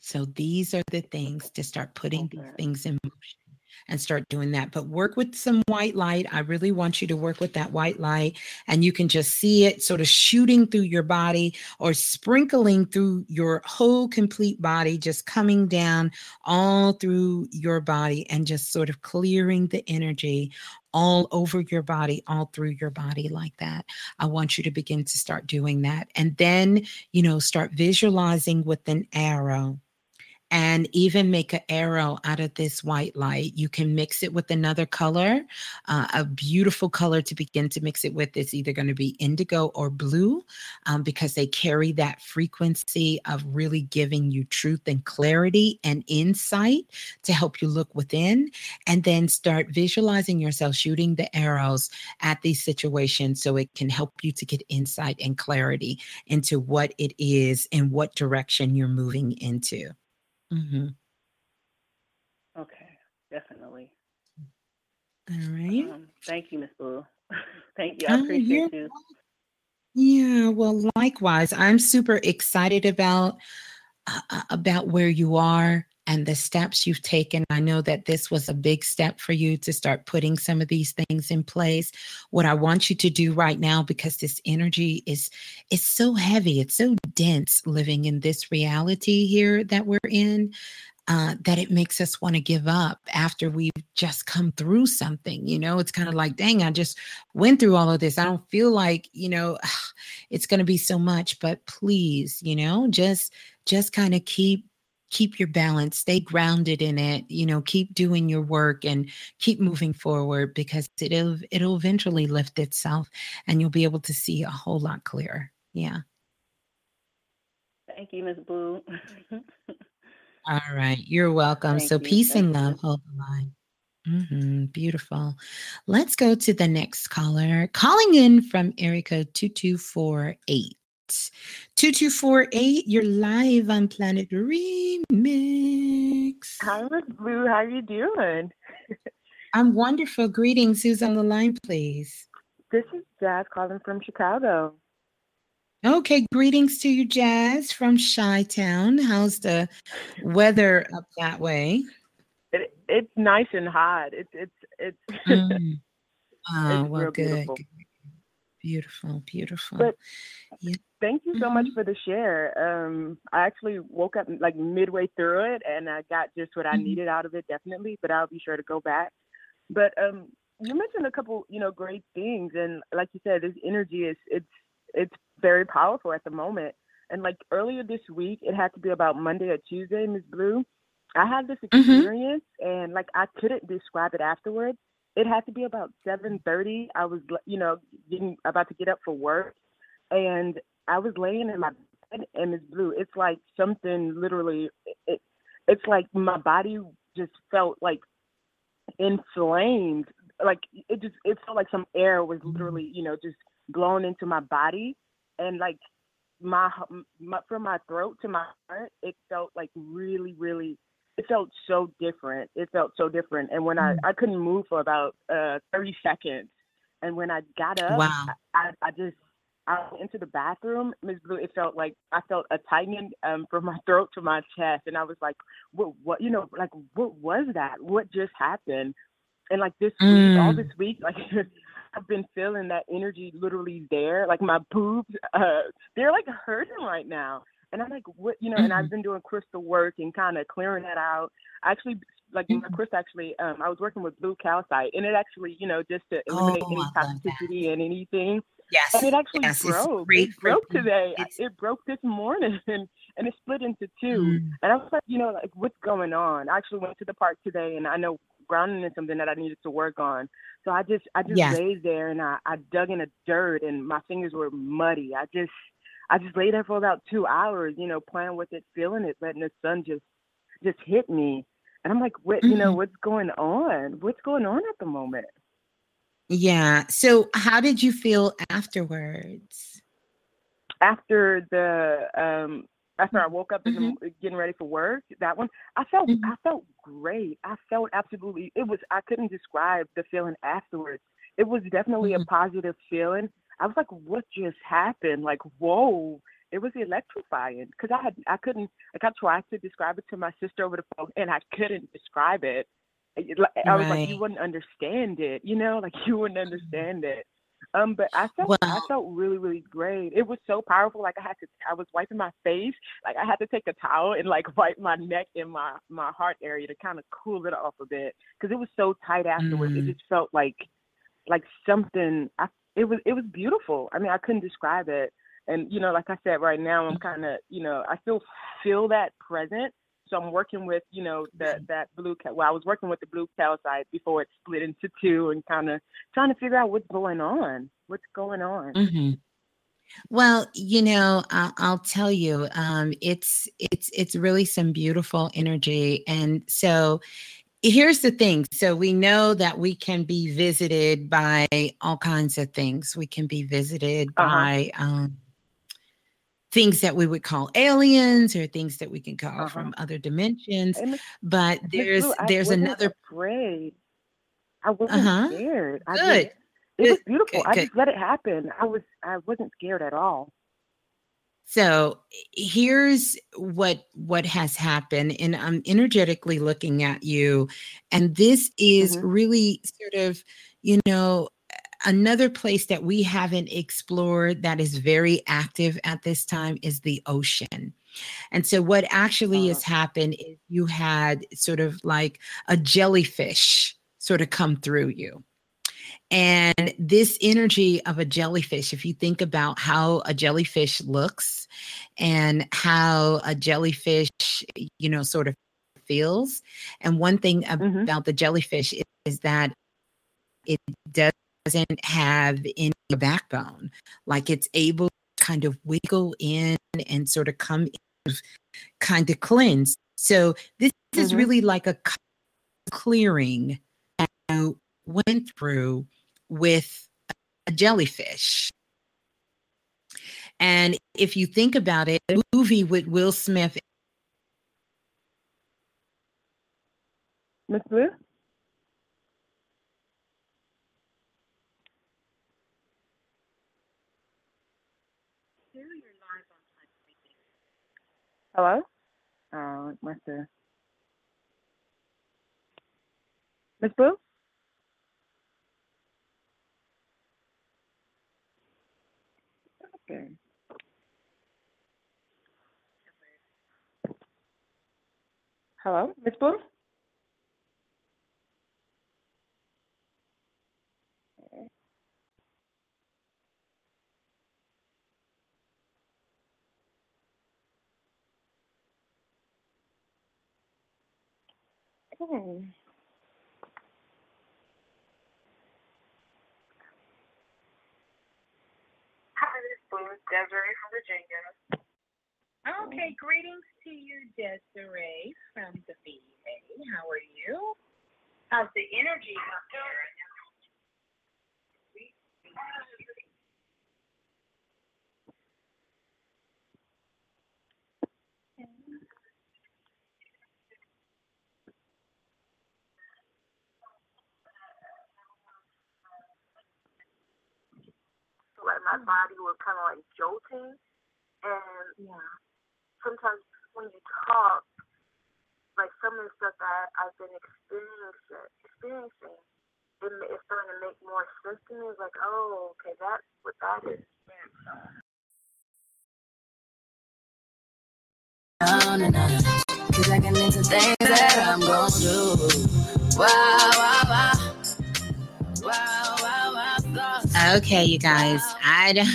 So these are the things to start putting these things in motion and start doing that. But work with some white light. I really want you to work with that white light, and you can just see it sort of shooting through your body or sprinkling through your whole complete body, just coming down all through your body and just sort of clearing the energy all over your body, all through your body like that. I want you to begin to start doing that. And then, you know, start visualizing with an arrow and even make an arrow out of this white light. You can mix it with another color, uh, a beautiful color to begin to mix it with. It's either going to be indigo or blue um, because they carry that frequency of really giving you truth and clarity and insight to help you look within. And then start visualizing yourself shooting the arrows at these situations so it can help you to get insight and clarity into what it is and what direction you're moving into. Mm-hmm. Okay, definitely. All right. Um, thank you, Miss Blue. thank you. I Oh, appreciate you're you. Yeah, well, likewise, I'm super excited about uh, uh, about where you are and the steps you've taken. I know that this was a big step for you to start putting some of these things in place. What I want you to do right now because this energy is is so heavy, it's so dense living in this reality here that we're in. Uh, that it makes us want to give up after we've just come through something. You know, it's kind of like, dang, I just went through all of this. I don't feel like, you know, it's going to be so much, but please, you know, just just kind of keep keep your balance stay grounded in it you know keep doing your work and keep moving forward because it'll it'll eventually lift itself and you'll be able to see a whole lot clearer. Yeah. Thank you, Miss Blue. all right. You're welcome. Thank so you, peace thank and love hold the line. Hmm beautiful. Let's go to the next caller. Calling in from erica 2248 2248 you're live on planet remix Hi, Blue. How you doing? i'm wonderful greetings who's on the line please This is Jazz calling from Chicago. Okay, greetings to you, Jazz from Chi Town. How's the weather up that way? It, it's nice and hot. It's it's it's. Mm. Oh, It's well, good. beautiful. Beautiful, beautiful. But Yeah. Thank you so much for the share. Um, I actually woke up like midway through it, and I got just what I needed out of it, definitely. But I'll be sure to go back. But um, you mentioned a couple, you know, great things, and like you said, this energy is it's it's very powerful at the moment. And like earlier this week, it had to be about Monday or Tuesday, Miss Blue. I had this experience, and like I couldn't describe it afterwards. It had to be about seven thirty. I was, you know, getting about to get up for work, and I was laying in my bed, and it's Blue, it's like something literally. It, it's like my body just felt like inflamed. Like it just, it felt like some air was literally, you know, just blown into my body, and like my, my from my throat to my heart, it felt like really, really it felt so different. It felt so different. And when I, I couldn't move for about uh, 30 seconds. And when I got up, Wow. I, I just, I went into the bathroom, Ms. Blue, it felt like I felt a tightening um, from my throat to my chest. And I was like, what, what, you know, like, what was that? What just happened? And like this week, all Mm. this week, like, I've been feeling that energy literally there. Like my boobs, uh, they're like hurting right now. And I'm like, what, you know, and I've been doing crystal work and kind of clearing that out. I actually, like, my crystal actually, um, I was working with blue calcite and it actually, you know, just to eliminate Oh, any toxicity and anything. Yes, And it actually yes, broke. It broke today. It broke this morning and, and it split into two. Mm. And I was like, you know, like, what's going on? I actually went to the park today and I know grounding is something that I needed to work on. So I just, I just Yes. laid there and I, I dug in the dirt and my fingers were muddy. I just, I just lay there for about two hours, you know, playing with it, feeling it, letting the sun just just hit me. And I'm like, what you know, Mhm. what's going on? What's going on at the moment? Yeah. So, how did you feel afterwards? After the um after I woke up in the Mhm. m getting ready for work, that one, I felt Mm-hmm. I felt great. I felt absolutely it was I couldn't describe the feeling afterwards. It was definitely Mm-hmm. a positive feeling. I was like, what just happened? Like, whoa. It was electrifying because I had I couldn't like I tried to describe it to my sister over the phone and I couldn't describe it. I was like, you wouldn't understand it, you know, like you wouldn't understand it. Um, but I felt I felt really really great. It was so powerful. Like I had to I was wiping my face, like I had to take a towel and like wipe my neck and my my heart area to kind of cool it off a bit because it was so tight afterwards. It Mm. just felt like like something. I, it was it was beautiful. I mean, I couldn't describe it. And you know, like I said, right now I'm kind of you know I still feel that present. So I'm working with you know that that blue cal. Well, I was working with the blue calcite before it split into two, and kind of trying to figure out what's going on. What's going on? hmm Well, you know, I'll, I'll tell you, um, it's it's it's really some beautiful energy, and so here's the thing. So we know that we can be visited by all kinds of things. We can be visited Uh-huh. by um, things that we would call aliens, or things that we can call Uh-huh. from other dimensions. But there's there's another. afraid. I wasn't Uh-huh. scared. I Good. just, it was beautiful. good, I good. just let it happen. I was I wasn't scared at all. So here's what what has happened, and I'm energetically looking at you, and this is Mm-hmm. really sort of, you know, another place that we haven't explored that is very active at this time is the ocean. And so what actually has Uh-huh. happened is you had sort of like a jellyfish sort of come through you. And this energy of a jellyfish, if you think about how a jellyfish looks and how a jellyfish, you know, sort of feels. And one thing Mm-hmm. about the jellyfish is, is that it doesn't have any backbone. Like it's able to kind of wiggle in and sort of come in, kind of cleanse. So this is Mhm. really like a clearing that you went through with a jellyfish. And if you think about it, a movie with Will Smith Miss Blue? Hello? Oh, it must have. Miss Boo? Okay. Hello, Miss Boo? Okay. Hi, this is Desiree from Virginia. Okay, greetings to you, Desiree from the VA. How are you? How's the energy up there? Like my body was kind of like jolting, and yeah, sometimes when you talk, like some of the stuff that I've been experiencing, experiencing, it, it's starting to make more sense to me. It's like, oh, okay, that's what that is. down and out. Cause I can into things that I'm gon' do. Wow, wow, wow. Wow, wow, wow. Thoughts. Okay, you guys. I don't,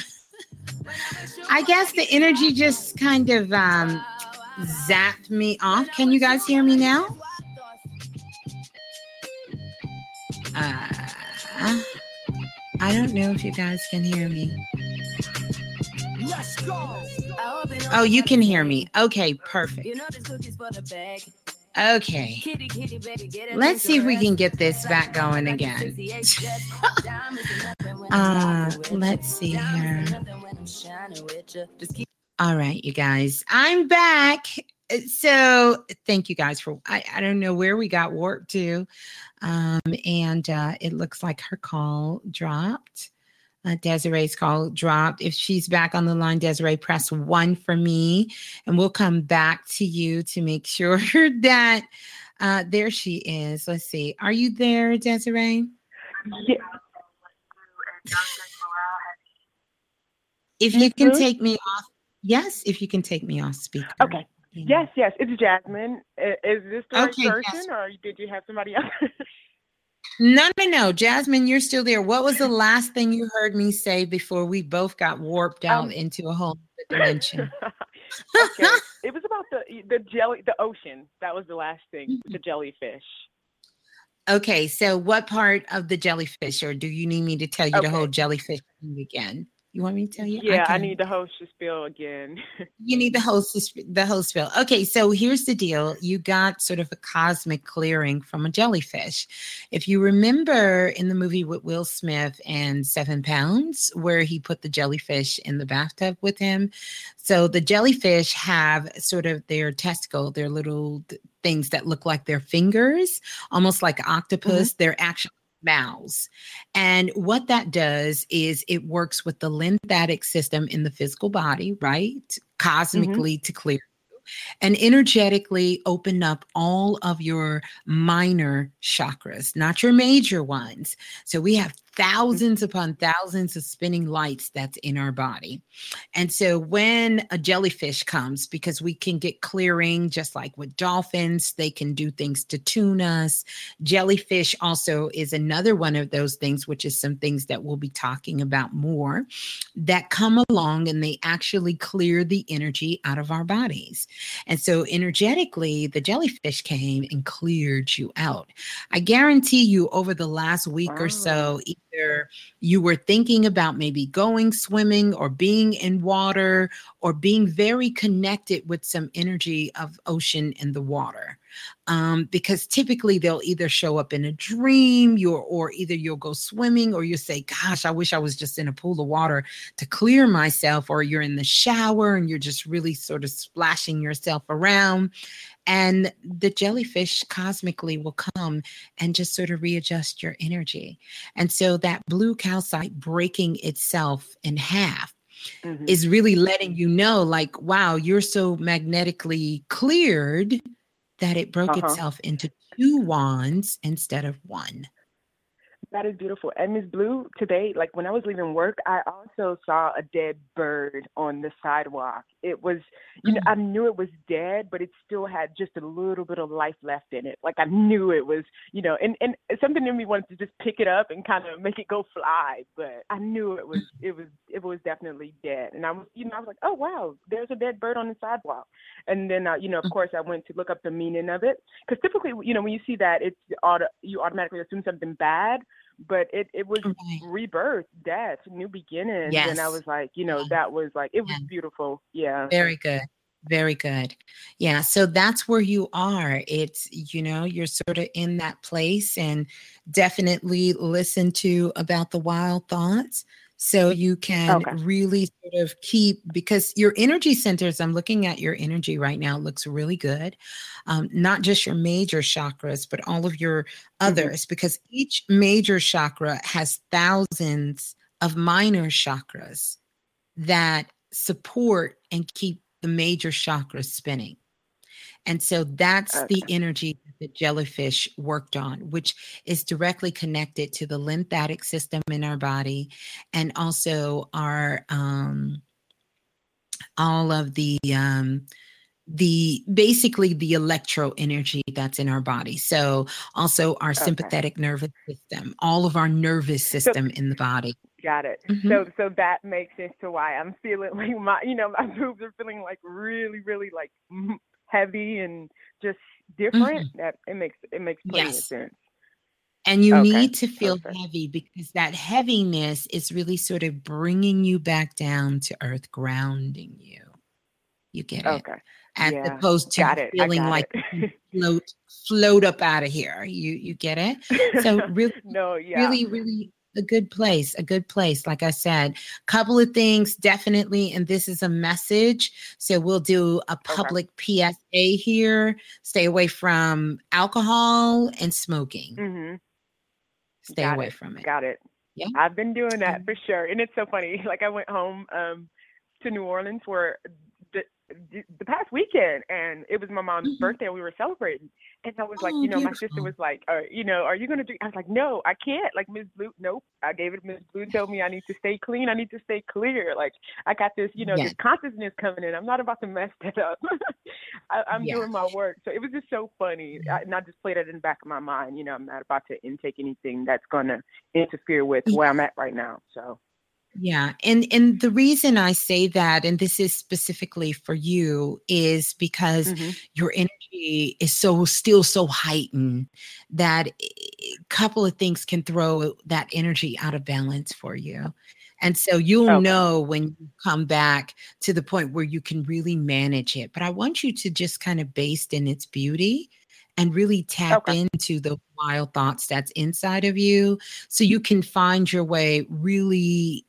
I guess the energy just kind of um zapped me off. Can you guys hear me now? Uh, I don't know if you guys can hear me. Oh, you can hear me. Okay, perfect. You know this cookie's for the bag. Okay. Kitty, kitty, baby, get it. Let's see if we can get this back going again. Uh, let's see here. All right, you guys. I'm back. So thank you guys for I, I don't know where we got warped to. Um, and uh it looks like her call dropped. Uh, Desiree's call dropped. If she's back on the line, Desiree, press one for me, and we'll come back to you to make sure that uh, there she is. Let's see. Are you there, Desiree? Yeah. If you can take me off, yes, if you can take me off speaker. Okay. Yes, yes, it's Jasmine. Is this the right Okay, person, or did you have somebody else? No, no, no. Jasmine, you're still there. What was the last thing you heard me say before we both got warped out Um, into a whole dimension? okay, it was about the the jelly, the ocean. That was the last thing. The jellyfish. Okay, so what part of the jellyfish, or do you need me to tell you the whole jellyfish thing again? You want me to tell you? Yeah, I can. need the host to spill again. You need the host to the host bill. Okay, so here's the deal. You got sort of a cosmic clearing from a jellyfish. If you remember in the movie with Will Smith and Seven Pounds, where he put the jellyfish in the bathtub with him. So the jellyfish have sort of their testicle, their little th- things that look like their fingers, almost like octopus. Mm-hmm. They're actually mouths. And what that does is it works with the lymphatic system in the physical body, right? Mm-hmm. Cosmically to clear and energetically open up all of your minor chakras, not your major ones. So we have thousands upon thousands of spinning lights that's in our body. And so when a jellyfish comes, because we can get clearing just like with dolphins, they can do things to tune us. Jellyfish also is another one of those things, which is some things that we'll be talking about more that come along and they actually clear the energy out of our bodies. And so energetically, the jellyfish came and cleared you out. I guarantee you, over the last week or so, you were thinking about maybe going swimming or being in water or being very connected with some energy of ocean and the water. Um, because typically they'll either show up in a dream, you or either you'll go swimming or you say, Gosh, I wish I was just in a pool of water to clear myself, or you're in the shower and you're just really sort of splashing yourself around. And the jellyfish cosmically will come and just sort of readjust your energy. And so that blue calcite breaking itself in half is really letting you know, like, wow, you're so magnetically cleared that it broke Uh-huh. itself into two wands instead of one. That is beautiful. And Miss Blue, today, like when I was leaving work, I also saw a dead bird on the sidewalk. It was, you know, hmm. I knew it was dead, but it still had just a little bit of life left in it. Like I knew it was, you know, and and something in me wanted to just pick it up and kind of make it go fly, but I knew it was hmm. it was it was definitely dead. And I was, you know, I was like, oh wow, there's a dead bird on the sidewalk. And then, uh, you know, of mm. course, I went to look up the meaning of it because typically, you know, when you see that, it's auto, you automatically assume something bad but it, it was rebirth, death, new beginnings. And I was like, you know, that was like, it was beautiful. Yeah. Very good. Very good. Yeah. So that's where you are. It's, you know, you're sort of in that place and definitely listen to about the wild thoughts. So you can Okay. really sort of keep because your energy centers, I'm looking at your energy right now, looks really good. Um, not just your major chakras, but all of your others, because each major chakra has thousands of minor chakras that support and keep the major chakras spinning. And so that's the energy that the jellyfish worked on, which is directly connected to the lymphatic system in our body and also our um all of the um the basically the electro energy that's in our body. So also our Okay. sympathetic nervous system, all of our nervous system in the body. Got it. Mhm. So so that makes sense to why I'm feeling like my you know my boobs are feeling like really really like heavy and just different. Mm-hmm. That it makes it makes plenty of sense. And you Okay, need to feel heavy because that heaviness is really sort of bringing you back down to earth, grounding you. You get it? Okay. As Yeah. opposed to it. Feeling like you float, float up out of here. You you get it? So really, no, yeah. really, really a good place, a good place. Like I said, couple of things definitely, and this is a message. So we'll do a public PSA here. Stay away from alcohol and smoking. Mm-hmm. Stay Got away it. from it. Got it. Yeah. I've been doing that for sure, and it's so funny. Like I went home um to New Orleans for the past weekend, and it was my mom's birthday, and we were celebrating. And I was like, Mm-hmm. Oh, you know, my sister was like, uh, you know, are you gonna drink? I was like, no, I can't. Like Miss Blue, nope. I gave it. Miss Blue told me I need to stay clean. I need to stay clear. Like I got this, you know, this consciousness coming in. I'm not about to mess that up. I, I'm Yeah. doing my work. So it was just so funny. I, and I just played it in the back of my mind. You know, I'm not about to intake anything that's gonna interfere with where I'm at right now. So Yeah, and and the reason I say that, and this is specifically for you, is because Mm-hmm. your energy is so still so heightened that a couple of things can throw that energy out of balance for you. And so you'll Okay. know when you come back to the point where you can really manage it. But I want you to just kind of based in its beauty and really tap into the wild thoughts that's inside of you so you can find your way really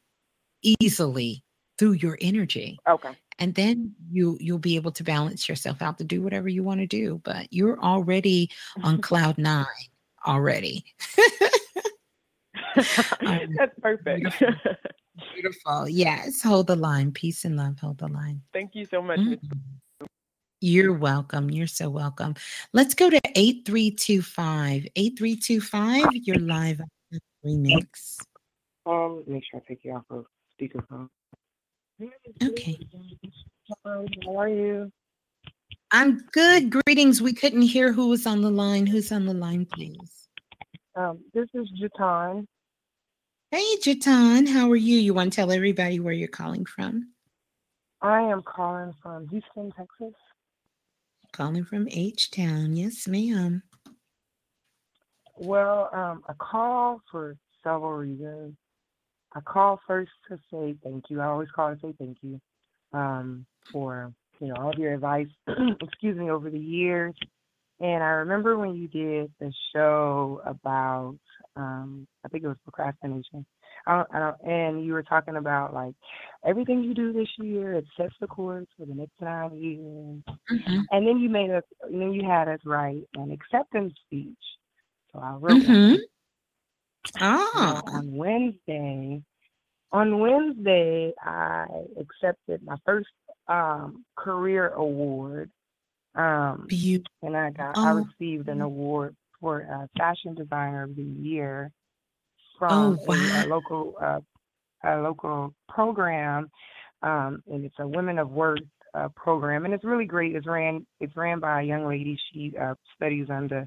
easily through your energy. Okay. and then you you'll be able to balance yourself out to do whatever you want to do but you're already on cloud nine already. That's perfect. beautiful. Yes hold the line. Peace and love hold the line. Thank you so much. Miss you're welcome. You're so welcome. Let's go to 8325 8325 you're live on the remix. Um, make sure I take you off of speakerphone. okay How are you? i'm good greetings we couldn't hear who was on the line who's on the line please Um, this is Jatan. Hey, Jatan, how are you? You want to tell everybody where you're calling from? I am calling from Houston, Texas. Calling from H Town. Yes, ma'am. Well, um, I call for several reasons. I call first to say thank you. I always call to say thank you um, for you know all of your advice. excuse me over the years. And I remember when you did the show about um, I think it was procrastination. I don't, I don't, and you were talking about like everything you do this year, it sets the course for the next nine years. Mm-hmm. And then you made us, and then you had us write an acceptance speech. So I wrote. Mm-hmm. Oh, on Wednesday, on Wednesday, I accepted my first um, career award. Um, and I got, I Oh. received an award for uh, fashion designer of the year. from Oh, a, a local uh, a local program, um, and it's a Women of Worth uh, program, and it's really great. It's ran it's ran by a young lady. She uh, studies under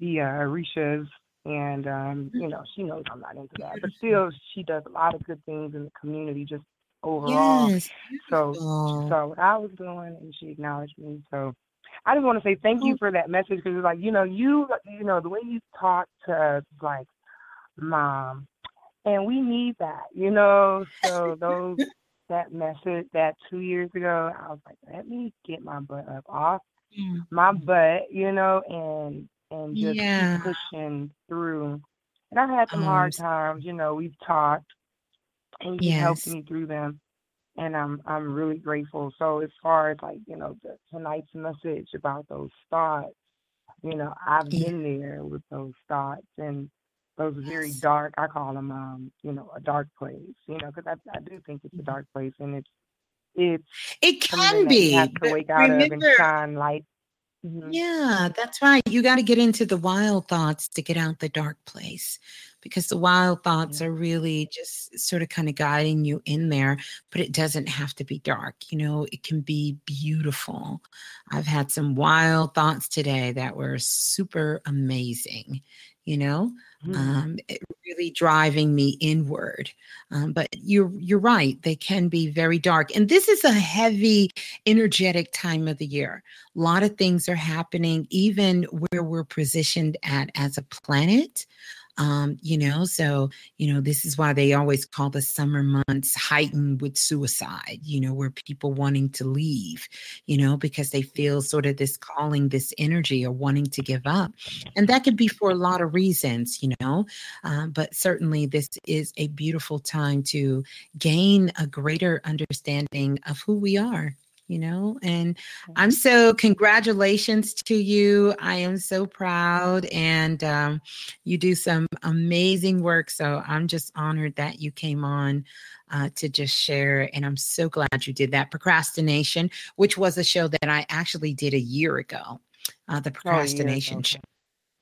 the uh, Orishas, and um, you know she knows I'm not into that, but still she does a lot of good things in the community just overall. Yes, So she saw what I was doing, and she acknowledged me. So I just want to say thank you for that message because it's like you know you you know the way you talk to us like mom, and we need that, you know. So those that message that two years ago, I was like, let me get my butt up off Mm. my butt, you know, and and just Yeah. keep pushing through. And I've had some Um, hard times, you know. We've talked, and you helped me through them, and I'm I'm really grateful. So as far as like you know the, tonight's message about those thoughts, you know, I've Yeah. been there with those thoughts and those very dark. I call them, um, you know, a dark place. You know, because I I do think it's a dark place, and it's it's It can you be, have to wake out of and shine light. Mhm. yeah, that's right. You got to get into the wild thoughts to get out the dark place because the wild thoughts are really just sort of kind of guiding you in there, but it doesn't have to be dark. You know, it can be beautiful. I've had some wild thoughts today that were super amazing, you know? Mhm. um, really driving me inward. Um, but you're you're right; they can be very dark, and this is a heavy, energetic time of the year. A lot of things are happening, even where we're positioned at as a planet. Um, you know, so you know this is why they always call the summer months heightened with suicide. You know, where people wanting to leave, you know, because they feel sort of this calling, this energy, or wanting to give up and that could be for a lot of reasons you know um, but certainly this is a beautiful time to gain a greater understanding of who we are you know and i'm so congratulations to you. I am so proud and um, you do some amazing work so i'm just honored that you came on uh, to just share and i'm so glad you did that. Procrastination which was a show that i actually did a year ago uh, the Oh, procrastination show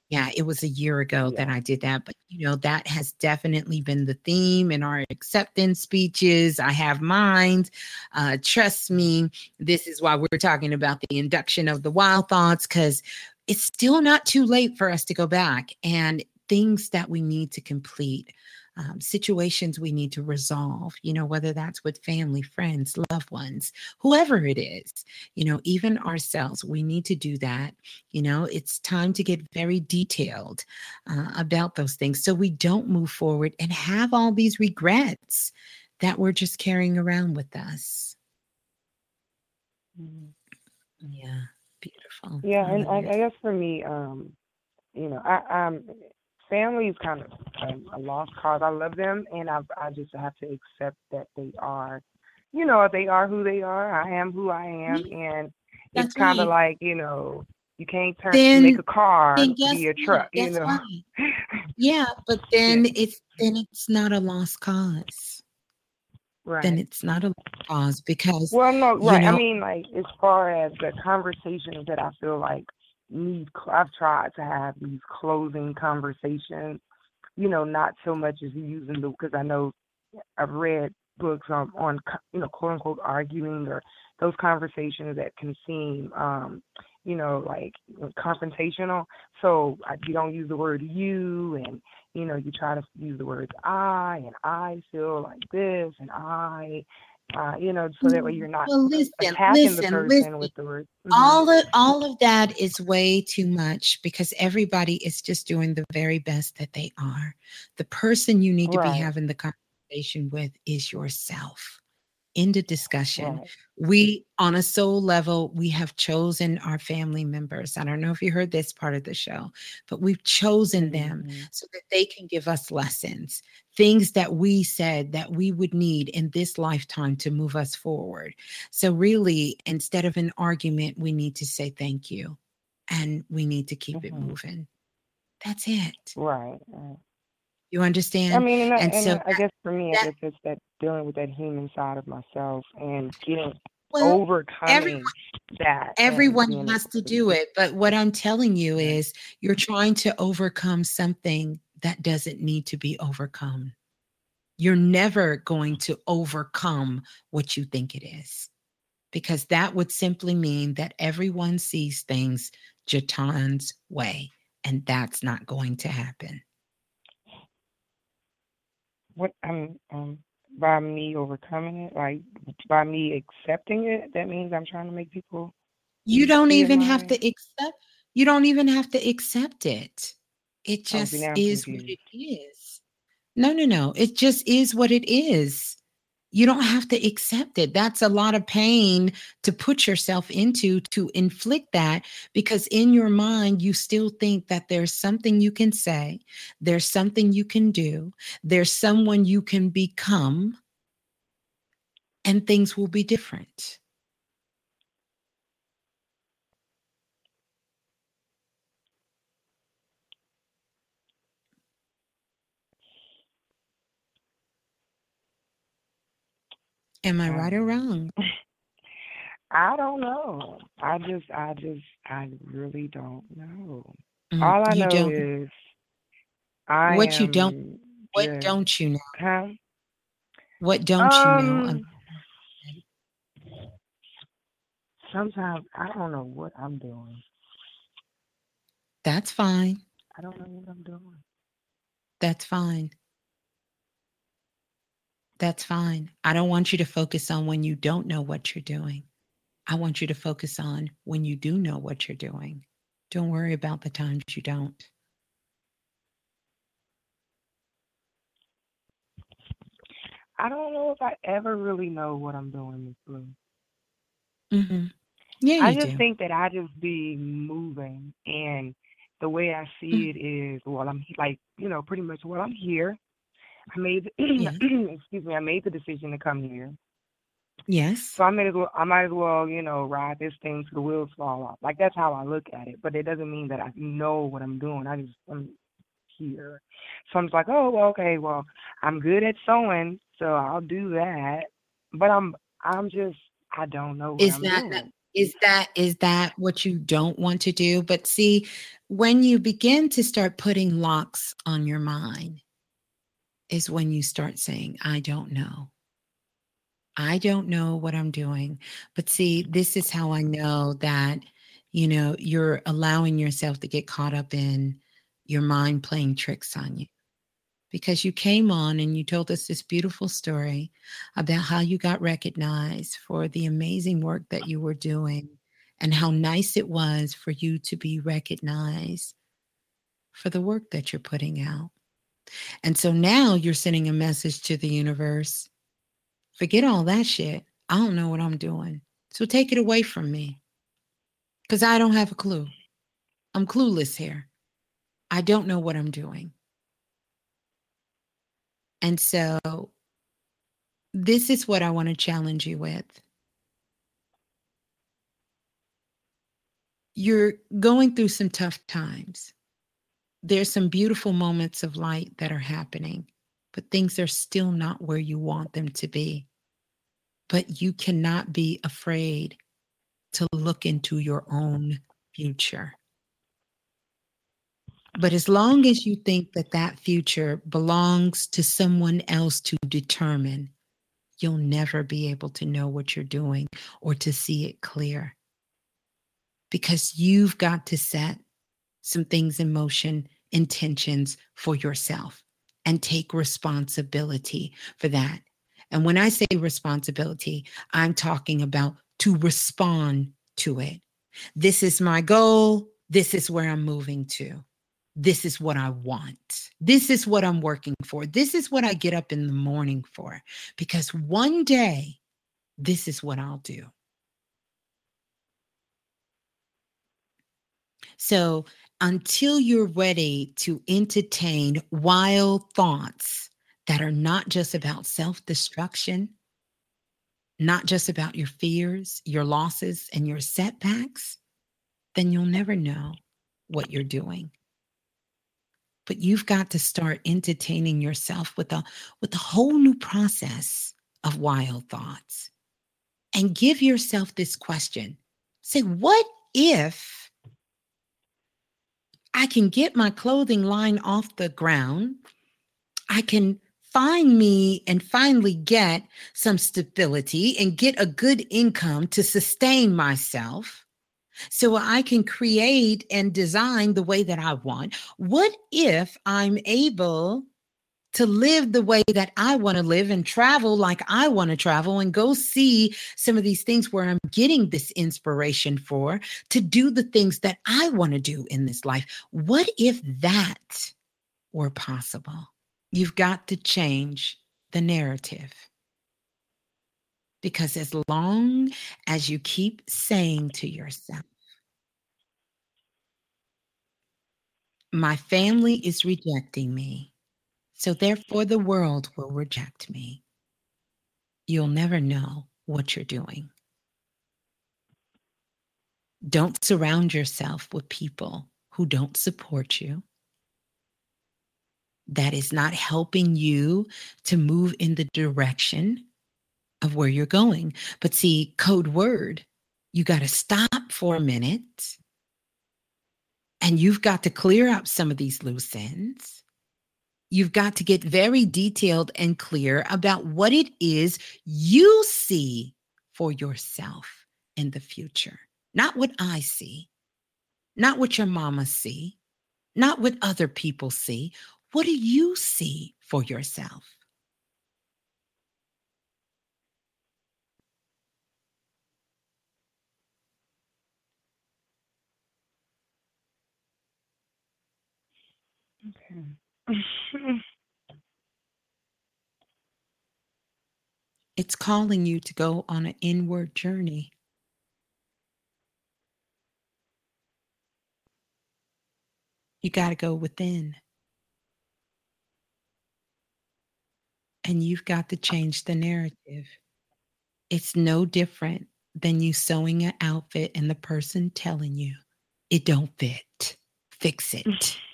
yeah, it was a year ago that I did that. But, you know, that has definitely been the theme in our acceptance speeches. I have mine. Uh, trust me, this is why we're talking about the induction of the wild thoughts, because it's still not too late for us to go back and things that we need to complete. Um, situations we need to resolve, you know, whether that's with family, friends, loved ones, whoever it is, you know, even ourselves, we need to do that. You know, it's time to get very detailed uh, about those things so we don't move forward and have all these regrets that we're just carrying around with us. Mhm. Yeah, beautiful. Yeah, and I, I guess for me, um, you know, I, um, family is kind of um, a lost cause. I love them, and I, I just have to accept that they are, you know, they are who they are. I am who I am, and it's kind of right. like, you know, you can't turn Then, make a car be a what? truck, you know. right. Yeah, but then it's then it's not a lost cause. Right. Then it's not a lost cause because Well, no, you right. I mean, like as far as the conversations that I feel like need, I've tried to have these closing conversations. You know, not so much as using the because I know I've read books on on you know quote unquote arguing or those conversations that can seem um you know like confrontational. So you don't use the word you and you know you try to use the words I and I feel like this and I uh, you know, so that way you're not Well, listen, attacking the person listen. with the word. Mhm. all of all of that is way too much because everybody is just doing the very best that they are. The person you need to be having the conversation with is yourself. End of discussion. Right. We, on a soul level, we have chosen our family members. I don't know if you heard this part of the show, but we've chosen them Mm-hmm. so that they can give us lessons, things that we said that we would need in this lifetime to move us forward. So, really, instead of an argument, we need to say thank you and we need to keep it Mhm. moving. That's it. Right. right. You understand? I mean, and, I- and and so I guess for me, I that- guess it's that dealing with that human side of myself and getting Well, overcoming everyone- that. Everyone has to do it. But what I'm telling you is you're trying to overcome something that doesn't need to be overcome. You're never going to overcome what you think it is, because that would simply mean that everyone sees things Jaton's way, and that's not going to happen. What um um by me overcoming it, like by me accepting it, that means I'm trying to make people You don't even have to accept, you don't even have to accept it. It Oh, just I'm is what it is. No, no, no. It just is what it is. You don't have to accept it. That's a lot of pain to put yourself into to inflict that because in your mind, you still think that there's something you can say, there's something you can do, there's someone you can become, and things will be different. Am I right or Um, wrong? I don't know. I just I just I really don't know. Mm, All I you know don't is I what you don't what just don't you know? huh? What don't you know? Um Um, sometimes I don't know what I'm doing. That's fine. I don't know what I'm doing. That's fine. That's fine. I don't want you to focus on when you don't know what you're doing. I want you to focus on when you do know what you're doing. Don't worry about the times you don't. I don't know if I ever really know what I'm doing, Miss Blue. hmm Yeah, I just do. think that I just be moving, and the way I see Mm, it is, well, I'm like, you know, pretty much, well, I'm here. I made, Yeah. excuse me, I made the decision to come here, Yes. so I might as well, I might as well, you know, ride this thing till the wheels fall off. Like that's how I look at it, but it doesn't mean that I know what I'm doing. I just, I'm here, so I'm just like, oh, well, okay, well, I'm good at sewing, so I'll do that. But I'm, I'm just, I don't know what Is I'm that doing. is that is that what you don't want to do? But see, when you begin to start putting locks on your mind, is when you start saying, I don't know. I don't know what I'm doing. But see, this is how I know that, you know, you're allowing yourself to get caught up in your mind playing tricks on you. Because you came on and you told us this beautiful story about how you got recognized for the amazing work that you were doing and how nice it was for you to be recognized for the work that you're putting out. And so now you're sending a message to the universe forget all that shit. I don't know what I'm doing. So take it away from me because I don't have a clue. I'm clueless here. I don't know what I'm doing. And so this is what I want to challenge you with. You're going through some tough times. There's some beautiful moments of light that are happening, but things are still not where you want them to be. But you cannot be afraid to look into your own future. But as long as you think that that future belongs to someone else to determine, you'll never be able to know what you're doing or to see it clear. Because you've got to set some things in motion, intentions for yourself, and take responsibility for that. And when I say responsibility, I'm talking about to respond to it. This is my goal. This is where I'm moving to. This is what I want. This is what I'm working for. This is what I get up in the morning for. Because one day, this is what I'll do. So until you're ready to entertain wild thoughts that are not just about self destruction, not just about your fears, your losses, and your setbacks, then you'll never know what you're doing. But you've got to start entertaining yourself with a with a whole new process of wild thoughts. And give yourself this question. Say, what if I can get my clothing line off the ground. I can find me and finally get some stability and get a good income to sustain myself so I can create and design the way that I want. What if I'm able to live the way that I want to live and travel like I want to travel and go see some of these things where I'm getting this inspiration for to do the things that I want to do in this life? What if that were possible? You've got to change the narrative. Because as long as you keep saying to yourself, my family is rejecting me, so therefore the world will reject me, you'll never know what you're doing. Don't surround yourself with people who don't support you that is not helping you to move in the direction of where you're going. But see, code word, you got to stop for a minute and you've got to clear up some of these loose ends. You've got to get very detailed and clear about what it is you see for yourself in the future, not what I see, not what your mama see, not what other people see. What do you see for yourself? It's calling you to go on an inward journey. You got to go within. And you've got to change the narrative. It's no different than you sewing an outfit and the person telling you it don't fit. Fix it.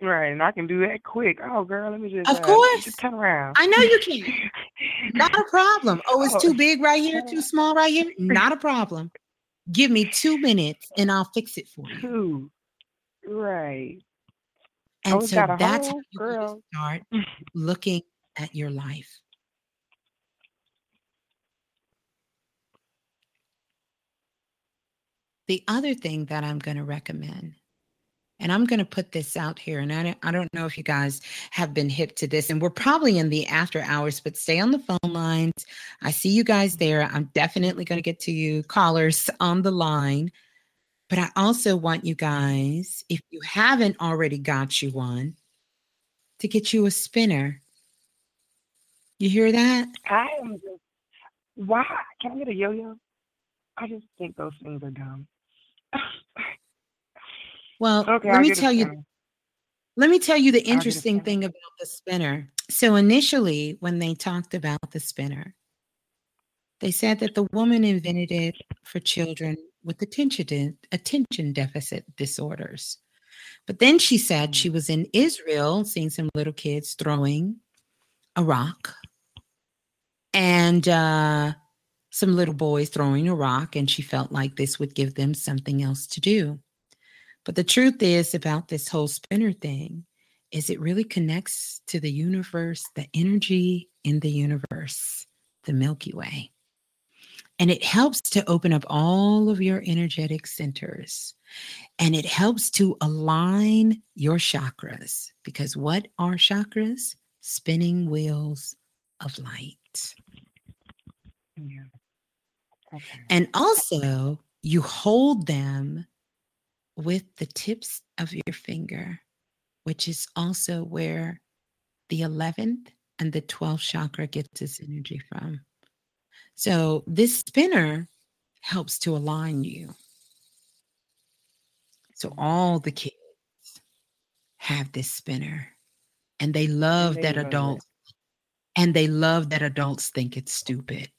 Right, and I can do that quick. Oh, girl, let me just Of uh, course. just turn around. I know you can. Not a problem. Oh, it's Oh. too big right here, too small right here. Not a problem. Give me two minutes and I'll fix it for you. Two. Right. And oh, so that's how you girl. start looking at your life. The other thing that I'm going to recommend, and I'm going to put this out here, and I don't, I don't know if you guys have been hip to this, and we're probably in the after hours, but stay on the phone lines. I see you guys there. I'm definitely going to get to you callers on the line. But I also want you guys, if you haven't already got you one, to get you a spinner. You hear that? I am just why can I get a yo-yo? I just think those things are dumb. Well, Okay, let I'll me tell you let me tell you the I'll get a interesting thing about the spinner. So initially when they talked about the spinner, they said that the woman invented it for children with attention attention deficit disorders. But then she said she was in Israel seeing some little kids throwing a rock and uh, some little boys throwing a rock, and she felt like this would give them something else to do. But the truth is about this whole spinner thing is it really connects to the universe, the energy in the universe, the Milky Way. And it helps to open up all of your energetic centers. And it helps to align your chakras because what are chakras? Spinning wheels of light. Yeah. Okay. And also, you hold them with the tips of your finger, which is also where the 11th and the 12th chakra gets its energy from. So, this spinner helps to align you. So, all the kids have this spinner and they love they that love it. adults and they love that adults think it's stupid.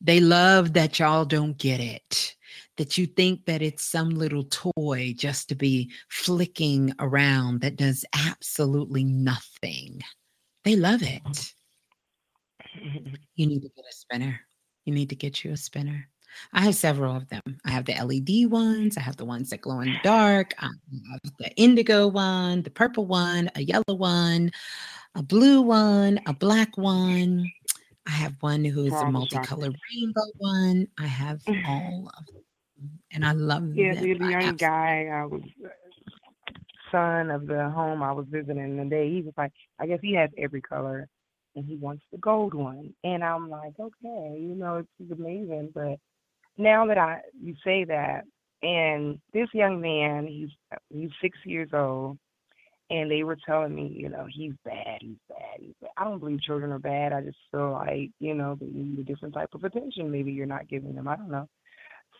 They love that y'all don't get it, that you think that it's some little toy just to be flicking around that does absolutely nothing. They love it. You need to get a spinner. You need to get you a spinner. I have several of them. I have the LED ones, I have the ones that glow in the dark, I have the indigo one, the purple one, a yellow one, a blue one, a black one. I have one who is a multicolored rainbow one. I have all of them, and I love Yeah, them. the, the young guy, I was uh, son of the home I was visiting the day. He was like, I guess he has every color, and he wants the gold one. And I'm like, okay, you know, it's, it's amazing. But now that I you say that, and this young man, he's he's six years old, and they were telling me, you know, he's bad, he's bad, he's bad. I don't believe children are bad. I just feel like, you know, they need a different type of attention. Maybe you're not giving them. I don't know.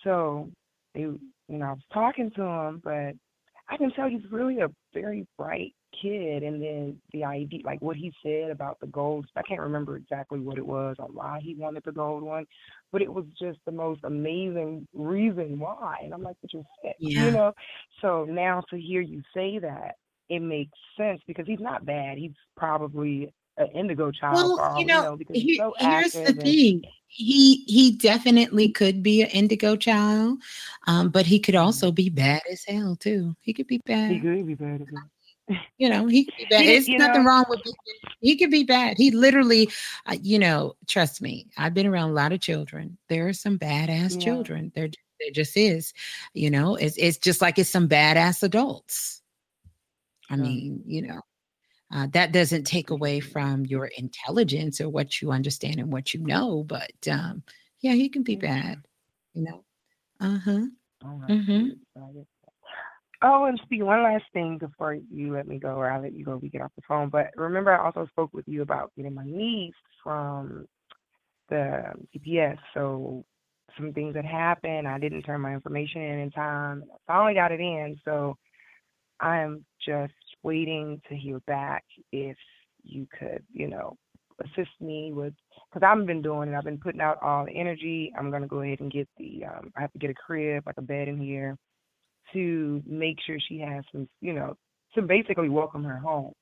So they, you know, I was talking to him, but I can tell he's really a very bright kid. And then the idea, like what he said about the gold, I can't remember exactly what it was or why he wanted the gold one, but it was just the most amazing reason why. And I'm like, but you're sick, Yeah. you know? So now to hear you say that, it makes sense because he's not bad. He's probably an indigo child, for Well, all you know, know, because he's so here's the and thing. He he definitely could be an indigo child, um, but he could also be bad as hell too. He could be bad. he could be bad. as well. You know, he could be bad. He- There's nothing know- wrong with it. He could be bad. He literally, uh, you know, trust me. I've been around a lot of children. There are some badass Yeah. children. There, there just is. You know, it's it's just like it's some badass adults. I mean, you know, uh, that doesn't take away from your intelligence or what you understand and what you know. But um, yeah, he can be bad. You know. Uh huh. Right. Mm-hmm. Oh, and speak one last thing before you let me go, or I let you go. We get off the phone. But remember, I also spoke with you about getting my niece from the CPS. So some things that happened. I didn't turn my information in in time. I finally got it in. So I am just waiting to hear back if you could, you know, assist me with because I've been doing it. I've been putting out all the energy. I'm gonna go ahead and get the. Um, I have to get a crib, like a bed in here, to make sure she has some, you know, to basically welcome her home.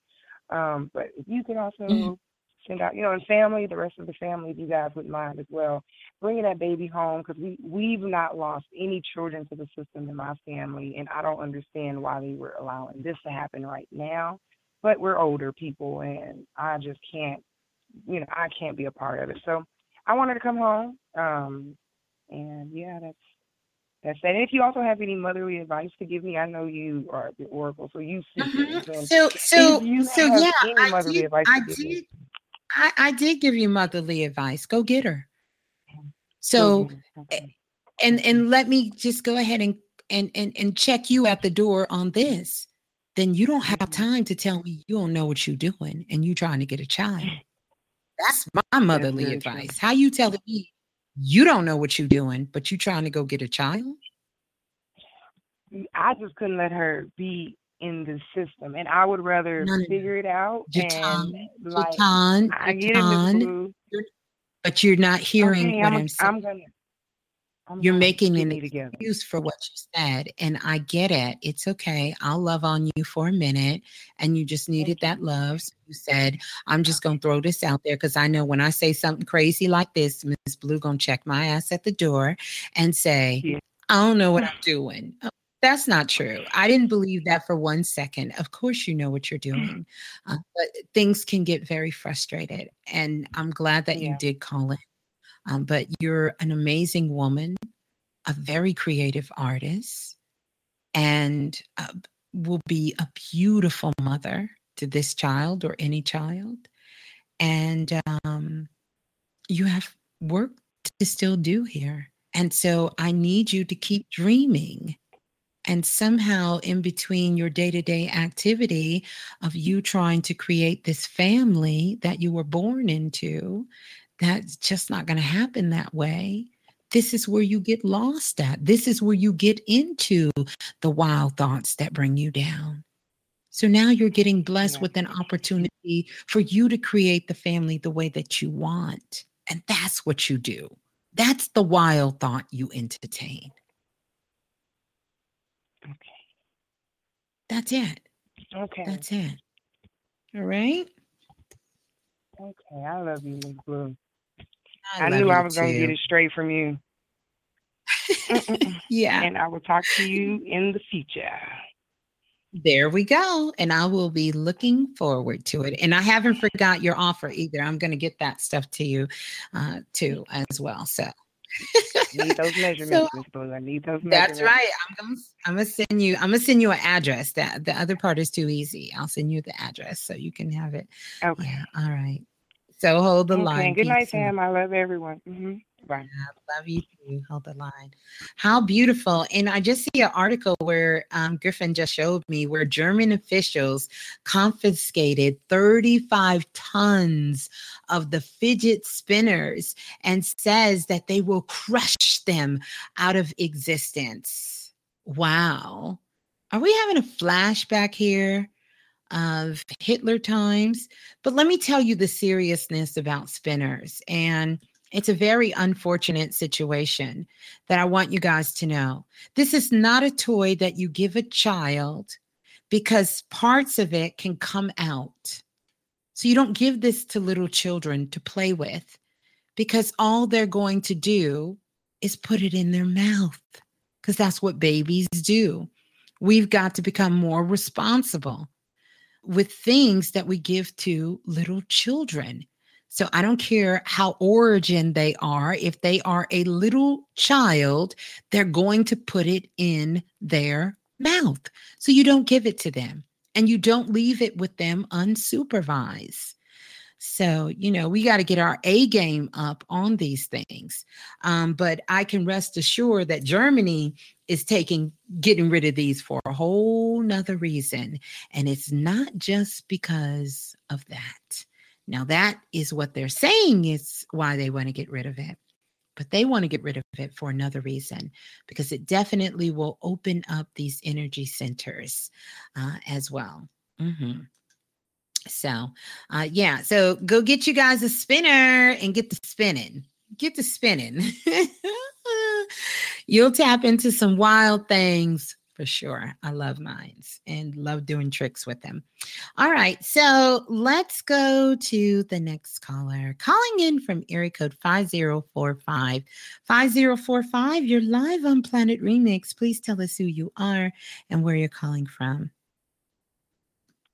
Um, but if you could also Mhm. Send out, you know, and family, the rest of the family, if you guys wouldn't mind as well, bringing that baby home because we we've not lost any children to the system in my family, and I don't understand why they were allowing this to happen right now. But we're older people, and I just can't, you know, I can't be a part of it. So I wanted to come home, um, and yeah, that's that's that. And if you also have any motherly advice to give me, I know you are the oracle, so you. And So so you so have yeah, any I did. advice I to give me, did. I, I did give you motherly advice. Go get her. So eh, and and let me just go ahead and and and and check you at the door on this. Then you don't have time to tell me you don't know what you're doing and you're trying to get a child. That's my motherly true. advice. How you telling me you don't know what you're doing, but you trying to go get a child? I just couldn't let her be in the system, and I would rather No, no, no. figure it out. And like, I get Jatan, but you're not hearing Okay, what I'm, I'm saying. I'm gonna. I'm You're gonna making an me excuse for what you said, and I get it. It's okay. I'll love on you for a minute, and you just needed that love. So you said, "I'm just gonna throw this out there because I know when I say something crazy like this, Miss Blue gonna check my ass at the door and say, Yeah. I don't know what I'm doing." That's not true. I didn't believe that for one second. Of course, you know what you're doing, uh, but things can get very frustrated, and I'm glad that you did call in. Um, but you're an amazing woman, a very creative artist, and uh, will be a beautiful mother to this child or any child. And um, you have work to still do here. And so I need you to keep dreaming. And somehow, in between your day to day activity of you trying to create this family that you were born into, that's just not going to happen that way. This is where you get lost at. This is where you get into the wild thoughts that bring you down. So now you're getting blessed with an opportunity for you to create the family the way that you want. And that's what you do. That's the wild thought you entertain. That's it. Okay. That's it. All right. Okay. I love you, Miss Blue. I I, knew I was gonna get it straight from you. yeah. And I will talk to you in the future. There we go. And I will be looking forward to it. And I haven't forgot your offer either. I'm going to get that stuff to you uh, too as well. So need those measurements, So- Blue. I need those measurements. that's right. I'm gonna I'm gonna send you I'm gonna send you an address. That the other part is too easy. I'll send you the address so you can have it. Okay. Yeah. All right. So hold the Okay, line. Good night, Sam. I love everyone. hmm Bye. I love you too. Hold the line. How beautiful. And I just see an article where um, Griffin just showed me where German officials confiscated 35 tons of the fidget spinners and says that they will crush them out of existence. Wow. Are we having a flashback here? Of Hitler times. But let me tell you the seriousness about spinners. And it's a very unfortunate situation that I want you guys to know. This is not a toy that you give a child because parts of it can come out. So you don't give this to little children to play with because all they're going to do is put it in their mouth because that's what babies do. We've got to become more responsible with things that we give to little children. So I don't care how origin they are. If they are a little child, they're going to put it in their mouth. So you don't give it to them and you don't leave it with them unsupervised. So, you know, we got to get our A game up on these things. Um, but I can rest assured that Germany is taking getting rid of these for a whole nother reason. And it's not just because of that. Now, that is what they're saying is why they want to get rid of it. But they want to get rid of it for another reason because it definitely will open up these energy centers uh, as well. Mhm. So, uh, yeah. So go get you guys a spinner and get the spinning. Get the spinning. You'll tap into some wild things for sure. I love mines and love doing tricks with them. All right. So let's go to the next caller. Calling in from area code 5045. 5045, you're live on Planet Remix. Please tell us who you are and where you're calling from.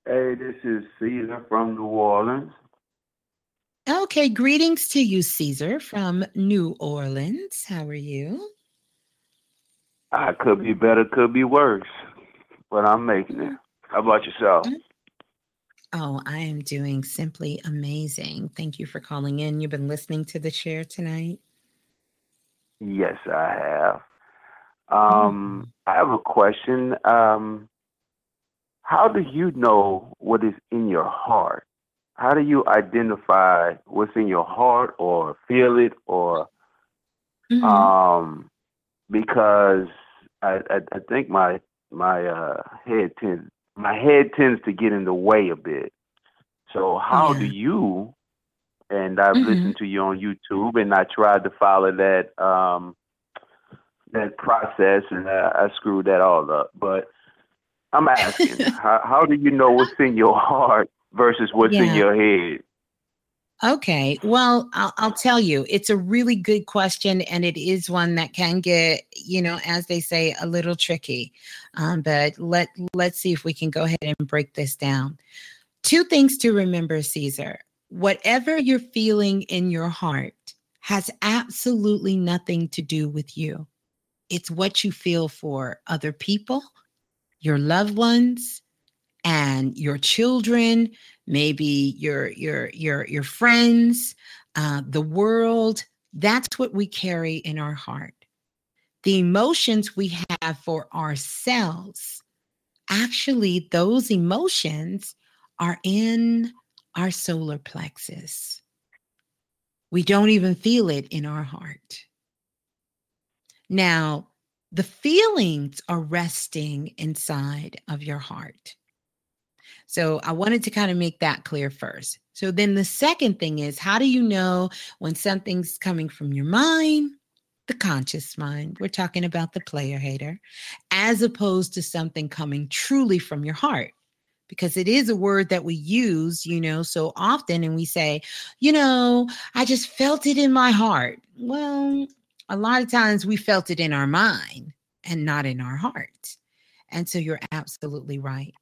Hey, this is Caesar from New Orleans. Okay, greetings to you, Caesar from New Orleans. How are you? I could be better, could be worse, but I'm making it. How about yourself? Oh, I am doing simply amazing. Thank you for calling in. You've been listening to the share tonight. Yes, I have. Um, I have a question. Um, how do you know what is in your heart? How do you identify what's in your heart or feel it or um because I, I I think my my uh head tends my head tends to get in the way a bit. So how do you and I've Mm-hmm. listened to you on YouTube and I tried to follow that um that process and I, I screwed that all up. But I'm asking, how, how do you know what's in your heart versus what's in your head? Okay. Well, I'll, I'll tell you, it's a really good question, and it is one that can get, you know, as they say, a little tricky. Um, but let let's see if we can go ahead and break this down. Two things to remember, Caesar. Whatever you're feeling in your heart has absolutely nothing to do with you. It's what you feel for other people, your loved ones, and your children, maybe your your your your friends, uh, the world. That's what we carry in our heart. The emotions we have for ourselves, actually, those emotions are in our solar plexus. We don't even feel it in our heart. Now, the feelings are resting inside of your heart. So I wanted to kind of make that clear first. So then the second thing is how do you know when something's coming from your mind, the conscious mind? We're talking about the player hater, as opposed to something coming truly from your heart. Because it is a word that we use, you know, so often, and we say, you know, I just felt it in my heart. Well, A lot of times we felt it in our mind and not in our heart. And so you're absolutely right.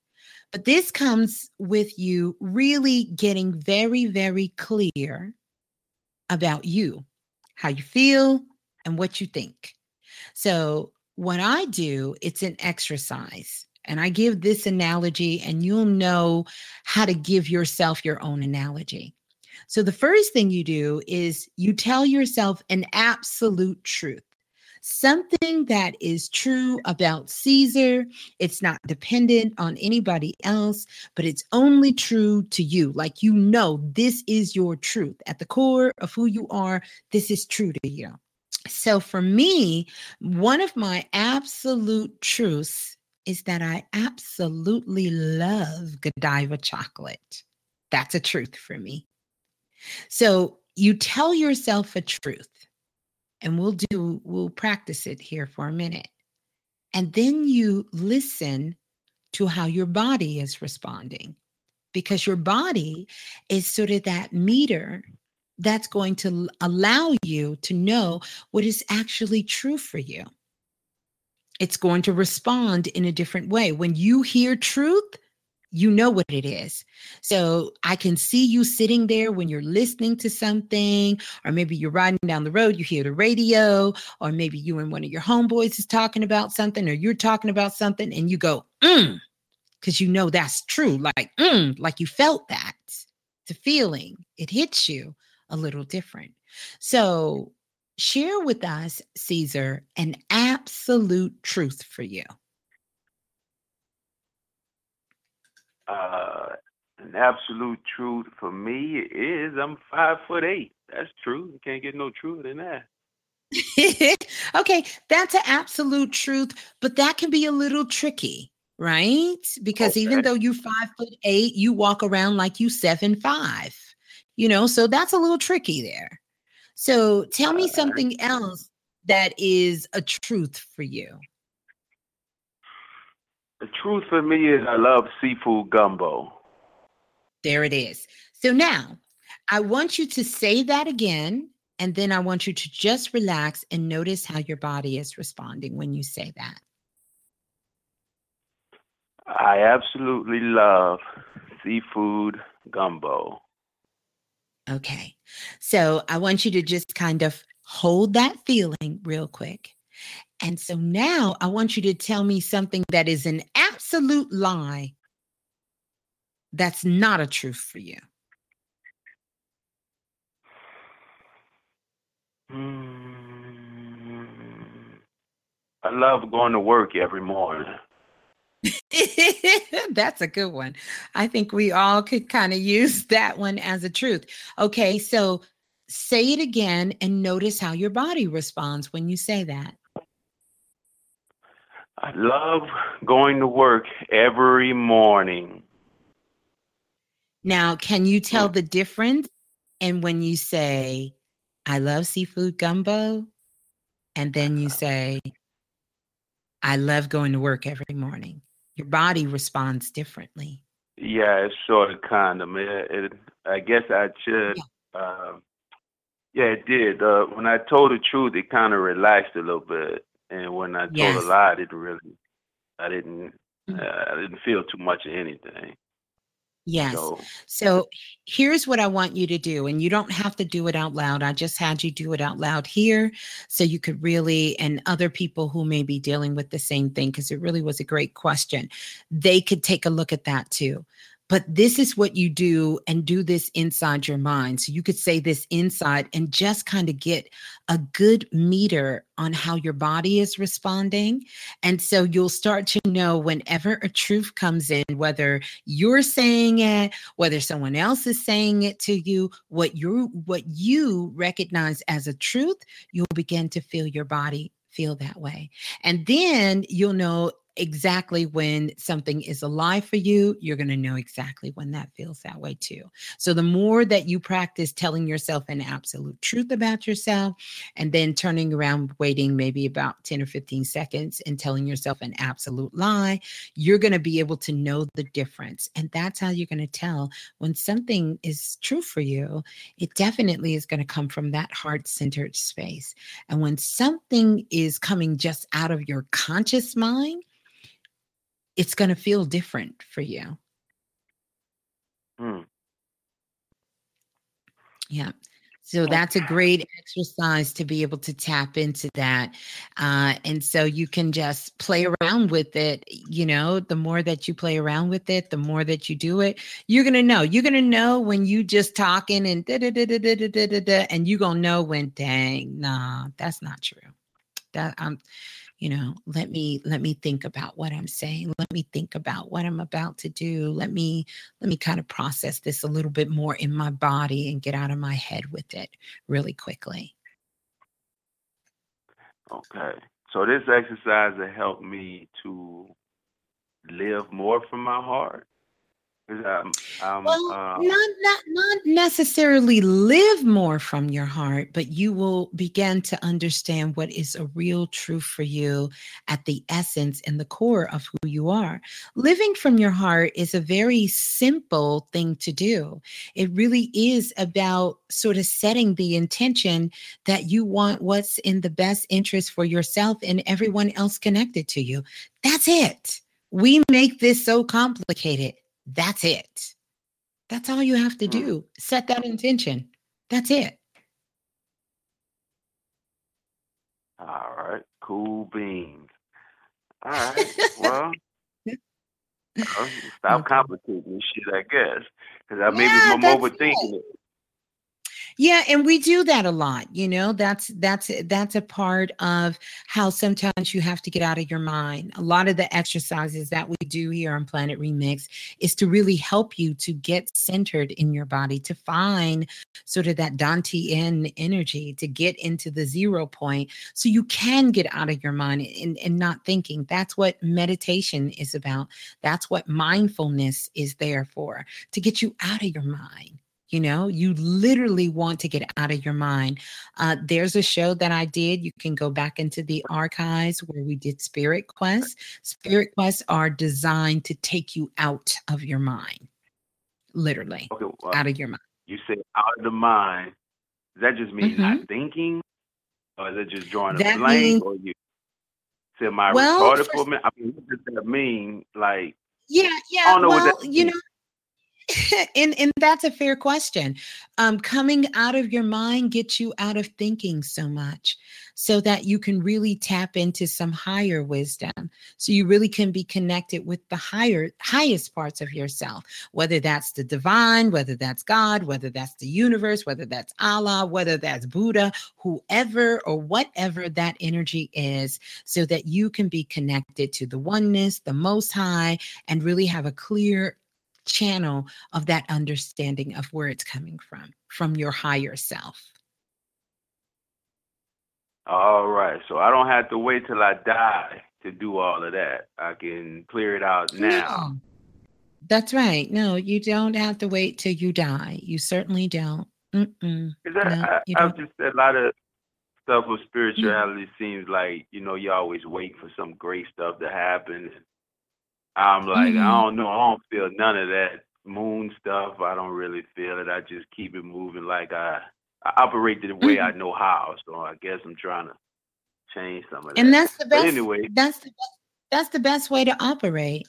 But this comes with you really getting very, very clear about you, how you feel, and what you think. So, what I do, it's an exercise. And I give this analogy, and you'll know how to give yourself your own analogy. So, the first thing you do is you tell yourself an absolute truth something that is true about Caesar. It's not dependent on anybody else, but it's only true to you. Like you know, this is your truth at the core of who you are. This is true to you. So for me, one of my absolute truths is that I absolutely love Godiva chocolate. That's a truth for me. So you tell yourself a truth and we'll do we'll practice it here for a minute. And then you listen to how your body is responding because your body is sort of that meter that's going to allow you to know what is actually true for you. It's going to respond in a different way. When you hear truth you know what it is. So I can see you sitting there when you're listening to something, or maybe you're riding down the road, you hear the radio, or maybe you and one of your homeboys is talking about something, or you're talking about something, and you go, mm, because you know that's true. Like, mm, like you felt that. It's a feeling, it hits you a little different. So share with us, Caesar, an absolute truth for you. Uh, an absolute truth for me is I'm five foot eight. That's true. You can't get no truer than that. okay, that's an absolute truth, but that can be a little tricky, right? Because okay. even though you're five foot eight, you walk around like you seven five. You know, so that's a little tricky there. So tell me something else that is a truth for you. The truth for me is I love seafood gumbo. There it is. So now I want you to say that again. And then I want you to just relax and notice how your body is responding when you say that. I absolutely love seafood gumbo. Okay. So I want you to just kind of hold that feeling real quick. And so now I want you to tell me something that is an absolute lie that's not a truth for you. Mm, I love going to work every morning. That's a good one. I think we all could kind of use that one as a truth. Okay, so say it again and notice how your body responds when you say that. I love going to work every morning. Now, can you tell the difference? And when you say, I love seafood gumbo, and then you say, I love going to work every morning, your body responds differently. Yeah, it's sort of kind of. It, it, I guess I should. Yeah, uh, yeah it did. Uh, when I told the truth, it kind of relaxed a little bit. And when I told yes. a lie, I didn't really, I didn't, mm. uh, I didn't feel too much of anything. Yes. So, so, here's what I want you to do. And you don't have to do it out loud. I just had you do it out loud here so you could really, and other people who may be dealing with the same thing, because it really was a great question, they could take a look at that too but this is what you do and do this inside your mind. So you could say this inside and just kind of get a good meter on how your body is responding. And so you'll start to know whenever a truth comes in, whether you're saying it, whether someone else is saying it to you, what you what you recognize as a truth, you'll begin to feel your body feel that way. And then you'll know exactly when something is alive for you, you're going to know exactly when that feels that way too. So the more that you practice telling yourself an absolute truth about yourself and then turning around, waiting maybe about 10 or 15 seconds and telling yourself an absolute lie, you're going to be able to know the difference. And that's how you're going to tell when something is true for you. It definitely is going to come from that heart centered space. And when something is coming just out of your conscious mind, it's going to feel different for you. Hmm. Yeah. So that's a great exercise to be able to tap into that. Uh, and so you can just play around with it. You know, the more that you play around with it, the more that you do it, you're going to know. You're going to know when you just talking and da da da da da da da da, and you're going to know when, dang, nah, that's not true. That I'm, you know let me let me think about what i'm saying let me think about what i'm about to do let me let me kind of process this a little bit more in my body and get out of my head with it really quickly Okay. So this exercise will help me to live more from my heart. I'm, I'm, well uh, not not not necessarily live more from your heart but you will begin to understand what is a real truth for you at the essence and the core of who you are. Living from your heart is a very simple thing to do. It really is about sort of setting the intention that you want what's in the best interest for yourself and everyone else connected to you. That's it. We make this so complicated that's it. That's all you have to hmm. do. Set that intention. That's it. all right, cool beans. All right, well, stop complicating this shit, I guess, because I maybe Yeah, I'm overthinking it. Yeah, and we do that a lot, you know. That's that's that's a part of how sometimes you have to get out of your mind. A lot of the exercises that we do here on Planet Remix is to really help you to get centered in your body, to find sort of that dantian energy, to get into the zero point so you can get out of your mind and, and not thinking. That's what meditation is about. That's what mindfulness is there for, to get you out of your mind you know you literally want to get out of your mind uh, there's a show that i did you can go back into the archives where we did spirit quests spirit quests are designed to take you out of your mind literally Okay, well, out of your mind you say out of the mind. Does that just mean Mm-hmm. not thinking, or is it just drawing a That blank, means- or you? Am I Well, retarded for- a minute? I mean, what does that mean? Like, yeah yeah I don't know well what that you know and and that's a fair question. Um coming out of your mind gets you out of thinking so much so that you can really tap into some higher wisdom. So you really can be connected with the higher highest parts of yourself whether that's the divine whether that's god whether that's the universe whether that's allah whether that's buddha whoever or whatever that energy is so that you can be connected to the oneness the most high and really have a clear channel of that understanding of where it's coming from from your higher self all right, so I don't have to wait till I die to do all of that. I can clear it out now. No, that's right no you don't have to wait till you die you certainly don't Mm-mm. No, I, don't. just said a lot of stuff with mm. spirituality seems like you know you always wait for some great stuff to happen. I'm like Mhm. I don't know, I don't feel none of that moon stuff. I don't really feel it. I just keep it moving like I I operate the way I know how. So I guess I'm trying to change some of that. and that's the But best anyway, that's the best that's the best way to operate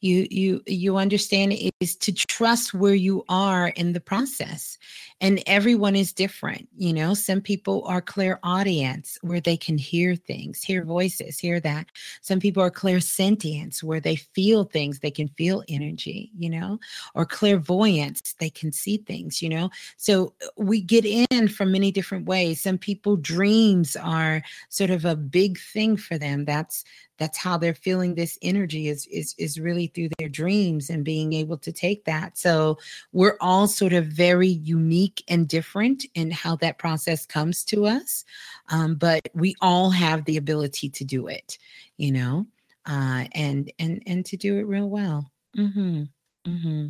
you you you understand is to trust where you are in the process and everyone is different you know? Some people are clairaudience where they can hear things hear voices hear that. Some people are clairsentience where they feel things they can feel energy you know? Or clairvoyance they can see things you know? So uh, we get in from many different ways. Some people dreams are sort of a big thing for them. That's that's how they're feeling this energy is is is really through their dreams and being able to take that. So we're all sort of very unique and different in how that process comes to us um, but we all have the ability to do it you know uh, and and and to do it real well. Mm-hmm. Mm-hmm.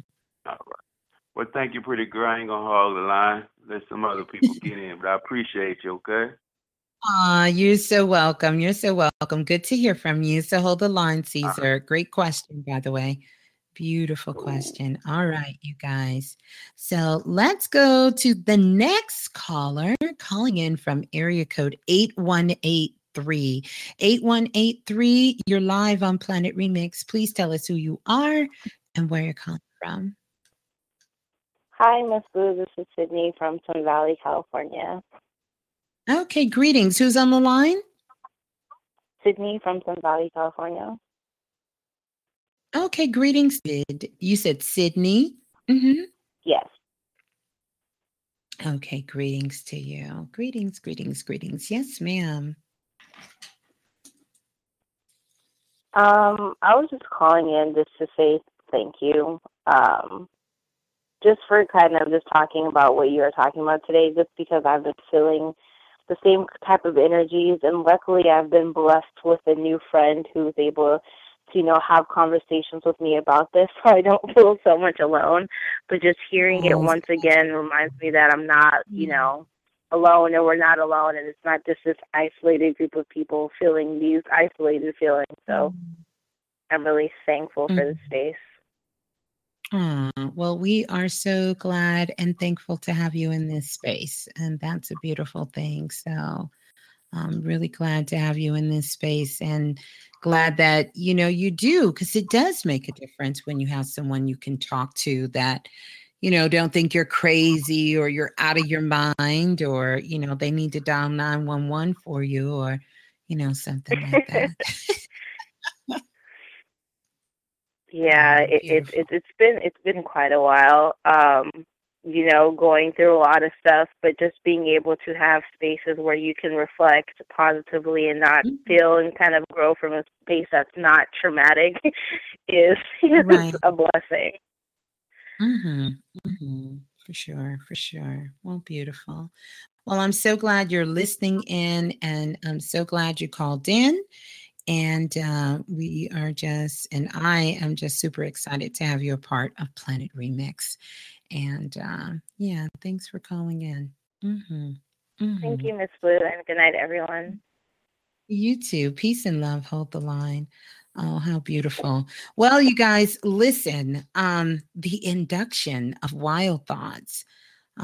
All right. Well, thank you, pretty girl. I ain't gonna hog the line. Let some other people get in, but I appreciate you. Okay. Aw, you're so welcome. You're so welcome. Good to hear from you. So hold the line, Caesar. Great question, by the way. Beautiful oh. question. All right, you guys. So let's go to the next caller calling in from area code 8183. 8183, you're live on Planet Remix. Please tell us who you are and where you're calling from. Hi, Miss Blue. This is Sydney from Sun Valley, California. Okay, greetings. Who's on the line? Sydney from Sun Valley, California. Okay, greetings. Sid. You said Sydney. Mm-hmm. Yes. Okay, greetings to you. Greetings, greetings, greetings. Yes, ma'am. Um, I was just calling in just to say thank you. Um, just for kind of just talking about what you are talking about today, just because I've been feeling the same type of energies, and luckily I've been blessed with a new friend who's able to, you know, have conversations with me about this, so I don't feel so much alone. But just hearing it once again reminds me that I'm not, you mm. know, alone, and we're not alone, and it's not just this isolated group of people feeling these isolated feelings. So mm. I'm really thankful for the mm. space. Aw, well, we are so glad and thankful to have you in this space. And that's a beautiful thing. So I'm really glad to have you in this space and glad that, you know, you do, because it does make a difference when you have someone you can talk to that, you know, don't think you're crazy or you're out of your mind or, you know, they need to dial 911 for you or, you know, something like that. Yeah, it, it's it's it's been it's been quite a while. Um, you know, going through a lot of stuff, but just being able to have spaces where you can reflect positively and not feel and kind of grow from a space that's not traumatic is, is Right. a blessing. Mm-hmm. Mm-hmm. For sure, for sure. Well, beautiful. Well, I'm so glad you're listening in, and I'm so glad you called in. And uh, we are just, and I am just super excited to have you a part of Planet Remix. And uh, yeah, thanks for calling in. Mm-hmm. Thank Mm-hmm. you, Miss Blue, and good night, everyone. You too. Peace and love. Hold the line. Oh, how beautiful. Well, you guys, listen. Um, the induction of Wild Thoughts.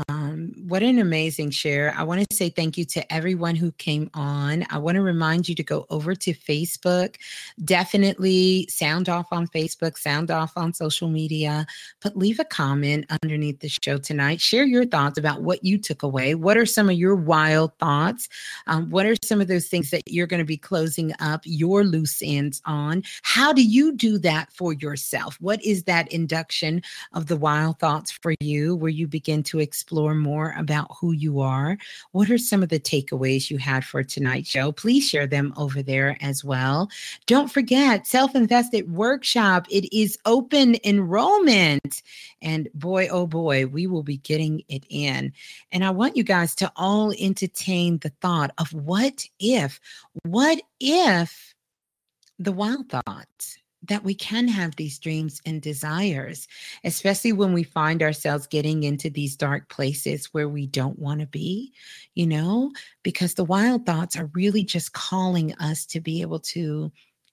Um, what an amazing share. I want to say thank you to everyone who came on. I want to remind you to go over to Facebook. Definitely sound off on Facebook, sound off on social media, but leave a comment underneath the show tonight. Share your thoughts about what you took away. What are some of your wild thoughts? Um, what are some of those things that you're going to be closing up your loose ends on? How do you do that for yourself? What is that induction of the wild thoughts for you where you begin to explore more about who you are? What are some of the takeaways you had for tonight's show? Please share them over there as well. Don't forget, Self Invested Workshop, it is open enrollment. And boy, oh boy, we will be getting it in. And I want you guys to all entertain the thought of what if, what if the wild thoughts that we can have these dreams and desires, especially when we find ourselves getting into these dark places where we don't want to be, you know, because the wild thoughts are really just calling us to be able to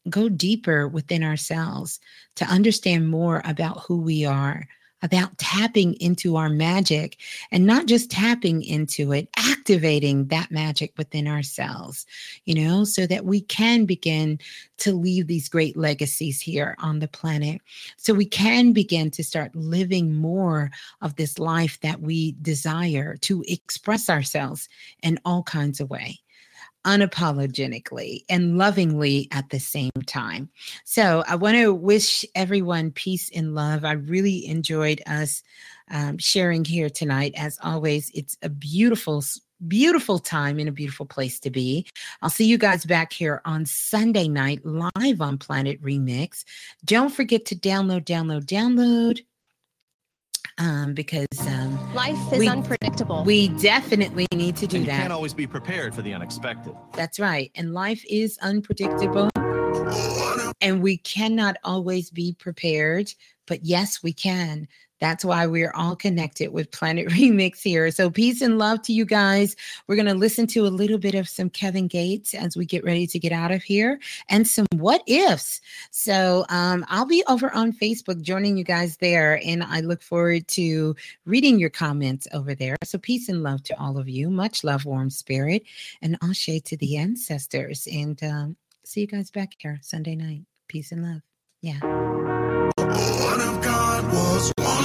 go deeper within ourselves, to understand more about who we are, about tapping into our magic and not just tapping into it, activating that magic within ourselves, you know, so that we can begin to leave these great legacies here on the planet. So we can begin to start living more of this life that we desire to express ourselves in all kinds of ways unapologetically and lovingly at the same time. So I want to wish everyone peace and love. I really enjoyed us um, sharing here tonight. As always, it's a beautiful, beautiful time and a beautiful place to be. I'll see you guys back here on Sunday night live on Planet Remix. Don't forget to download, download, download. Um, because um, Life is we- unpredictable. We definitely need to do And you that. can't always be prepared for the unexpected. That's right. And life is unpredictable. And we cannot always be prepared, but yes, we can. That's why we're all connected with Planet Remix here. So, peace and love to you guys. We're going to listen to a little bit of some Kevin Gates as we get ready to get out of here and some what ifs. So, um, I'll be over on Facebook joining you guys there. And I look forward to reading your comments over there. So, peace and love to all of you. Much love, warm spirit, and all shade to the ancestors. And um, see you guys back here Sunday night. Peace and love. Yeah. What if God was one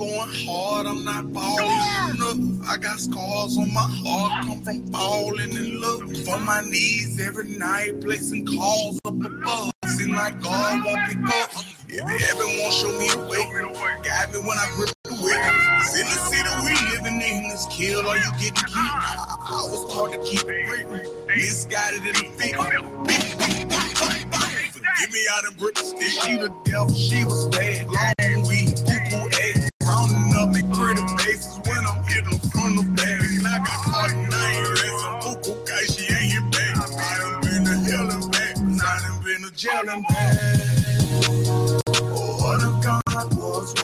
going hard. I'm not balling enough. I got scars on my heart, come from falling in love. On my knees every night, placing calls up above. Seem like God won't pick up. If heaven won't show me a way, guide me when I grip the wheel. Sin the city we living in is kill or you get killed. I, I was taught to keep it great, misguided in the feet. Forgive me out of stick. She the devil, she was bad. Long weed, poo egg. Rounding up in pretty when I'm hitting from the back. And I got caught in nine racing. Cuckoo guy, she ain't hit back. I done been to hell and back. I done been to jail and back. Oh, what if God was?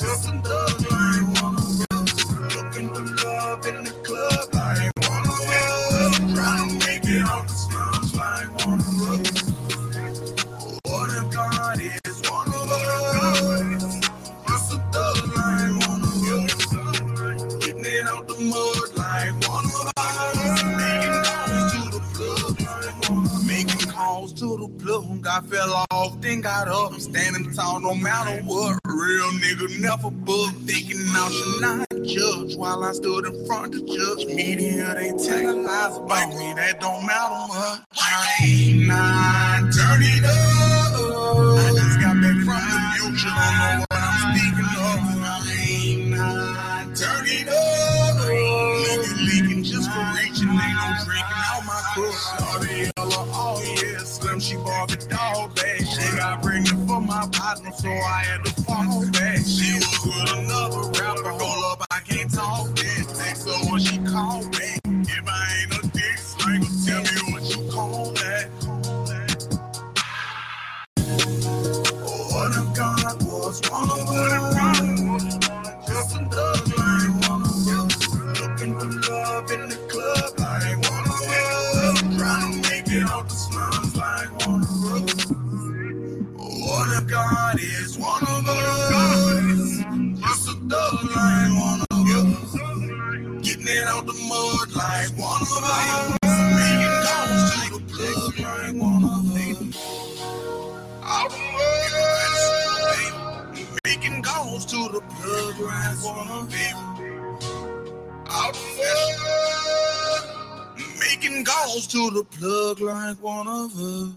Just another. Looking for love in the club of us. Trying to make it the slums of us. What if God is one of us? Plug. I fell off, then got up. I'm standing tall no matter what. Real nigga never bug. Thinking I should not judge while I stood in front of judge. Media, they telling lies about me. That don't matter much. I ain't not dirty up. I just got back from the future. Don't I'm speaking of. I ain't not dirty up. Nigga leaking just for reaching. Ain't no drinking out my oh yeah. Slim, she bought the dog bag. She got pregnant for my partner, so I had to fall back. She was with another rapper. Hold up, I can't talk that. Her when she called back. If I ain't a dick slinger, tell me what you call that. What if God was one of us? God is one of us? Just a thug like one of us. Getting it out the mud like one of us. Making calls to the plug like one of us. Out the mud. Making calls to the plug like one of us. Out the mud. Making calls to the plug like one of us.